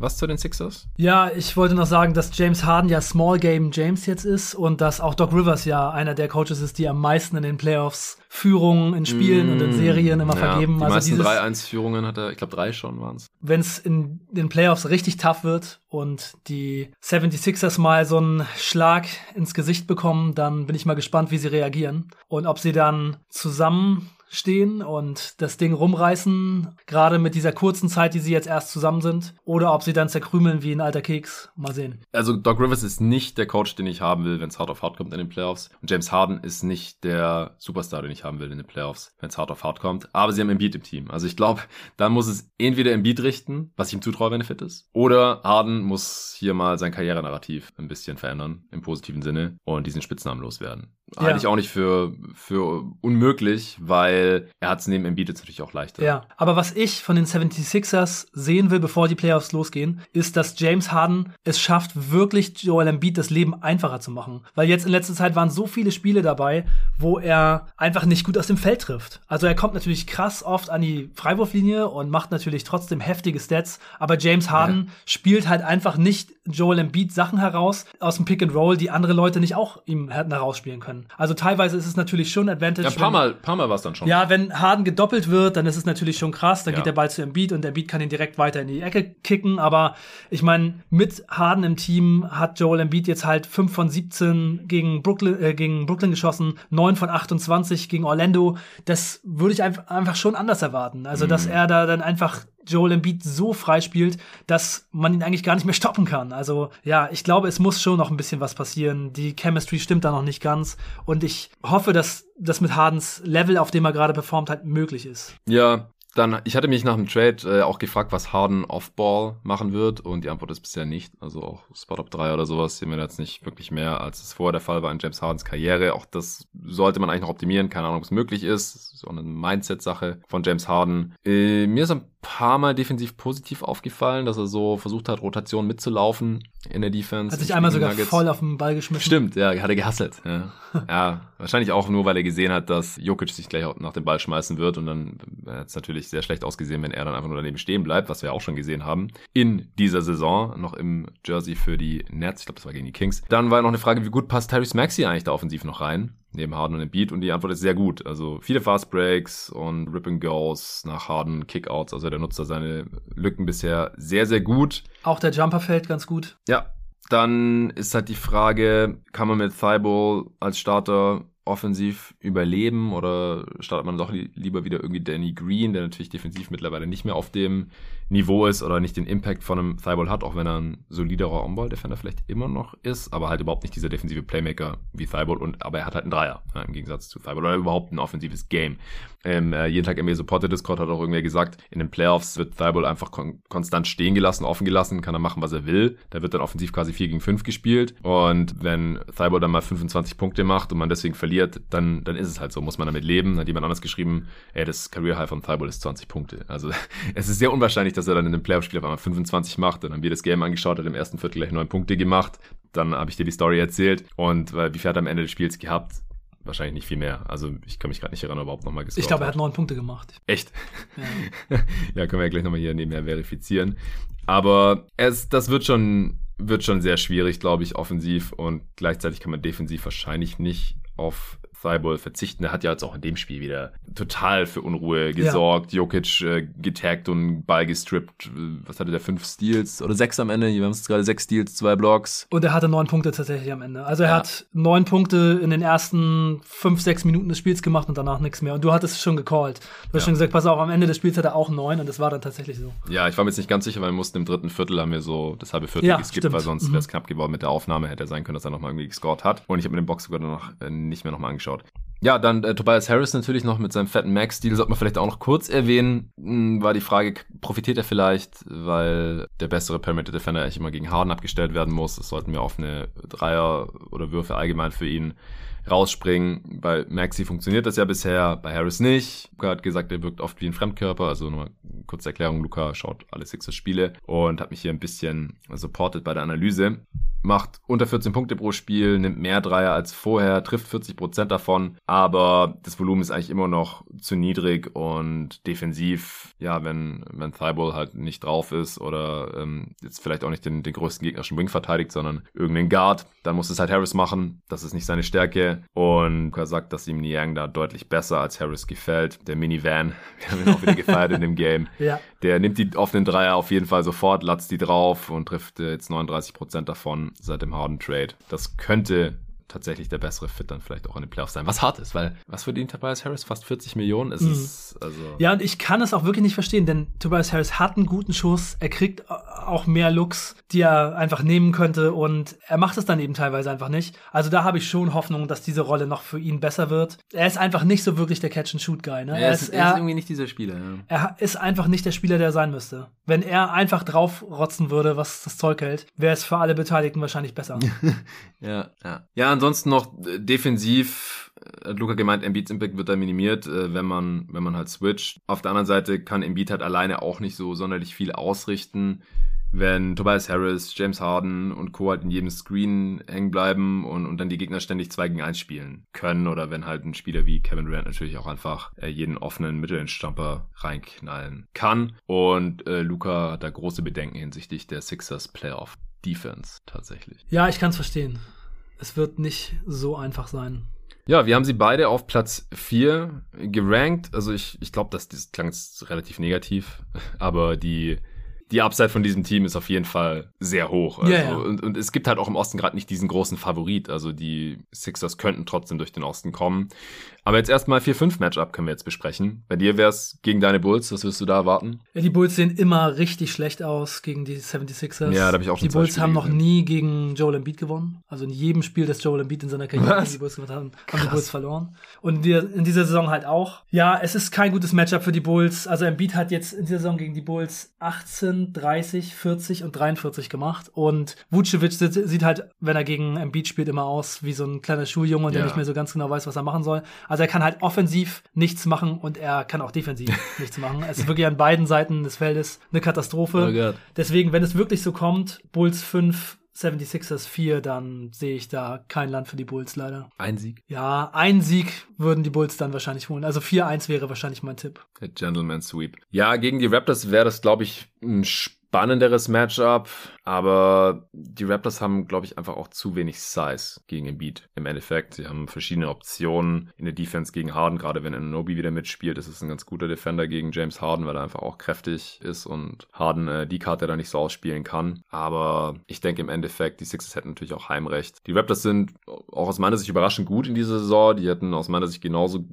was zu den Sixers? Ja, ich wollte noch sagen, dass James Harden ja Small Game James jetzt ist und dass auch Doc Rivers ja einer der Coaches ist, die am meisten in den Playoffs Führungen in Spielen mm, und in mm, Serien immer ja, vergeben. Die also meisten 3-1-Führungen hat er, ich glaube drei schon waren es. Wenn es in den Playoffs richtig tough wird und die 76ers mal so einen Schlag ins Gesicht bekommen, dann bin ich mal gespannt, wie sie reagieren und ob sie dann zusammen stehen und das Ding rumreißen, gerade mit dieser kurzen Zeit, die sie jetzt erst zusammen sind, oder ob sie dann zerkrümeln wie ein alter Keks. Mal sehen. Also Doc Rivers ist nicht der Coach, den ich haben will, wenn es hart auf hart kommt in den Playoffs. Und James Harden ist nicht der Superstar, den ich haben will in den Playoffs, wenn es hart auf hart kommt. Aber sie haben Embiid im Team. Also ich glaube, dann muss es entweder Embiid richten, was ich ihm zutraue, wenn er fit ist, oder Harden muss hier mal sein Karrierenarrativ ein bisschen verändern, im positiven Sinne, und diesen Spitznamen loswerden. Ja. halte ich auch nicht für, für unmöglich, weil er hat es neben Embiid jetzt natürlich auch leichter. Ja, aber was ich von den 76ers sehen will, bevor die Playoffs losgehen, ist, dass James Harden es schafft, wirklich Joel Embiid das Leben einfacher zu machen. Weil jetzt in letzter Zeit waren so viele Spiele dabei, wo er einfach nicht gut aus dem Feld trifft. Also er kommt natürlich krass oft an die Freiwurflinie und macht natürlich trotzdem heftige Stats, aber James Harden ja. spielt halt einfach nicht Joel Embiid Sachen heraus aus dem Pick and Roll, die andere Leute nicht auch ihm hätten herausspielen können. Also teilweise ist es natürlich schon Advantage. Ja, ein paar Mal, paar Mal war es dann schon. Ja, wenn Harden gedoppelt wird, dann ist es natürlich schon krass. Dann ja. geht der Ball zu Embiid und Embiid kann ihn direkt weiter in die Ecke kicken. Aber ich meine, mit Harden im Team hat Joel Embiid jetzt halt 5 von 17 gegen Brooklyn, äh, gegen Brooklyn geschossen, 9 von 28 gegen Orlando. Das würde ich einfach schon anders erwarten. Also, dass mhm. er da dann einfach Joel Embiid so frei spielt, dass man ihn eigentlich gar nicht mehr stoppen kann. Also ja, ich glaube, es muss schon noch ein bisschen was passieren. Die Chemistry stimmt da noch nicht ganz und ich hoffe, dass das mit Hardens Level, auf dem er gerade performt, halt möglich ist. Ja, dann, ich hatte mich nach dem Trade äh, auch gefragt, was Harden Off-Ball machen wird und die Antwort ist bisher nicht. Also auch Spot-Up 3 oder sowas sehen wir jetzt nicht wirklich mehr, als es vorher der Fall war in James Hardens Karriere. Auch das sollte man eigentlich noch optimieren. Keine Ahnung, ob es möglich ist. Auch eine Mindset-Sache von James Harden. Äh, mir ist ein paar Mal defensiv positiv aufgefallen, dass er so versucht hat, Rotation mitzulaufen in der Defense. Hat sich einmal sogar Nuggets. voll auf den Ball geschmissen. Stimmt, ja, hat er gehasselt. Ja. ja, wahrscheinlich auch nur, weil er gesehen hat, dass Jokic sich gleich nach dem Ball schmeißen wird und dann hat es natürlich sehr schlecht ausgesehen, wenn er dann einfach nur daneben stehen bleibt, was wir auch schon gesehen haben in dieser Saison, noch im Jersey für die Nets, ich glaube, das war gegen die Kings. Dann war noch eine Frage, wie gut passt Tyrese Maxey eigentlich da offensiv noch rein? neben Harden und Embiid und die Antwort ist sehr gut. Also viele Fast Breaks und Rip and Goes nach Harden, Kickouts. Also der nutzt da seine Lücken bisher sehr, sehr gut. Auch der Jumper fällt ganz gut. Ja. Dann ist halt die Frage, kann man mit Thibault als Starter offensiv überleben oder startet man doch lieber wieder irgendwie Danny Green, der natürlich defensiv mittlerweile nicht mehr auf dem Niveau ist oder nicht den Impact von einem Thibault hat, auch wenn er ein soliderer On-Ball-Defender vielleicht immer noch ist, aber halt überhaupt nicht dieser defensive Playmaker wie Thibault und aber er hat halt einen Dreier ja, im Gegensatz zu Thibault oder überhaupt ein offensives Game. Ähm, äh, jeden Tag NBA Supported Discord hat auch irgendwer gesagt, in den Playoffs wird Thibault einfach kon konstant stehen gelassen, offen gelassen, kann er machen, was er will. Da wird dann offensiv quasi 4 gegen 5 gespielt und wenn Thibault dann mal 25 Punkte macht und man deswegen verliert, dann, dann ist es halt so, muss man damit leben. Hat jemand anders geschrieben, ey, das Career High von Thibault ist 20 Punkte. Also es ist sehr unwahrscheinlich, dass er dann in einem Playoff-Spiel auf einmal 25 macht. Dann haben wir das Game angeschaut, hat im ersten Viertel gleich neun Punkte gemacht. Dann habe ich dir die Story erzählt. Und äh, wie viel hat er am Ende des Spiels gehabt? Wahrscheinlich nicht viel mehr. Also ich kann mich gerade nicht erinnern, überhaupt nochmal gescored Ich glaube, er hat neun Punkte gemacht. Echt? Ja, ja können wir ja gleich nochmal hier nebenher verifizieren. Aber es, das wird schon, wird schon sehr schwierig, glaube ich, offensiv. Und gleichzeitig kann man defensiv wahrscheinlich nicht auf Thibault verzichten. Er hat ja jetzt auch in dem Spiel wieder total für Unruhe gesorgt. Ja. Jokic äh, getaggt und Ball gestrippt. Was hatte der? Fünf Steals oder sechs am Ende? Wir haben es gerade sechs Steals, zwei Blocks. Und er hatte neun Punkte tatsächlich am Ende. Also er ja. hat neun Punkte in den ersten fünf, sechs Minuten des Spiels gemacht und danach nichts mehr. Und du hattest es schon gecallt. Du hast ja. schon gesagt, pass auf, am Ende des Spiels hat er auch neun und das war dann tatsächlich so. Ja, ich war mir jetzt nicht ganz sicher, weil wir mussten im dritten Viertel haben wir so das halbe Viertel geskippt, stimmt. weil sonst mhm. wäre es knapp geworden mit der Aufnahme. Hätte sein können, dass er nochmal irgendwie gescored hat. Und ich habe mir den Box sogar noch äh, nicht mehr nochmal angeschaut. Ja, dann äh, Tobias Harris natürlich noch mit seinem fetten Max-Stil, sollte man vielleicht auch noch kurz erwähnen. Hm, war die Frage, profitiert er vielleicht, weil der bessere Perimeter Defender eigentlich immer gegen Harden abgestellt werden muss. Das sollten wir auf eine Dreier oder Würfe allgemein für ihn rausspringen. Bei Maxi funktioniert das ja bisher, bei Harris nicht. Luca hat gesagt, er wirkt oft wie ein Fremdkörper. Also nochmal kurze Erklärung. Luca schaut alle Sixers Spiele und hat mich hier ein bisschen supported bei der Analyse. Macht unter 14 Punkte pro Spiel, nimmt mehr Dreier als vorher, trifft 40 Prozent davon, aber das Volumen ist eigentlich immer noch zu niedrig und defensiv, ja, wenn, wenn Thibault halt nicht drauf ist oder ähm, jetzt vielleicht auch nicht den, den größten gegnerischen Wing verteidigt, sondern irgendeinen Guard, dann muss es halt Harris machen. Das ist nicht seine Stärke. Und er sagt, dass ihm Niang da deutlich besser als Harris gefällt. Der Minivan, wir haben ihn auch wieder gefeiert in dem Game. Ja. Der nimmt die offenen Dreier auf jeden Fall sofort, latzt die drauf und trifft äh, jetzt 39 Prozent davon seit dem Harden Trade. Das könnte tatsächlich der bessere Fit dann vielleicht auch in den Playoffs sein. Was hart ist, weil was verdient Tobias Harris? Fast 40 Millionen. Es mhm. ist also ja, und ich kann es auch wirklich nicht verstehen, denn Tobias Harris hat einen guten Schuss. Er kriegt auch mehr Looks, die er einfach nehmen könnte und er macht es dann eben teilweise einfach nicht. Also da habe ich schon Hoffnung, dass diese Rolle noch für ihn besser wird. Er ist einfach nicht so wirklich der Catch-and-Shoot-Guy. Ne? Er, er, ist, er, ist, irgendwie nicht dieser Spieler. Ja. Er ist einfach nicht der Spieler, der er sein müsste. Wenn er einfach draufrotzen würde, was das Zeug hält, wäre es für alle Beteiligten wahrscheinlich besser. ja, ja. Ja, ansonsten noch äh, defensiv hat Luca gemeint, Embiids Impact wird da minimiert, äh, wenn man, wenn man halt switcht. Auf der anderen Seite kann Embiid halt alleine auch nicht so sonderlich viel ausrichten wenn Tobias Harris, James Harden und Co. halt in jedem Screen hängen bleiben und, und dann die Gegner ständig 2 gegen 1 spielen können oder wenn halt ein Spieler wie Kevin Durant natürlich auch einfach äh, jeden offenen Mittelenstamper reinknallen kann. Und äh, Luca hat da große Bedenken hinsichtlich der Sixers Playoff Defense tatsächlich. Ja, ich kann es verstehen. Es wird nicht so einfach sein. Ja, wir haben sie beide auf Platz 4 gerankt. Also ich, ich glaube, das, das klang jetzt relativ negativ, aber die die Upside von diesem Team ist auf jeden Fall sehr hoch. Also, ja, ja. Und, und es gibt halt auch im Osten gerade nicht diesen großen Favorit. Also die Sixers könnten trotzdem durch den Osten kommen. Aber jetzt erstmal 4-5-Matchup können wir jetzt besprechen. Bei dir wäre es gegen deine Bulls. Was wirst du da erwarten? Ja, die Bulls sehen immer richtig schlecht aus gegen die 76ers. Ja, da habe ich auch schon Die Bulls haben noch nie gegen Joel Embiid gewonnen. Also in jedem Spiel, das Joel Embiid in seiner Karriere gegen die Bulls gewonnen haben, haben die Bulls verloren. Und in dieser Saison halt auch. Ja, es ist kein gutes Matchup für die Bulls. Also Embiid hat jetzt in dieser Saison gegen die Bulls 18, 30, 40 und 43 gemacht. Und Vucevic sieht, halt, wenn er gegen Embiid spielt, immer aus wie so ein kleiner Schuljunge, der Ja. nicht mehr so ganz genau weiß, was er machen soll. Also er kann halt offensiv nichts machen und er kann auch defensiv nichts machen. Es ist wirklich an beiden Seiten des Feldes eine Katastrophe. Oh. Deswegen, wenn es wirklich so kommt, Bulls 5, 76ers 4, dann sehe ich da kein Land für die Bulls leider. Ein Sieg. Ja, ein Sieg würden die Bulls dann wahrscheinlich holen. Also 4-1 wäre wahrscheinlich mein Tipp. Der Gentleman Sweep. Ja, gegen die Raptors wäre das, glaube ich, ein spannenderes Matchup. Aber die Raptors haben, glaube ich, einfach auch zu wenig Size gegen Embiid. Im Endeffekt, sie haben verschiedene Optionen in der Defense gegen Harden. Gerade wenn Anobi wieder mitspielt, ist es ein ganz guter Defender gegen James Harden, weil er einfach auch kräftig ist und Harden äh, die Karte da nicht so ausspielen kann. Aber ich denke im Endeffekt, die Sixers hätten natürlich auch Heimrecht. Die Raptors sind auch aus meiner Sicht überraschend gut in dieser Saison. Die hätten aus meiner Sicht genauso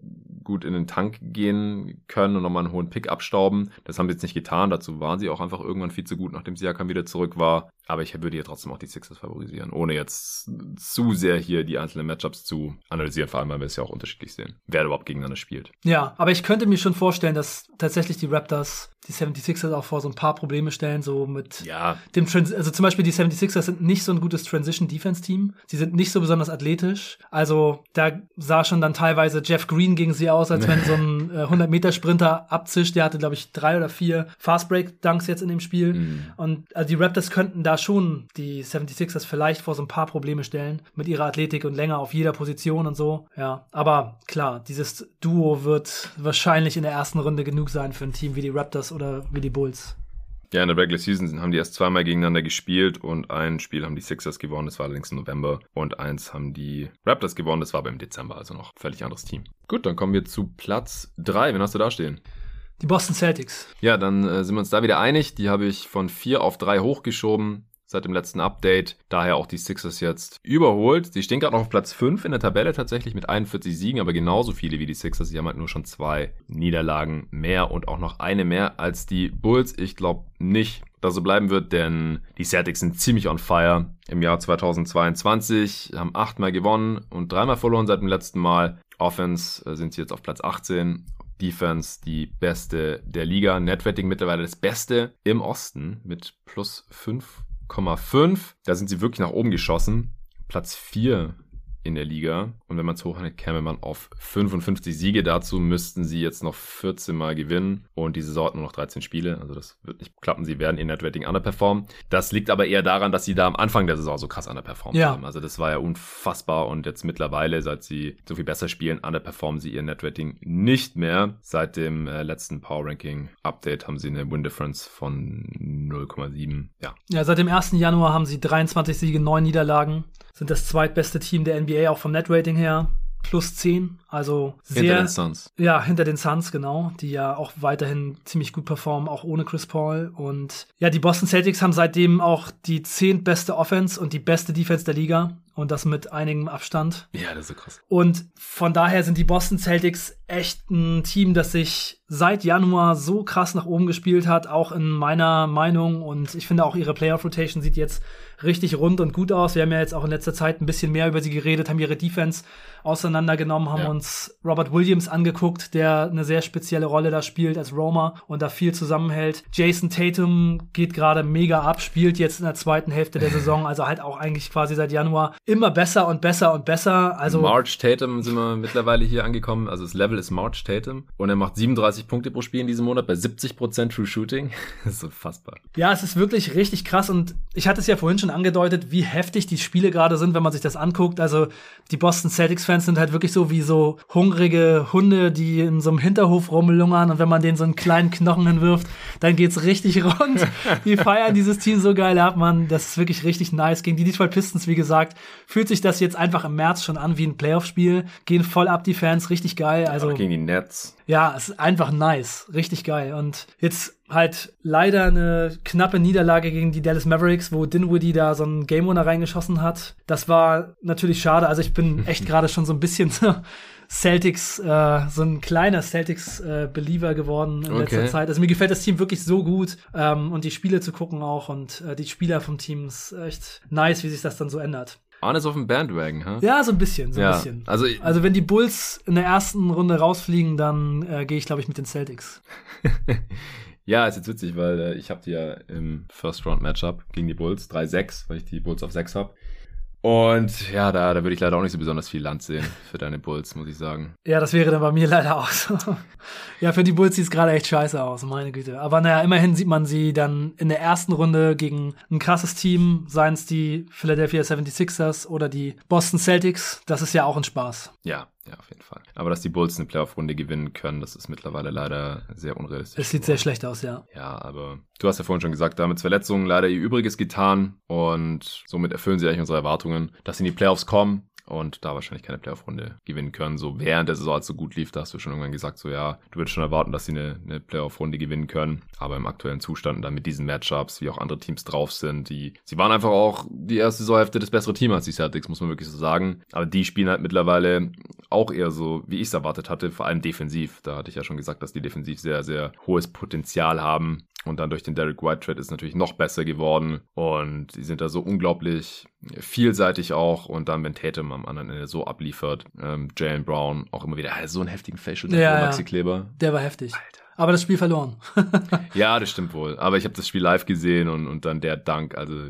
gut in den Tank gehen können und nochmal einen hohen Pick abstauben. Das haben sie jetzt nicht getan. Dazu waren sie auch einfach irgendwann viel zu gut, nachdem Siakam wieder zurück war. Aber ich würde hier trotzdem auch die Sixers favorisieren, ohne jetzt zu sehr hier die einzelnen Matchups zu analysieren, vor allem weil wir es ja auch unterschiedlich sehen, wer überhaupt gegeneinander spielt. Ja, aber ich könnte mir schon vorstellen, dass tatsächlich die Raptors die 76ers auch vor so ein paar Probleme stellen, so mit Ja, dem Trans also zum Beispiel die 76ers sind nicht so ein gutes Transition-Defense-Team. Sie sind nicht so besonders athletisch. Also da sah schon dann teilweise Jeff Green gegen sie aus, als wenn so ein äh, 100-Meter-Sprinter abzischt. Der hatte, glaube ich, drei oder vier Fast-Break-Dunks jetzt in dem Spiel. Mhm. Und also die Raptors könnten da schon die 76ers vielleicht vor so ein paar Probleme stellen mit ihrer Athletik und länger auf jeder Position und so. Ja, aber klar, dieses Duo wird wahrscheinlich in der ersten Runde genug sein für ein Team wie die Raptors oder wie die Bulls. Ja, in der Regular Season haben die erst zweimal gegeneinander gespielt und ein Spiel haben die Sixers gewonnen, das war allerdings im November. Und eins haben die Raptors gewonnen, das war aber im Dezember, also noch völlig anderes Team. Gut, dann kommen wir zu Platz drei. Wen hast du da stehen? Die Boston Celtics. Ja, dann äh, sind wir uns da wieder einig. Die habe ich von vier auf drei hochgeschoben seit dem letzten Update. Daher auch die Sixers jetzt überholt. Sie stehen gerade noch auf Platz 5 in der Tabelle tatsächlich mit 41 Siegen, aber genauso viele wie die Sixers. Sie haben halt nur schon zwei Niederlagen mehr und auch noch eine mehr als die Bulls. Ich glaube nicht, dass so bleiben wird, denn die Celtics sind ziemlich on fire. Im Jahr 2022 haben achtmal gewonnen und dreimal verloren seit dem letzten Mal. Offense äh, sind sie jetzt auf Platz 18 Defense die beste der Liga. Netrating mittlerweile das Beste im Osten mit plus 5,5. Da sind sie wirklich nach oben geschossen. Platz 4 in der Liga. Und wenn man es hochrechnet, käme man auf 55 Siege. Dazu müssten sie jetzt noch 14 Mal gewinnen. Und die Saison hat nur noch 13 Spiele. Also das wird nicht klappen. Sie werden ihr Netrating underperformen. Das liegt aber eher daran, dass sie da am Anfang der Saison so krass underperformt Ja. haben. Also das war ja unfassbar. Und jetzt mittlerweile, seit sie so viel besser spielen, underperformen sie ihr Netrating nicht mehr. Seit dem äh, letzten Power Ranking Update haben sie eine Win Difference von 0,7. Ja, Ja, seit dem 1. Januar haben sie 23 Siege, 9 Niederlagen. Sind das zweitbeste Team der NBA auch vom Netrating her. Plus 10. Also hinter sehr. den Suns. Ja, hinter den Suns, genau, die ja auch weiterhin ziemlich gut performen, auch ohne Chris Paul. Und ja, die Boston Celtics haben seitdem auch die zehntbeste Offense und die beste Defense der Liga. Und das mit einigem Abstand. Ja, das ist so krass. Und von daher sind die Boston Celtics echt ein Team, das sich seit Januar so krass nach oben gespielt hat, auch in meiner Meinung. Und ich finde auch ihre Playoff Rotation sieht jetzt richtig rund und gut aus. Wir haben ja jetzt auch in letzter Zeit ein bisschen mehr über sie geredet, haben ihre Defense auseinandergenommen, haben Ja. uns Robert Williams angeguckt, der eine sehr spezielle Rolle da spielt als Roamer und da viel zusammenhält. Jason Tatum geht gerade mega ab, spielt jetzt in der zweiten Hälfte der Saison, also halt auch eigentlich quasi seit Januar immer besser und besser und besser. Also March Tatum sind wir mittlerweile hier angekommen. Also das Level ist March Tatum und er macht 37 Punkte pro Spiel in diesem Monat bei 70% True Shooting. das ist unfassbar. Ja, es ist wirklich richtig krass und ich hatte es ja vorhin schon angedeutet, wie heftig die Spiele gerade sind, wenn man sich das anguckt. Also die Boston Celtics Fans sind halt wirklich so wie so hungrige Hunde, die in so einem Hinterhof rumlungern und wenn man denen so einen kleinen Knochen hinwirft, dann geht's richtig rund. die feiern dieses Team so geil ab, man. Das ist wirklich richtig nice. Gegen die Detroit Pistons, wie gesagt, fühlt sich das jetzt einfach im März schon an wie ein Playoff-Spiel. Gehen voll ab die Fans, richtig geil. Also gegen die Nets. Ja, es ist einfach nice, richtig geil. Und jetzt halt leider eine knappe Niederlage gegen die Dallas Mavericks, wo Dinwiddie da so einen Game Winner reingeschossen hat. Das war natürlich schade. Also ich bin echt gerade schon so ein bisschen Celtics, äh, so ein kleiner Celtics-Believer äh, geworden in okay. letzter Zeit. Also mir gefällt das Team wirklich so gut ähm, und die Spiele zu gucken auch und äh, die Spieler vom Team ist echt nice, wie sich das dann so ändert. Arne ist auf dem Bandwagon, hä? Ja, so ein bisschen, so ein bisschen. Also, also wenn die Bulls in der ersten Runde rausfliegen, dann äh, gehe ich, glaube ich, mit den Celtics. ja, ist jetzt witzig, weil äh, ich habe die ja im First-Round-Matchup gegen die Bulls 3-6, weil ich die Bulls auf 6 habe. Und ja, da, da würde ich leider auch nicht so besonders viel Land sehen für deine Bulls, muss ich sagen. Ja, das wäre dann bei mir leider auch so. ja, für die Bulls sieht es gerade echt scheiße aus, meine Güte. Aber naja, immerhin sieht man sie dann in der ersten Runde gegen ein krasses Team, seien es die Philadelphia 76ers oder die Boston Celtics. Das ist ja auch ein Spaß. Ja, ja, auf jeden Fall. Aber dass die Bulls eine Playoff-Runde gewinnen können, das ist mittlerweile leider sehr unrealistisch. Es sieht sehr schlecht aus, ja. Ja, aber du hast ja vorhin schon gesagt, da mit Verletzungen leider ihr Übriges getan und somit erfüllen sie eigentlich unsere Erwartungen, dass sie in die Playoffs kommen und da wahrscheinlich keine Playoff-Runde gewinnen können. So während der Saison, als so gut lief, da hast du schon irgendwann gesagt, so ja, du würdest schon erwarten, dass sie eine, eine Playoff-Runde gewinnen können. Aber im aktuellen Zustand dann mit diesen Matchups, wie auch andere Teams drauf sind, die, sie waren einfach auch die erste Saisonhälfte das bessere Team als die Celtics, muss man wirklich so sagen. Aber die spielen halt mittlerweile auch eher so, wie ich es erwartet hatte, vor allem defensiv. Da hatte ich ja schon gesagt, dass die defensiv sehr, sehr hohes Potenzial haben. Und dann durch den Derek White Trade ist natürlich noch besser geworden. Und sie sind da so unglaublich vielseitig auch. Und dann, wenn Tatum am anderen Ende so abliefert, ähm, Jalen Brown auch immer wieder, ah, so einen heftigen Facial ja, Maxi Kleber. Der war heftig. Alter. Aber das Spiel verloren. ja, das stimmt wohl. Aber ich habe das Spiel live gesehen und, und dann der Dank, also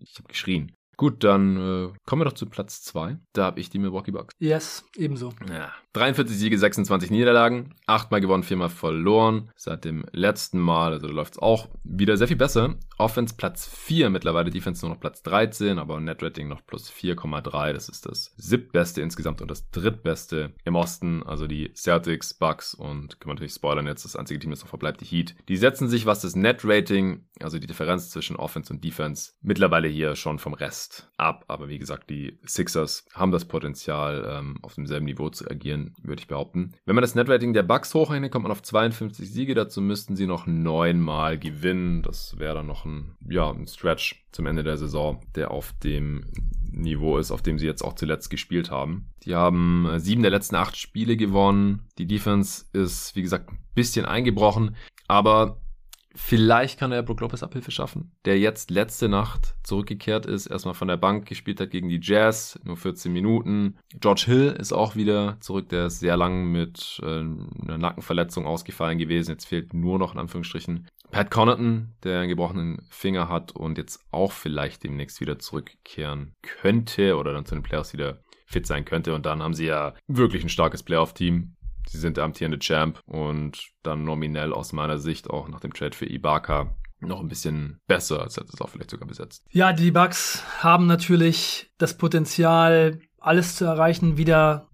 ich habe geschrien. Gut, dann äh, kommen wir doch zu Platz 2. Da habe ich die Milwaukee Bucks. Yes, ebenso. Ja. 43 Siege, 26 Niederlagen, achtmal gewonnen, viermal verloren. Seit dem letzten Mal, also da läuft es auch wieder sehr viel besser. Offense Platz 4 mittlerweile, Defense nur noch Platz 13, aber Netrating noch plus 4,3. Das ist das siebtbeste insgesamt und das drittbeste im Osten. Also die Celtics, Bucks und können wir natürlich spoilern jetzt, das einzige Team, das noch verbleibt, die Heat. Die setzen sich, was das Netrating, also die Differenz zwischen Offense und Defense, mittlerweile hier schon vom Rest ab. Aber wie gesagt, die Sixers haben das Potenzial, ähm, auf demselben Niveau zu agieren, würde ich behaupten. Wenn man das Netrating der Bucks hochrechnet, kommt man auf 52 Siege. Dazu müssten sie noch neunmal gewinnen. Das wäre dann noch ein, ja, ein Stretch zum Ende der Saison, der auf dem Niveau ist, auf dem sie jetzt auch zuletzt gespielt haben. Die haben äh, sieben der letzten acht Spiele gewonnen. Die Defense ist, wie gesagt, ein bisschen eingebrochen, aber Vielleicht kann er Brook Lopez Abhilfe schaffen, der jetzt letzte Nacht zurückgekehrt ist, erstmal von der Bank gespielt hat gegen die Jazz, nur 14 Minuten. George Hill ist auch wieder zurück, der ist sehr lang mit äh, einer Nackenverletzung ausgefallen gewesen. Jetzt fehlt nur noch in Anführungsstrichen Pat Connaughton, der einen gebrochenen Finger hat und jetzt auch vielleicht demnächst wieder zurückkehren könnte oder dann zu den Playoffs wieder fit sein könnte. Und dann haben sie ja wirklich ein starkes Playoff-Team Sie sind der amtierende Champ und dann nominell aus meiner Sicht auch nach dem Trade für Ibaka noch ein bisschen besser, als hätte es auch vielleicht sogar besetzt. Ja, die Bucks haben natürlich das Potenzial, alles zu erreichen, wieder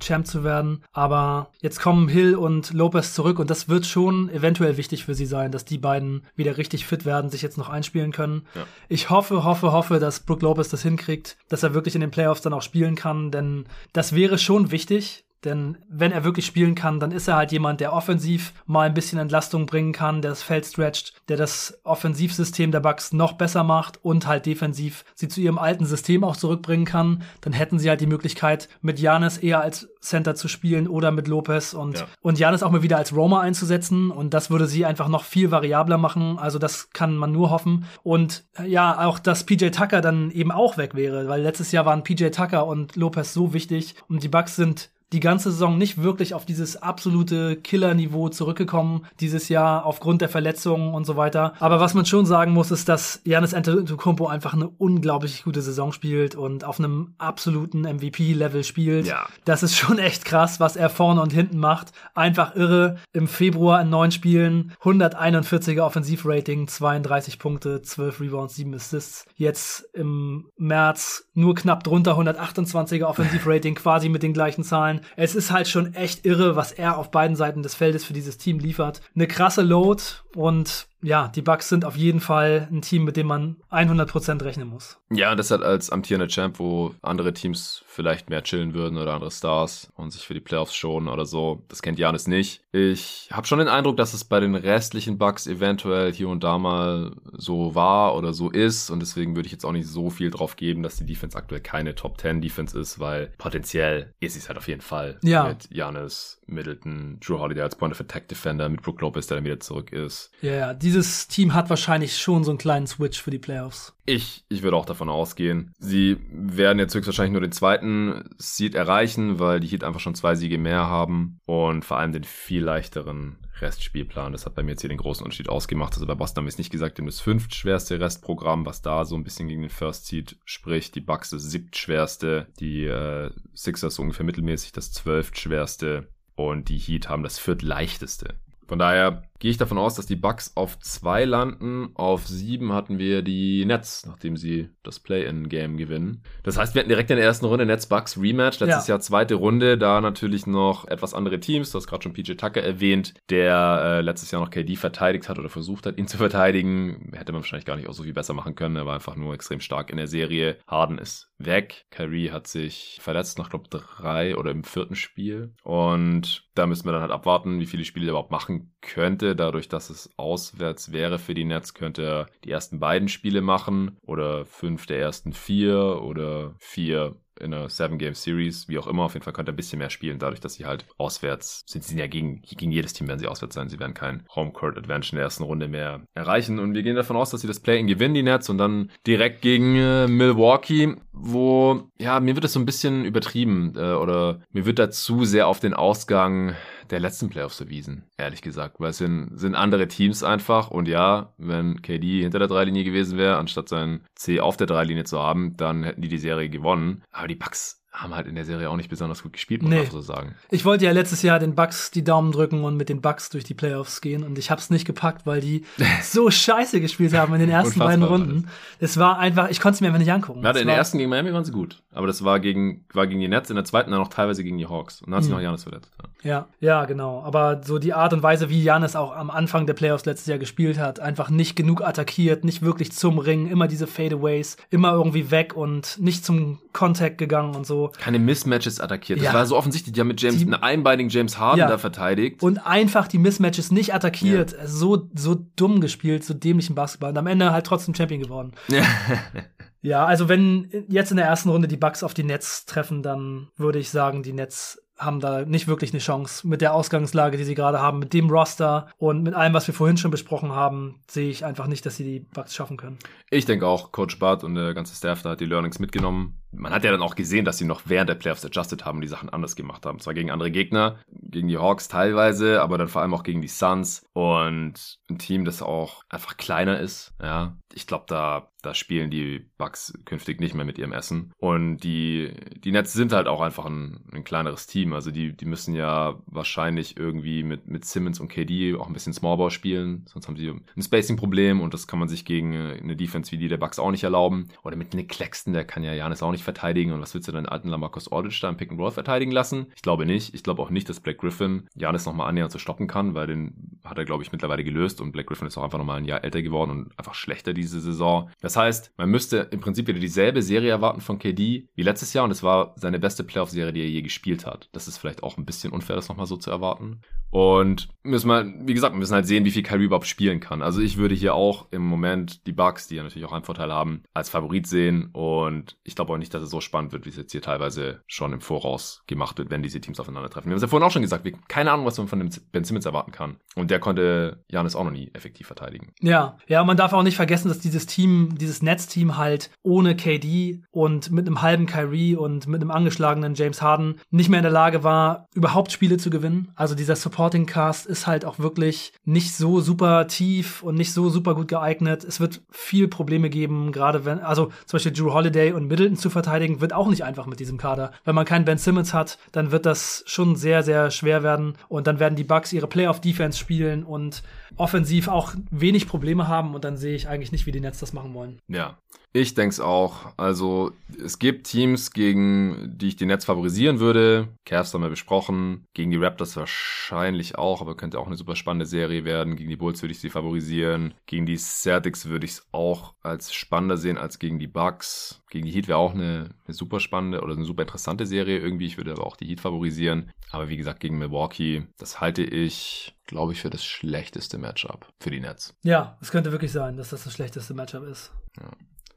Champ zu werden. Aber jetzt kommen Hill und Lopez zurück und das wird schon eventuell wichtig für sie sein, dass die beiden wieder richtig fit werden, sich jetzt noch einspielen können. Ja. Ich hoffe, hoffe, hoffe, dass Brook Lopez das hinkriegt, dass er wirklich in den Playoffs dann auch spielen kann, denn das wäre schon wichtig. Denn wenn er wirklich spielen kann, dann ist er halt jemand, der offensiv mal ein bisschen Entlastung bringen kann, der das Feld stretcht, der das Offensivsystem der Bucks noch besser macht und halt defensiv sie zu ihrem alten System auch zurückbringen kann. Dann hätten sie halt die Möglichkeit, mit Janis eher als Center zu spielen oder mit Lopez und, ja. und Janis auch mal wieder als Roma einzusetzen. Und das würde sie einfach noch viel variabler machen. Also das kann man nur hoffen. Und ja, auch, dass PJ Tucker dann eben auch weg wäre, weil letztes Jahr waren PJ Tucker und Lopez so wichtig und die Bucks sind die ganze Saison nicht wirklich auf dieses absolute Killer-Niveau zurückgekommen dieses Jahr aufgrund der Verletzungen und so weiter. Aber was man schon sagen muss, ist, dass Janis Antetokounmpo einfach eine unglaublich gute Saison spielt und auf einem absoluten MVP-Level spielt. Ja. Das ist schon echt krass, was er vorne und hinten macht. Einfach irre. Im Februar in neun Spielen 141er Offensivrating, 32 Punkte, 12 Rebounds, 7 Assists. Jetzt im März nur knapp drunter 128er Offensivrating, quasi mit den gleichen Zahlen. Es ist halt schon echt irre, was er auf beiden Seiten des Feldes für dieses Team liefert. Eine krasse Load und ja, die Bucks sind auf jeden Fall ein Team, mit dem man 100% rechnen muss. Ja, das hat als amtierender Champ, wo andere Teams vielleicht mehr chillen würden oder andere Stars und sich für die Playoffs schonen oder so. Das kennt Janis nicht. Ich habe schon den Eindruck, dass es bei den restlichen Bucks eventuell hier und da mal so war oder so ist und deswegen würde ich jetzt auch nicht so viel drauf geben, dass die Defense aktuell keine Top 10 Defense ist, weil potenziell ist es halt auf jeden Fall ja. mit Janis, Middleton, Drew Holiday als Point of Attack Defender, mit Brook Lopez, der dann wieder zurück ist. Ja, yeah, dieses Team hat wahrscheinlich schon so einen kleinen Switch für die Playoffs. Ich, ich würde auch davon ausgehen. Sie werden jetzt höchstwahrscheinlich nur den zweiten Seed erreichen, weil die Heat einfach schon zwei Siege mehr haben und vor allem den viel leichteren Restspielplan. Das hat bei mir jetzt hier den großen Unterschied ausgemacht. Also bei Boston haben wir es nicht gesagt, dem das fünftschwerste Restprogramm, was da so ein bisschen gegen den First Seed spricht. Die Bucks das siebtschwerste, die äh, Sixers so ungefähr mittelmäßig das zwölftschwerste und die Heat haben das viertleichteste. Von daher gehe ich davon aus, dass die Bucks auf zwei landen. Auf sieben hatten wir die Nets, nachdem sie das Play-In-Game gewinnen. Das heißt, wir hatten direkt in der ersten Runde Nets-Bucks Rematch. Letztes ja. Jahr zweite Runde, da natürlich noch etwas andere Teams. Du hast gerade schon PJ Tucker erwähnt, der äh, letztes Jahr noch KD verteidigt hat oder versucht hat, ihn zu verteidigen. Hätte man wahrscheinlich gar nicht auch so viel besser machen können. Er war einfach nur extrem stark in der Serie. Harden ist weg. Kyrie hat sich verletzt nach, glaube drei oder im vierten Spiel. Und da müssen wir dann halt abwarten, wie viele Spiele er überhaupt machen könnte dadurch, dass es auswärts wäre für die Nets, könnte er die ersten beiden Spiele machen oder fünf der ersten vier oder vier in einer Seven-Game-Series, wie auch immer. Auf jeden Fall könnte er ein bisschen mehr spielen, dadurch, dass sie halt auswärts sind. Sie sind ja gegen, gegen jedes Team werden sie auswärts sein. Sie werden kein Homecourt-Advantage in der ersten Runde mehr erreichen. Und wir gehen davon aus, dass sie das Play-In gewinnen, die Nets, und dann direkt gegen äh, Milwaukee, wo, ja, mir wird das so ein bisschen übertrieben äh, oder mir wird da zu sehr auf den Ausgang der letzten Playoffs erwiesen, ehrlich gesagt. Weil es sind, sind andere Teams einfach. Und ja, wenn KD hinter der Dreilinie gewesen wäre, anstatt sein C auf der Dreilinie zu haben, dann hätten die die Serie gewonnen. Aber die Bucks haben halt in der Serie auch nicht besonders gut gespielt, muss nee. man so sagen. Ich wollte ja letztes Jahr den Bucks die Daumen drücken und mit den Bucks durch die Playoffs gehen und ich habe es nicht gepackt, weil die so scheiße gespielt haben in den ersten beiden Runden. Es war einfach, ich konnte es mir einfach nicht angucken. Warte, in der ersten gegen Miami waren sie gut, aber das war gegen war gegen die Nets, in der zweiten dann auch teilweise gegen die Hawks und dann hat sich mhm. noch Janis verletzt. Ja. ja, ja, genau, aber so die Art und Weise, wie Janis auch am Anfang der Playoffs letztes Jahr gespielt hat, einfach nicht genug attackiert, nicht wirklich zum Ring, immer diese Fadeaways, immer irgendwie weg und nicht zum Contact gegangen und so. Keine Mismatch Mismatches attackiert. Ja. Das war so offensichtlich. Die haben mit James, die, einen einbeinigen James Harden ja. da verteidigt. Und einfach die Mismatches nicht attackiert. Ja. So, so dumm gespielt, so dämlichen Basketball. Und am Ende halt trotzdem Champion geworden. Ja. ja, also wenn jetzt in der ersten Runde die Bucks auf die Nets treffen, dann würde ich sagen, die Nets haben da nicht wirklich eine Chance. Mit der Ausgangslage, die sie gerade haben, mit dem Roster und mit allem, was wir vorhin schon besprochen haben, sehe ich einfach nicht, dass sie die Bucks schaffen können. Ich denke auch, Coach Bart und der ganze Staff da hat die Learnings mitgenommen. Man hat ja dann auch gesehen, dass sie noch während der Playoffs adjusted haben und die Sachen anders gemacht haben. Zwar gegen andere Gegner, gegen die Hawks teilweise, aber dann vor allem auch gegen die Suns und ein Team, das auch einfach kleiner ist. Ja, ich glaube, da da spielen die Bucks künftig nicht mehr mit ihrem Essen. Und die, die Nets sind halt auch einfach ein, ein kleineres Team. Also die, die müssen ja wahrscheinlich irgendwie mit, mit Simmons und KD auch ein bisschen Smallball spielen. Sonst haben sie ein Spacing-Problem und das kann man sich gegen eine Defense wie die der Bucks auch nicht erlauben. Oder mit Nick Claxton, der kann ja Janis auch nicht verteidigen. Und was willst du dann alten Lamarcus Aldridge da im Pick and Roll verteidigen lassen? Ich glaube nicht. Ich glaube auch nicht, dass Black Griffin Janis nochmal annähernd zu stoppen kann, weil den hat er, glaube ich, mittlerweile gelöst und Black Griffin ist auch einfach nochmal ein Jahr älter geworden und einfach schlechter diese Saison. Das heißt, man müsste im Prinzip wieder dieselbe Serie erwarten von KD wie letztes Jahr und es war seine beste Playoff-Serie, die er je gespielt hat. Das ist vielleicht auch ein bisschen unfair, das nochmal so zu erwarten. Und müssen wir, wie gesagt, wir müssen halt sehen, wie viel Kyrie überhaupt spielen kann. Also ich würde hier auch im Moment die Bucks, die ja natürlich auch einen Vorteil haben, als Favorit sehen. Und ich glaube auch nicht, dass es so spannend wird, wie es jetzt hier teilweise schon im Voraus gemacht wird, wenn diese Teams aufeinandertreffen. Wir haben es ja vorhin auch schon gesagt, wir keine Ahnung, was man von dem Ben Simmons erwarten kann. Und der konnte Janis auch noch nie effektiv verteidigen. Ja, ja, man darf auch nicht vergessen, dass dieses Team, dieses Netzteam halt ohne KD und mit einem halben Kyrie und mit einem angeschlagenen James Harden nicht mehr in der Lage war, überhaupt Spiele zu gewinnen. Also dieser Supporting Cast ist halt auch wirklich nicht so super tief und nicht so super gut geeignet. Es wird viel Probleme geben, gerade wenn, also zum Beispiel Drew Holiday und Middleton zu verteidigen, wird auch nicht einfach mit diesem Kader. Wenn man keinen Ben Simmons hat, dann wird das schon sehr, sehr schwer werden und dann werden die Bucks ihre Playoff-Defense spielen und offensiv auch wenig Probleme haben und dann sehe ich eigentlich nicht, wie die Nets das machen wollen. Ja, ich denke es auch. Also es gibt Teams, gegen die ich die Nets favorisieren würde. Cavs haben wir besprochen. Gegen die Raptors wahrscheinlich auch, aber könnte auch eine super spannende Serie werden. Gegen die Bulls würde ich sie favorisieren. Gegen die Celtics würde ich es auch als spannender sehen als gegen die Bucks. Gegen die Heat wäre auch eine, eine super spannende oder eine super interessante Serie irgendwie. Ich würde aber auch die Heat favorisieren. Aber wie gesagt, gegen Milwaukee, das halte ich glaube ich, für das schlechteste Matchup für die Nets. Ja, es könnte wirklich sein, dass das das schlechteste Matchup ist. Ja.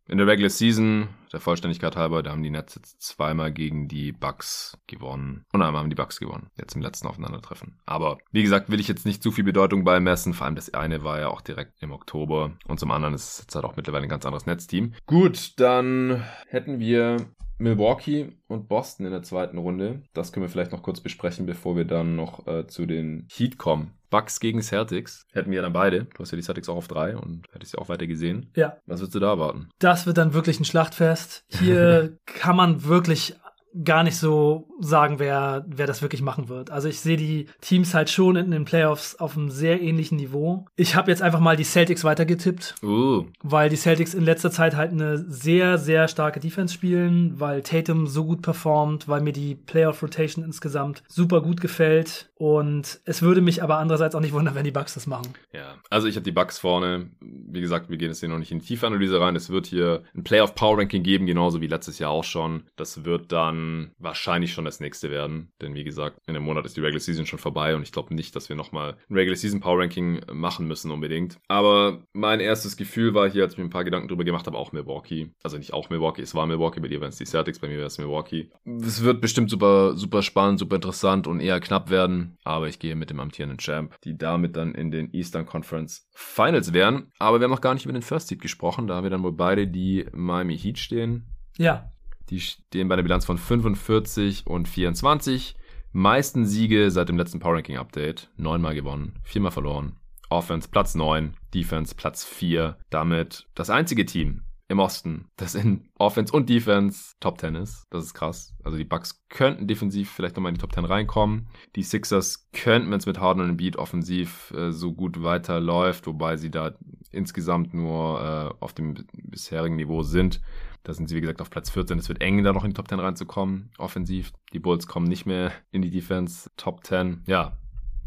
In der Regular Season, der Vollständigkeit halber, da haben die Nets jetzt zweimal gegen die Bucks gewonnen. Und einmal haben die Bucks gewonnen. Jetzt im letzten Aufeinandertreffen. Aber wie gesagt, will ich jetzt nicht zu viel Bedeutung beimessen. Vor allem das eine war ja auch direkt im Oktober. Und zum anderen ist es jetzt halt auch mittlerweile ein ganz anderes Netzteam. Gut, dann hätten wir Milwaukee und Boston in der zweiten Runde. Das können wir vielleicht noch kurz besprechen, bevor wir dann noch äh, zu den Heat kommen. Bucks gegen Celtics hätten wir dann beide. Du hast ja die Celtics auch auf drei und hättest ja auch weiter gesehen. Ja. Was würdest du da erwarten? Das wird dann wirklich ein Schlachtfest. Hier kann man wirklich gar nicht so sagen, wer, wer das wirklich machen wird. Also ich sehe die Teams halt schon in den Playoffs auf einem sehr ähnlichen Niveau. Ich habe jetzt einfach mal die Celtics weitergetippt, uh. weil die Celtics in letzter Zeit halt eine sehr, sehr starke Defense spielen, weil Tatum so gut performt, weil mir die Playoff-Rotation insgesamt super gut gefällt. Und es würde mich aber andererseits auch nicht wundern, wenn die Bucks das machen. Ja, also ich habe die Bucks vorne. Wie gesagt, wir gehen jetzt hier noch nicht in die Tiefanalyse rein. Es wird hier ein Playoff-Power-Ranking geben, genauso wie letztes Jahr auch schon. Das wird dann wahrscheinlich schon das nächste werden. Denn wie gesagt, in einem Monat ist die Regular Season schon vorbei und ich glaube nicht, dass wir nochmal ein Regular Season Power Ranking machen müssen unbedingt. Aber mein erstes Gefühl war hier, als ich mir ein paar Gedanken drüber gemacht habe, auch Milwaukee. Also nicht auch Milwaukee, es war Milwaukee, bei dir waren es die Celtics, bei mir wäre es Milwaukee. Es wird bestimmt super, super spannend, super interessant und eher knapp werden. Aber ich gehe mit dem amtierenden Champ, die damit dann in den Eastern Conference Finals wären. Aber wir haben noch gar nicht über den First Seed gesprochen. Da haben wir dann wohl beide die Miami Heat stehen. Ja, die stehen bei einer Bilanz von 45 und 24. Meisten Siege seit dem letzten Power Ranking Update. Neunmal gewonnen, viermal verloren. Offense Platz 9, Defense Platz 4. Damit das einzige Team im Osten, das in Offense und Defense Top 10 ist. Das ist krass. Also die Bucks könnten defensiv vielleicht nochmal in die Top 10 reinkommen. Die Sixers könnten, wenn es mit Harden und Beat offensiv äh, so gut weiterläuft, wobei sie da insgesamt nur äh, auf dem bisherigen Niveau sind. Da sind sie, wie gesagt, auf Platz 14. Es wird eng, da noch in die Top 10 reinzukommen, offensiv. Die Bulls kommen nicht mehr in die Defense Top 10. Ja,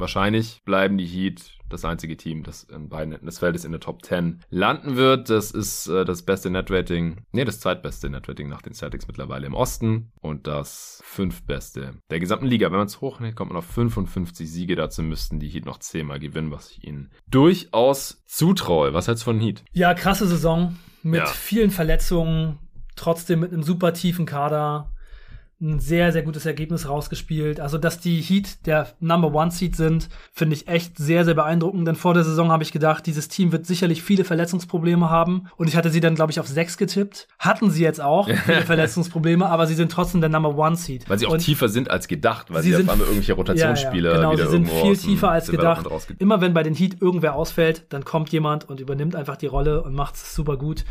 wahrscheinlich bleiben die Heat das einzige Team, das in beiden Enden des Feldes in der Top 10 landen wird. Das ist äh, das beste Netrating, nee, das zweitbeste Netrating nach den Celtics mittlerweile im Osten und das fünftbeste der gesamten Liga. Wenn man es hochnimmt, kommt man auf 55 Siege. Dazu müssten die Heat noch zehnmal gewinnen, was ich ihnen durchaus zutraue. Was hältst du von Heat? Ja, krasse Saison mit Ja. vielen Verletzungen, trotzdem mit einem super tiefen Kader ein sehr, sehr gutes Ergebnis rausgespielt. Also, dass die Heat der Number One Seed sind, finde ich echt sehr, sehr beeindruckend. Denn vor der Saison habe ich gedacht, dieses Team wird sicherlich viele Verletzungsprobleme haben. Und ich hatte sie dann, glaube ich, auf sechs getippt. Hatten sie jetzt auch viele Verletzungsprobleme, aber sie sind trotzdem der Number One Seed. Weil sie auch Und tiefer sind als gedacht, weil Sie sind- auf einmal irgendwelche Rotationsspieler ja, ja, genau, wieder sie sind viel tiefer als gedacht. Immer wenn bei den Heat irgendwer ausfällt, dann kommt jemand und übernimmt einfach die Rolle und macht es super gut.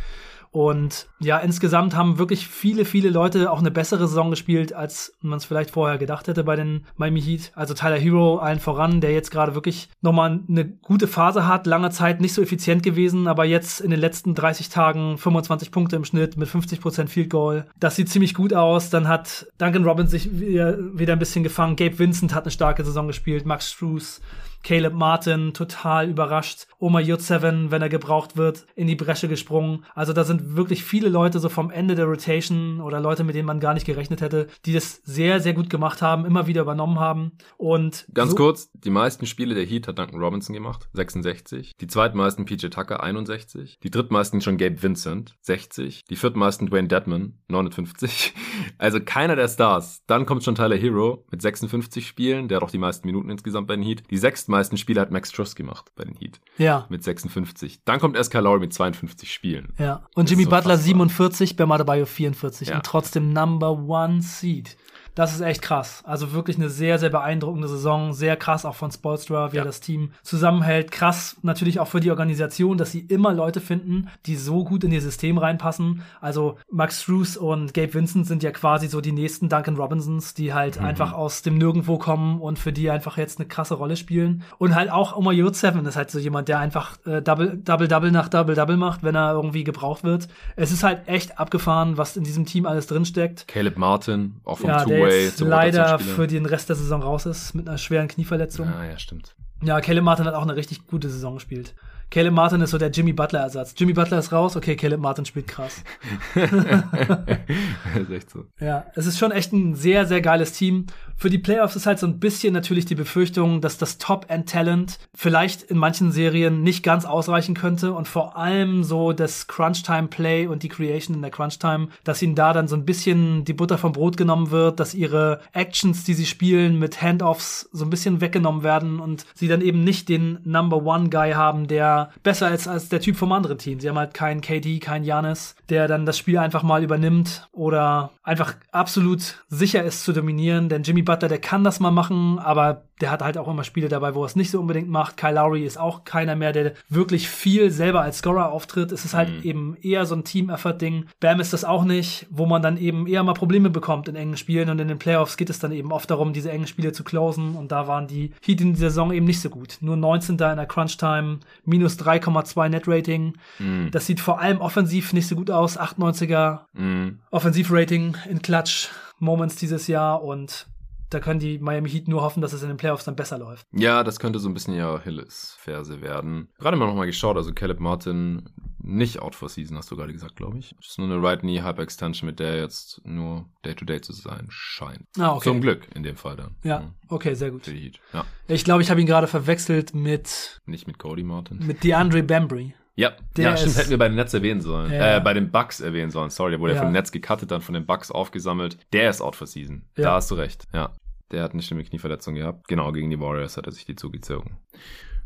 Und ja, insgesamt haben wirklich viele, viele Leute auch eine bessere Saison gespielt, als man es vielleicht vorher gedacht hätte bei den Miami Heat. Also Tyler Hero allen voran, der jetzt gerade wirklich nochmal eine gute Phase hat, lange Zeit nicht so effizient gewesen, aber jetzt in den letzten 30 Tagen 25 Punkte im Schnitt mit 50% Field Goal. Das sieht ziemlich gut aus. Dann hat Duncan Robbins sich wieder, wieder ein bisschen gefangen. Gabe Vincent hat eine starke Saison gespielt. Max Struess Caleb Martin total überrascht. Oma J7, wenn er gebraucht wird, in die Bresche gesprungen. Also da sind wirklich viele Leute so vom Ende der Rotation oder Leute, mit denen man gar nicht gerechnet hätte, die das sehr, sehr gut gemacht haben, immer wieder übernommen haben. Und Ganz so, kurz, die meisten Spiele der Heat hat Duncan Robinson gemacht, 66. Die zweitmeisten PJ Tucker, 61. Die drittmeisten schon Gabe Vincent, 60. Die viertmeisten Dwayne Dedman, 59. Also keiner der Stars. Dann kommt schon Tyler Hero mit 56 Spielen, der hat auch die meisten Minuten insgesamt bei den Heat. Die sechstmeisten Spiele hat Max Truss gemacht bei den Heat. Ja. Mit 56. Dann kommt erst Lowry mit 52 Spielen. Ja. Und Das Jimmy Butler unfassbar. 47, Bam Adebayo 44 Ja. und trotzdem Number One Seed. Das ist echt krass. Also wirklich eine sehr, sehr beeindruckende Saison. Sehr krass auch von Spolstra, wie Ja. er das Team zusammenhält. Krass natürlich auch für die Organisation, dass sie immer Leute finden, die so gut in ihr System reinpassen. Also Max Struess und Gabe Vincent sind ja quasi so die nächsten Duncan Robinsons, die halt einfach aus dem Nirgendwo kommen und für die einfach jetzt eine krasse Rolle spielen. Und halt auch Omar Seven ist halt so jemand, der einfach äh, Double, Double, Double nach Double, Double macht, wenn er irgendwie gebraucht wird. Es ist halt echt abgefahren, was in diesem Team alles drinsteckt. Caleb Martin, auch vom Ja, Two-Way jetzt leider für den Rest der Saison raus ist mit einer schweren Knieverletzung. Ah, ja, stimmt. Ja, Caleb Martin hat auch eine richtig gute Saison gespielt. Caleb Martin ist so der Jimmy Butler-Ersatz. Jimmy Butler ist raus, okay, Caleb Martin spielt krass. ist echt so. Ja, es ist schon echt ein sehr, sehr geiles Team. Für die Playoffs ist halt so ein bisschen natürlich die Befürchtung, dass das Top-End-Talent vielleicht in manchen Serien nicht ganz ausreichen könnte und vor allem so das Crunch-Time-Play und die Creation in der Crunch-Time, dass ihnen da dann so ein bisschen die Butter vom Brot genommen wird, dass ihre Actions, die sie spielen, mit Handoffs so ein bisschen weggenommen werden und sie dann eben nicht den Number-One-Guy haben, der besser ist als der Typ vom anderen Team. Sie haben halt keinen KD, keinen Janis, der dann das Spiel einfach mal übernimmt oder einfach absolut sicher ist zu dominieren. Denn Jimmy Butler, der kann das mal machen, aber der hat halt auch immer Spiele dabei, wo er es nicht so unbedingt macht. Kyle Lowry ist auch keiner mehr, der wirklich viel selber als Scorer auftritt. Es ist halt eben eher so ein Team-Effort-Ding. Bam ist das auch nicht, wo man dann eben eher mal Probleme bekommt in engen Spielen und in den Playoffs geht es dann eben oft darum, diese engen Spiele zu closen und da waren die Heat in dieser Saison eben nicht so gut. Nur 19. in der Crunch-Time, minus 3,2 Net-Rating. Mhm. Das sieht vor allem offensiv nicht so gut aus. 98er Mhm. Offensivrating in Clutch Moments dieses Jahr und da können die Miami Heat nur hoffen, dass es in den Playoffs dann besser läuft. Ja, das könnte so ein bisschen ja Hilles-Verse werden. Gerade mal nochmal geschaut, also Caleb Martin nicht out for season, hast du gerade gesagt, glaube ich. Das ist nur eine Right Knee Hyper Extension, mit der jetzt nur Day-to-Day zu sein scheint. Ah, okay. Zum Glück in dem Fall dann. Ja, Mhm. okay, sehr gut. Für die Heat. Ja, Ich glaube, ich habe ihn gerade verwechselt mit, nicht mit Cody Martin. mit DeAndre Bambry. Ja, Der ja stimmt, hätten wir bei den Nets erwähnen sollen. Ja. Äh, bei den Bucks erwähnen sollen, sorry, der wurde ja, den Nets gecuttet, dann von den Bucks aufgesammelt. Der ist out for season. Ja. Da hast du recht, ja. Der hat eine schlimme Knieverletzung gehabt. Genau, gegen die Warriors hat er sich die zugezogen.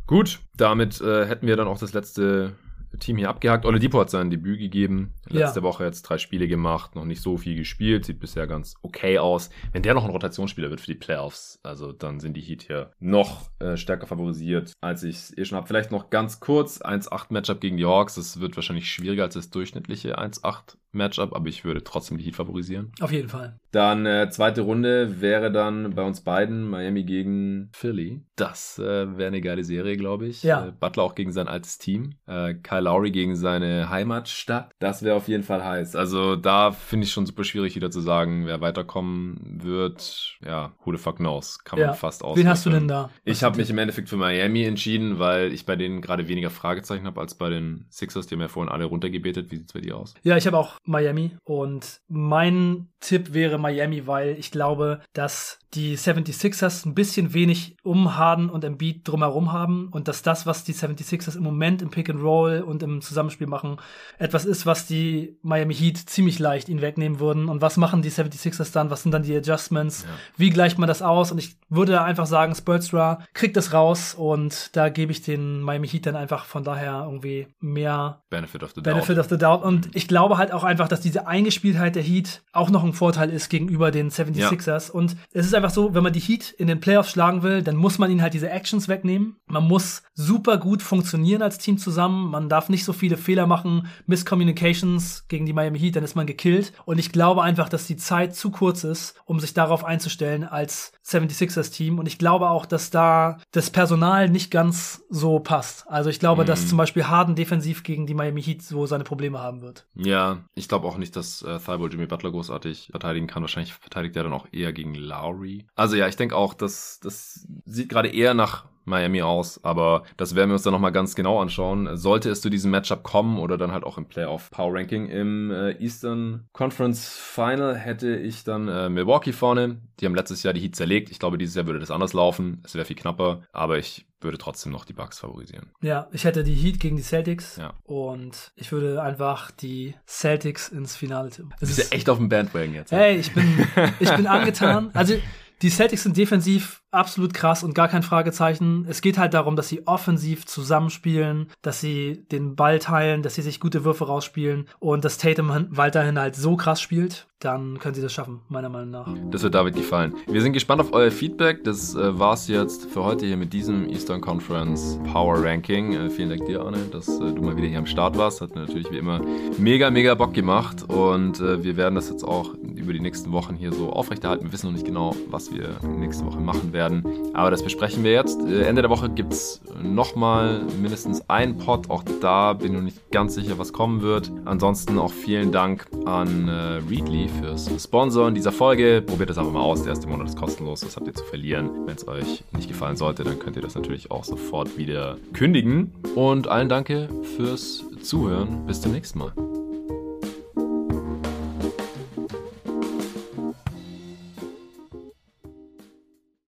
Gut, damit äh, hätten wir dann auch das letzte Team hier abgehakt. Oladipo hat sein Debüt gegeben. Letzte Ja. Woche jetzt drei Spiele gemacht, noch nicht so viel gespielt, sieht bisher ganz okay aus. Wenn der noch ein Rotationsspieler wird für die Playoffs, also dann sind die Heat hier noch äh, stärker favorisiert, als ich es eh schon habe. Vielleicht noch ganz kurz, 1-8 Matchup gegen die Hawks. Das wird wahrscheinlich schwieriger als das durchschnittliche 1-8 Matchup, aber ich würde trotzdem die Heat favorisieren. Auf jeden Fall. Dann äh, zweite Runde wäre dann bei uns beiden Miami gegen Philly. Das äh, wäre eine geile Serie, glaube ich. Ja. Äh, Butler auch gegen sein altes Team. Äh, Kyle Lowry gegen seine Heimatstadt. Das wäre auf jeden Fall heiß. Also da finde ich schon super schwierig wieder zu sagen, wer weiterkommen wird. Ja, who the fuck knows? Kann Ja. man fast aus. Wen hast du denn da? Ich habe mich im Endeffekt für Miami entschieden, weil ich bei denen gerade weniger Fragezeichen habe als bei den Sixers. Die haben ja vorhin alle runtergebetet. Wie sieht's bei dir aus? Ja, ich habe auch Miami. Und mein Tipp wäre Miami, weil ich glaube, dass die 76ers ein bisschen wenig um Harden und Embiid drumherum haben und dass das, was die 76ers im Moment im Pick and Roll und im Zusammenspiel machen, etwas ist, was die Miami Heat ziemlich leicht ihnen wegnehmen würden. Und was machen die 76ers dann? Was sind dann die Adjustments? Ja. Wie gleicht man das aus? Und ich würde einfach sagen, Spolstra kriegt das raus und da gebe ich den Miami Heat dann einfach von daher irgendwie mehr Benefit of the Benefit doubt. of the Doubt. Und ich glaube halt auch einfach, dass diese Eingespieltheit der Heat auch noch ein Vorteil ist gegenüber den 76ers. Und es ist einfach so, wenn man die Heat in den Playoffs schlagen will, dann muss man ihnen halt diese Actions wegnehmen. Man muss super gut funktionieren als Team zusammen. Man darf nicht so viele Fehler machen, Miscommunications gegen die Miami Heat, dann ist man gekillt. Und ich glaube einfach, dass die Zeit zu kurz ist, um sich darauf einzustellen als 76ers Team. Und ich glaube auch, dass da das Personal nicht ganz so passt. Also ich glaube, dass Mhm. zum Beispiel Harden defensiv gegen die Miami Heat so seine Probleme haben wird. Ja, ich glaube auch nicht, dass äh, Thibault Jimmy Butler großartig verteidigen kann. Wahrscheinlich verteidigt er dann auch eher gegen Lowry. Also ja, ich denke auch, dass das sieht gerade eher nach Miami aus, aber das werden wir uns dann nochmal ganz genau anschauen. Sollte es zu diesem Matchup kommen oder dann halt auch im Playoff Power Ranking im äh, Eastern Conference Final hätte ich dann äh, Milwaukee vorne. Die haben letztes Jahr die Heat zerlegt. Ich glaube, dieses Jahr würde das anders laufen. Es wäre viel knapper, aber ich würde trotzdem noch die Bucks favorisieren. Ja, ich hätte die Heat gegen die Celtics Ja. und ich würde einfach die Celtics ins Finale tippen. Du Es bist ja echt auf dem Bandwagon jetzt. Hey, ich bin, ich bin angetan. Also Die Celtics sind defensiv absolut krass und gar kein Fragezeichen. Es geht halt darum, dass sie offensiv zusammenspielen, dass sie den Ball teilen, dass sie sich gute Würfe rausspielen und dass Tatum weiterhin halt so krass spielt. Dann können sie das schaffen, meiner Meinung nach. Das wird David gefallen. Wir sind gespannt auf euer Feedback. Das äh, war's jetzt für heute hier mit diesem Eastern Conference Power Ranking. Äh, vielen Dank dir, Arne, dass äh, du mal wieder hier am Start warst. Hat natürlich wie immer mega, mega Bock gemacht und äh, wir werden das jetzt auch über die nächsten Wochen hier so aufrechterhalten. Wir wissen noch nicht genau, was wir nächste Woche machen werden werden. Aber das besprechen wir jetzt. Äh, Ende der Woche gibt es nochmal mindestens einen Pod. Auch da bin ich noch nicht ganz sicher, was kommen wird. Ansonsten auch vielen Dank an äh, Readly fürs Sponsoren dieser Folge. Probiert das einfach mal aus. Der erste Monat ist kostenlos. Das habt ihr zu verlieren. Wenn es euch nicht gefallen sollte, dann könnt ihr das natürlich auch sofort wieder kündigen. Und allen danke fürs Zuhören. Bis zum nächsten Mal.